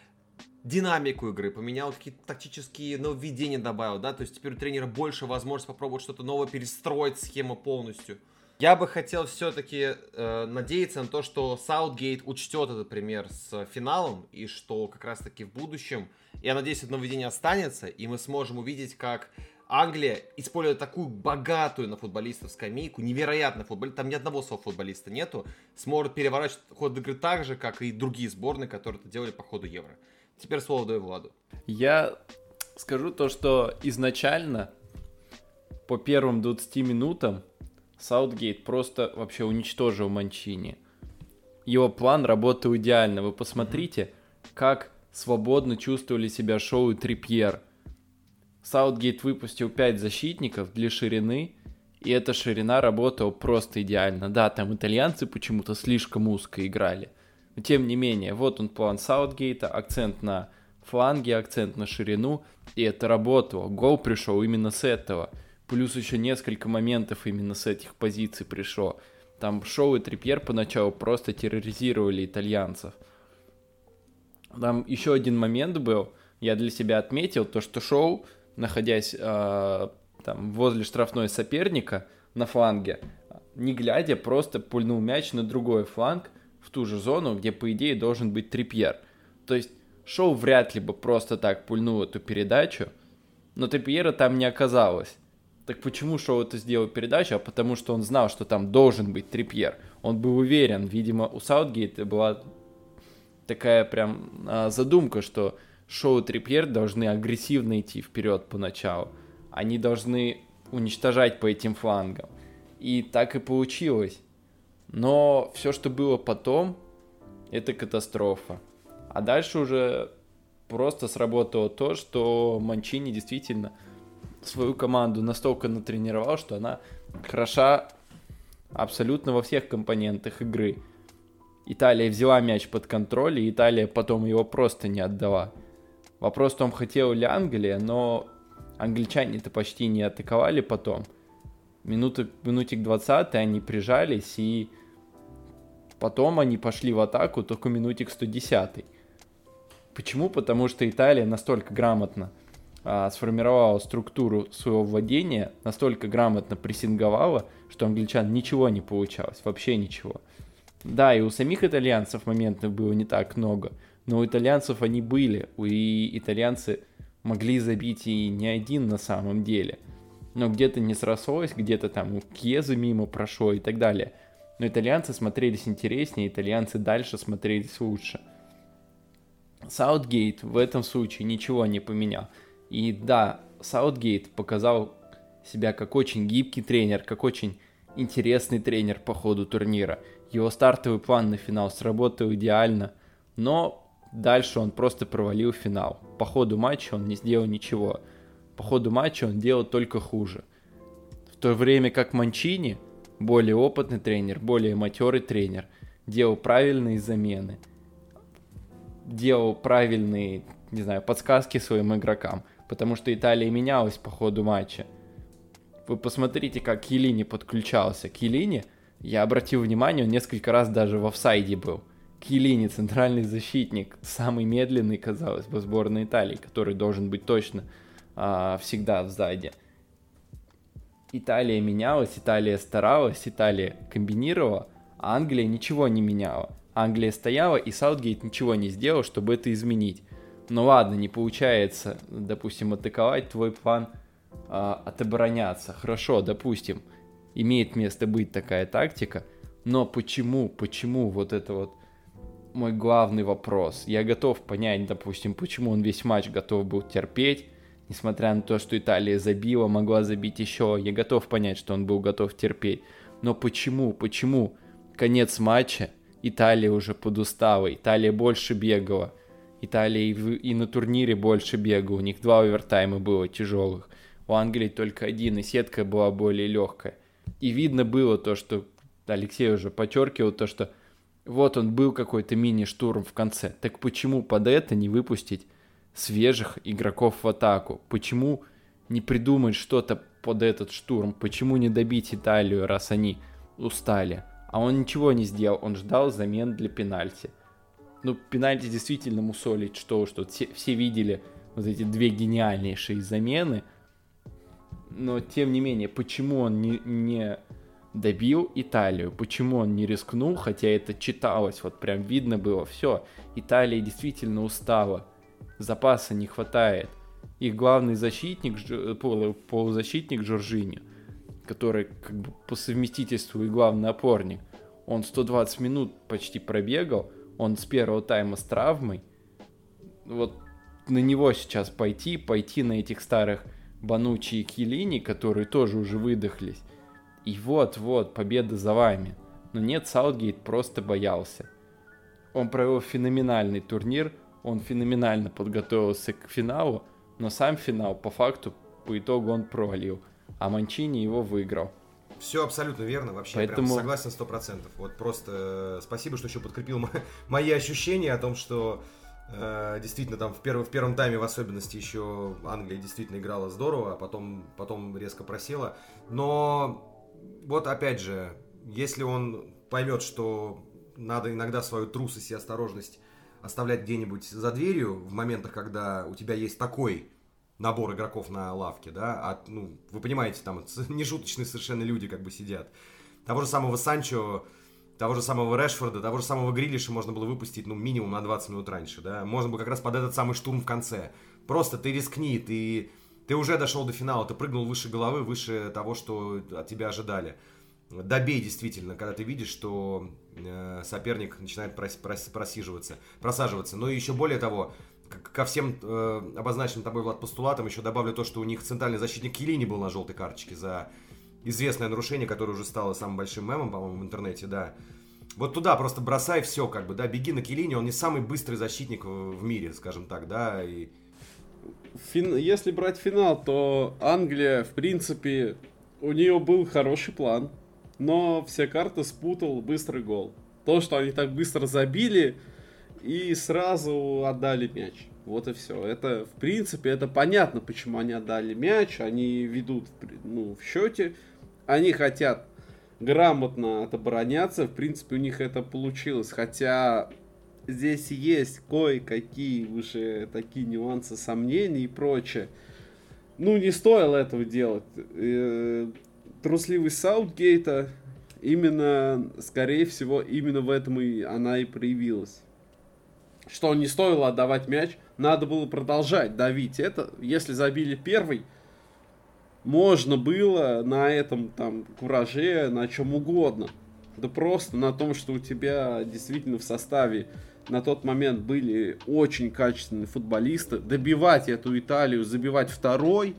динамику игры, поменял какие-то тактические нововведения добавил, да, то есть теперь у тренера больше возможность попробовать что-то новое, перестроить схему полностью. Я бы хотел все-таки э, надеяться на то, что Саутгейт учтет этот пример с финалом, и что как раз-таки в будущем, я надеюсь, это нововведение останется, и мы сможем увидеть, как Англия, используя такую богатую на футболистов скамейку, невероятно футбол, там ни одного слова футболиста нету, сможет переворачивать ход игры так же, как и другие сборные, которые это делали по ходу Евро. Теперь слово даю Владу. Я скажу то, что изначально по первым 20 минутам Саутгейт просто вообще уничтожил Манчини. Его план работал идеально. Вы посмотрите, как свободно чувствовали себя Шоу и Трипьер. Саутгейт выпустил 5 защитников для ширины, и эта ширина работала просто идеально. Да, там итальянцы почему-то слишком узко играли. Но тем не менее, вот он план Саутгейта, акцент на фланге, акцент на ширину, и это работало. Гол пришел именно с этого. Плюс еще несколько моментов именно с этих позиций пришло. Там Шоу и Трипьер поначалу просто терроризировали итальянцев. Там еще один момент был, я для себя отметил, то что Шоу, находясь э, там возле штрафной соперника на фланге, не глядя, просто пульнул мяч на другой фланг, в ту же зону, где, по идее, должен быть Трипьер. То есть Шоу вряд ли бы просто так пульнул эту передачу, но Трипьера там не оказалось. Так почему Шоу это сделал передачу? А потому что он знал, что там должен быть Трипьер. Он был уверен, видимо, у Саутгейта была такая прям а, задумка, что Шоу и Трипьер должны агрессивно идти вперед поначалу. Они должны уничтожать по этим флангам. И так и получилось. Но все, что было потом, это катастрофа. А дальше уже просто сработало то, что Манчини действительно свою команду настолько натренировал, что она хороша абсолютно во всех компонентах игры. Италия взяла мяч под контроль, и Италия потом его просто не отдала. Вопрос в том, хотела ли Англия, но англичане-то почти не атаковали потом. Минуты, минутик 20 они прижались, и потом они пошли в атаку только минутик 110. Почему? Потому что Италия настолько грамотно а, сформировала структуру своего владения, настолько грамотно прессинговала, что англичан ничего не получалось, вообще ничего. Да, и у самих итальянцев моментов было не так много, но у итальянцев они были, и итальянцы могли забить и не один на самом деле. Но где-то не срослось, где-то там у Кьеза мимо прошло и так далее. Но итальянцы смотрелись интереснее, итальянцы дальше смотрелись лучше. Саутгейт в этом случае ничего не поменял. И да, Саутгейт показал себя как очень гибкий тренер, как очень интересный тренер по ходу турнира. Его стартовый план на финал сработал идеально, но дальше он просто провалил финал. По ходу матча он не сделал ничего. По ходу матча он делал только хуже. В то время как Манчини, более опытный тренер, более матерый тренер, делал правильные замены, делал правильные, не знаю, подсказки своим игрокам, потому что Италия менялась по ходу матча. Вы посмотрите, как Килини подключался. Килини, я обратил внимание, он несколько раз даже в офсайде был. Килини, центральный защитник, самый медленный, казалось бы, сборной Италии, который должен быть точно а, всегда в сзади. Италия менялась, Италия старалась, Италия комбинировала, а Англия ничего не меняла. Англия стояла, и Саутгейт ничего не сделал, чтобы это изменить. Ну ладно, не получается, допустим, атаковать, твой план а, отобороняться. Хорошо, допустим, имеет место быть такая тактика, но почему, почему вот это вот мой главный вопрос. Я готов понять, допустим, почему он весь матч готов был терпеть, несмотря на то, что Италия забила, могла забить еще. Я готов понять, что он был готов терпеть. Но почему, почему конец матча Италия уже подустала, Италия больше бегала, Италия и, и на турнире больше бегала, у них два овертайма было тяжелых, у Англии только один, и сетка была более легкая. И видно было то, что Алексей уже подчеркивал, то, что вот он был какой-то мини-штурм в конце. Так почему под это не выпустить свежих игроков в атаку? Почему не придумать что-то под этот штурм? Почему не добить Италию, раз они устали? А он ничего не сделал, он ждал замен для пенальти. Ну, пенальти действительно мусолить, что, что все, все видели вот эти две гениальнейшие замены. Но, тем не менее, почему он не, не добил Италию. Почему он не рискнул, хотя это читалось, вот прям видно было, все, Италия действительно устала, запаса не хватает. Их главный защитник, полузащитник Жоржини, который как бы по совместительству и главный опорник, он 120 минут почти пробегал, он с первого тайма с травмой. Вот на него сейчас пойти, пойти на этих старых Банучи и Килини, которые тоже уже выдохлись, и вот-вот, победа за вами. Но нет, Саутгейт просто боялся. Он провел феноменальный турнир, он феноменально подготовился к финалу, но сам финал, по факту, по итогу он провалил, а Манчини его выиграл. Все абсолютно верно, вообще Поэтому... прям согласен сто процентов. Вот просто э, спасибо, что еще подкрепил мои ощущения о том, что э, действительно там в, перв, в первом тайме в особенности еще Англия действительно играла здорово, а потом, потом резко просела. Но вот опять же, если он поймет, что надо иногда свою трусость и осторожность оставлять где-нибудь за дверью в моментах, когда у тебя есть такой набор игроков на лавке, да, а, ну, вы понимаете, там нешуточные совершенно люди как бы сидят. Того же самого Санчо, того же самого Решфорда, того же самого Грилиша можно было выпустить, ну, минимум на 20 минут раньше, да. Можно было как раз под этот самый штурм в конце. Просто ты рискни, ты ты уже дошел до финала, ты прыгнул выше головы, выше того, что от тебя ожидали. Добей действительно, когда ты видишь, что э, соперник начинает прос, прос, просиживаться, просаживаться. Но еще более того, ко всем э, обозначенным тобой, Влад, постулатам еще добавлю то, что у них центральный защитник Килини был на желтой карточке за известное нарушение, которое уже стало самым большим мемом, по-моему, в интернете, да. Вот туда просто бросай все, как бы, да, беги на Килини, он не самый быстрый защитник в мире, скажем так, да, и фин... если брать финал, то Англия, в принципе, у нее был хороший план, но все карты спутал быстрый гол. То, что они так быстро забили и сразу отдали мяч. Вот и все. Это, в принципе, это понятно, почему они отдали мяч. Они ведут ну, в счете. Они хотят грамотно отобороняться. В принципе, у них это получилось. Хотя здесь есть кое-какие уже такие нюансы, сомнений и прочее. Ну, не стоило этого делать. Э, трусливость Саутгейта именно, скорее всего, именно в этом и она и проявилась. Что не стоило отдавать мяч, надо было продолжать давить это. Если забили первый, можно было на этом там кураже, на чем угодно. Да просто на том, что у тебя действительно в составе на тот момент были очень качественные футболисты. Добивать эту Италию, забивать второй,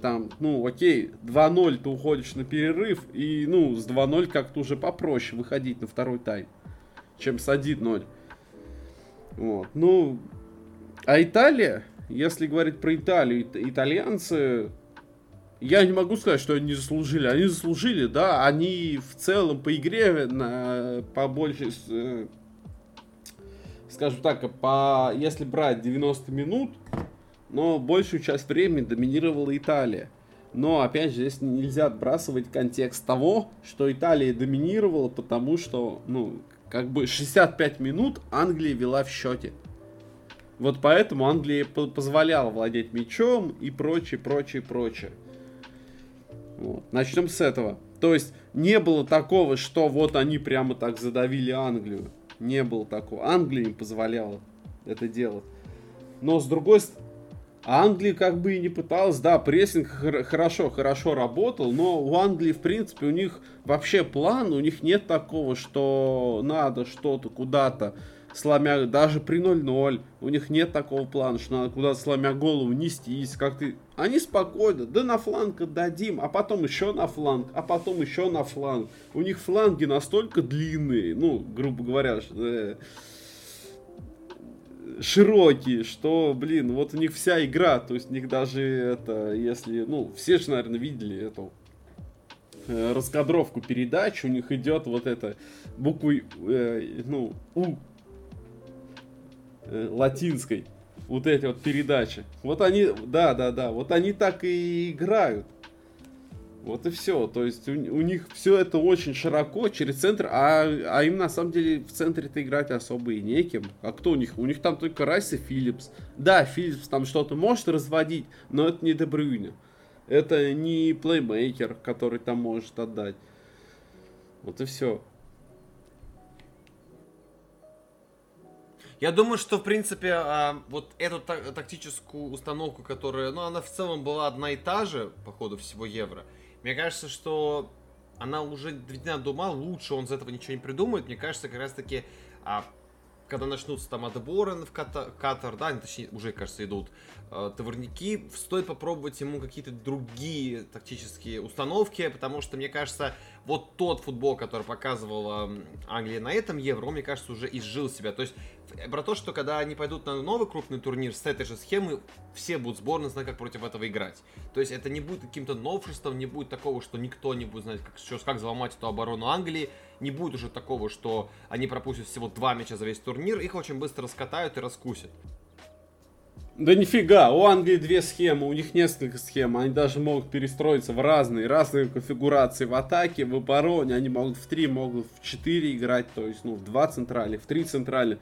там, ну, окей, 2-0 ты уходишь на перерыв, и, ну, с 2-0 как-то уже попроще выходить на второй тайм, чем с 1-0. Вот, ну, а Италия, если говорить про Италию, итальянцы, я не могу сказать, что они заслужили. Они заслужили, да, они в целом по игре на, по большей, э, скажем так, по, если брать 90 минут, но большую часть времени доминировала Италия. Но, опять же, здесь нельзя отбрасывать контекст того, что Италия доминировала, потому что, ну, как бы 65 минут Англия вела в счете. Вот поэтому Англия позволяла владеть мячом и прочее, прочее, прочее. Вот. Начнем с этого. То есть не было такого, что вот они прямо так задавили Англию. Не было такого. Англия им позволяла это делать. Но с другой стороны, Англия как бы и не пыталась, да, прессинг хорошо, хорошо работал, но у Англии, в принципе, у них вообще план, у них нет такого, что надо что-то куда-то сломя, даже при 0-0, у них нет такого плана, что надо куда-то сломя голову нестись, как ты... Они спокойно, да на фланг отдадим, а потом еще на фланг, а потом еще на фланг. У них фланги настолько длинные, ну, грубо говоря, э, широкие, что, блин, вот у них вся игра, то есть у них даже это, если, ну, все же, наверное, видели эту э, раскадровку передач, у них идет вот это буквой, э, ну, У э, латинской, вот эти вот передачи. Вот они, да, да, да, вот они так и играют. Вот и все. То есть у, у них все это очень широко через центр, а, а им на самом деле в центре-то играть особо и неким. А кто у них? У них там только Райс и Филлипс. Да, Филлипс там что-то может разводить, но это не Дебрюйне. Это не плеймейкер, который там может отдать. Вот и все. Я думаю, что, в принципе, а, вот эту тактическую установку, которая, ну, она в целом была одна и та же по ходу всего Евро. Мне кажется, что она уже доведена до ума, лучше он из этого ничего не придумает. Мне кажется, как раз таки, а, когда начнутся там отборы в Катар, Катар да, точнее, уже, кажется, идут товарники, стоит попробовать ему какие-то другие тактические установки, потому что, мне кажется, вот тот футбол, который показывала Англия на этом Евро, мне кажется, уже изжил себя. То есть про то, что когда они пойдут на новый крупный турнир с этой же схемой, все будут сборны знать, как против этого играть. То есть это не будет каким-то новшеством, не будет такого, что никто не будет знать, как, что, как взломать эту оборону Англии. Не будет уже такого, что они пропустят всего два мяча за весь турнир, их очень быстро раскатают и раскусят. Да нифига, у Англии две схемы, у них несколько схем, они даже могут перестроиться в разные, разные конфигурации в атаке, в обороне, они могут в три, могут в четыре играть, то есть, ну, в два централи, в три централи.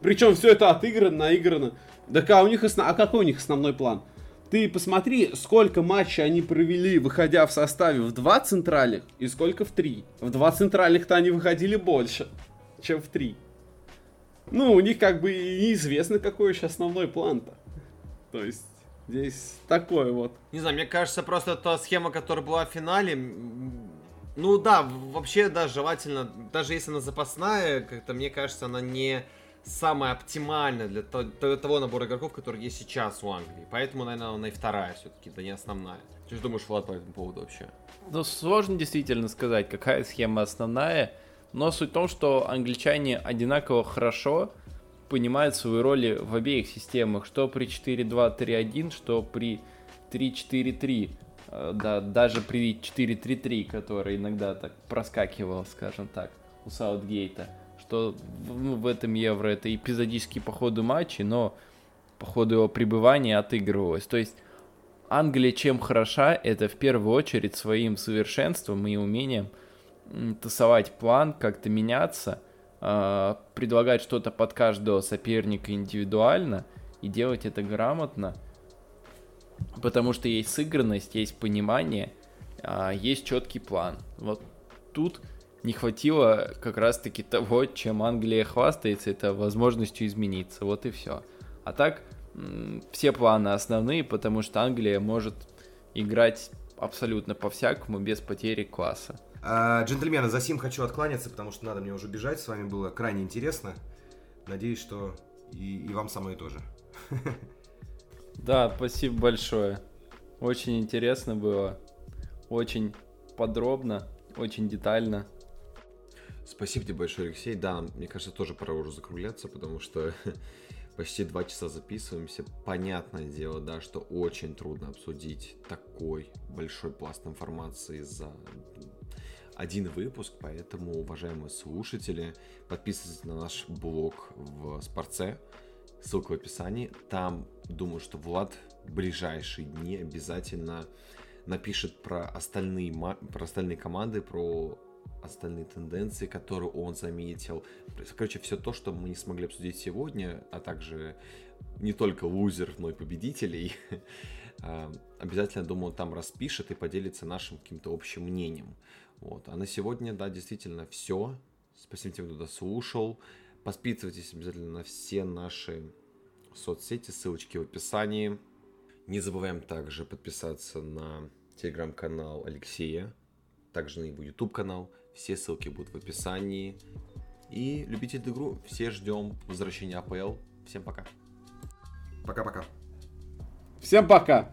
Причем все это отыграно, наиграно. Так а у них основ... а какой у них основной план? Ты посмотри, сколько матчей они провели, выходя в составе в два центральных и сколько в три. В два центральных-то они выходили больше, чем в три. Ну, у них как бы неизвестно, какой еще основной план-то. То есть здесь такое вот. Не знаю, мне кажется, просто та схема, которая была в финале, ну да, вообще, да, желательно, даже если она запасная, как-то мне кажется, она не самая оптимальная для того набора игроков, который есть сейчас у Англии. Поэтому, наверное, она и вторая все-таки, да не основная. Что ты думаешь, Влад, по этому поводу вообще? Ну, сложно действительно сказать, какая схема основная, но суть в том, что англичане одинаково хорошо понимает свои роли в обеих системах, что при 4-2-3-1, что при 3-4-3. Э, да, даже при 4-3-3, который иногда так проскакивал, скажем так, у Саутгейта. Что ну, в этом Евро это эпизодические по ходу матчи, но по ходу его пребывания отыгрывалось. То есть Англия чем хороша, это в первую очередь своим совершенством и умением тасовать план, как-то меняться – э, предлагать что-то под каждого соперника индивидуально и делать это грамотно, потому что есть сыгранность, есть понимание, э, есть четкий план. Вот тут не хватило как раз-таки того, чем Англия хвастается, это возможностью измениться, вот и все. А так, все планы основные, потому что Англия может играть абсолютно по-всякому, без потери класса. А, джентльмены, за сим хочу откланяться, потому что надо мне уже бежать. С вами было крайне интересно. Надеюсь, что и, и вам самое тоже. Да, спасибо большое. Очень интересно было. Очень подробно, очень детально. Спасибо тебе большое, Алексей. Да, мне кажется, тоже пора уже закругляться, потому что почти два часа записываемся. Понятное дело, да, что очень трудно обсудить такой большой пласт информации за один выпуск, поэтому, уважаемые слушатели, подписывайтесь на наш блог в Спорце, ссылка в описании. Там, думаю, что Влад в ближайшие дни обязательно напишет про остальные, про остальные команды, про остальные тенденции, которые он заметил. Короче, все то, что мы не смогли обсудить сегодня, а также не только лузеров, но и победителей, а, обязательно, думаю, там распишет и поделится нашим каким-то общим мнением. Вот. А на сегодня, да, действительно все. Спасибо тем, кто дослушал. Подписывайтесь обязательно на все наши соцсети, ссылочки в описании. Не забываем также подписаться на телеграм-канал Алексея, также на его YouTube канал. Все ссылки будут в описании. И любите эту игру. Все ждем возвращения АПЛ. Всем пока. Пока-пока. Всем пока.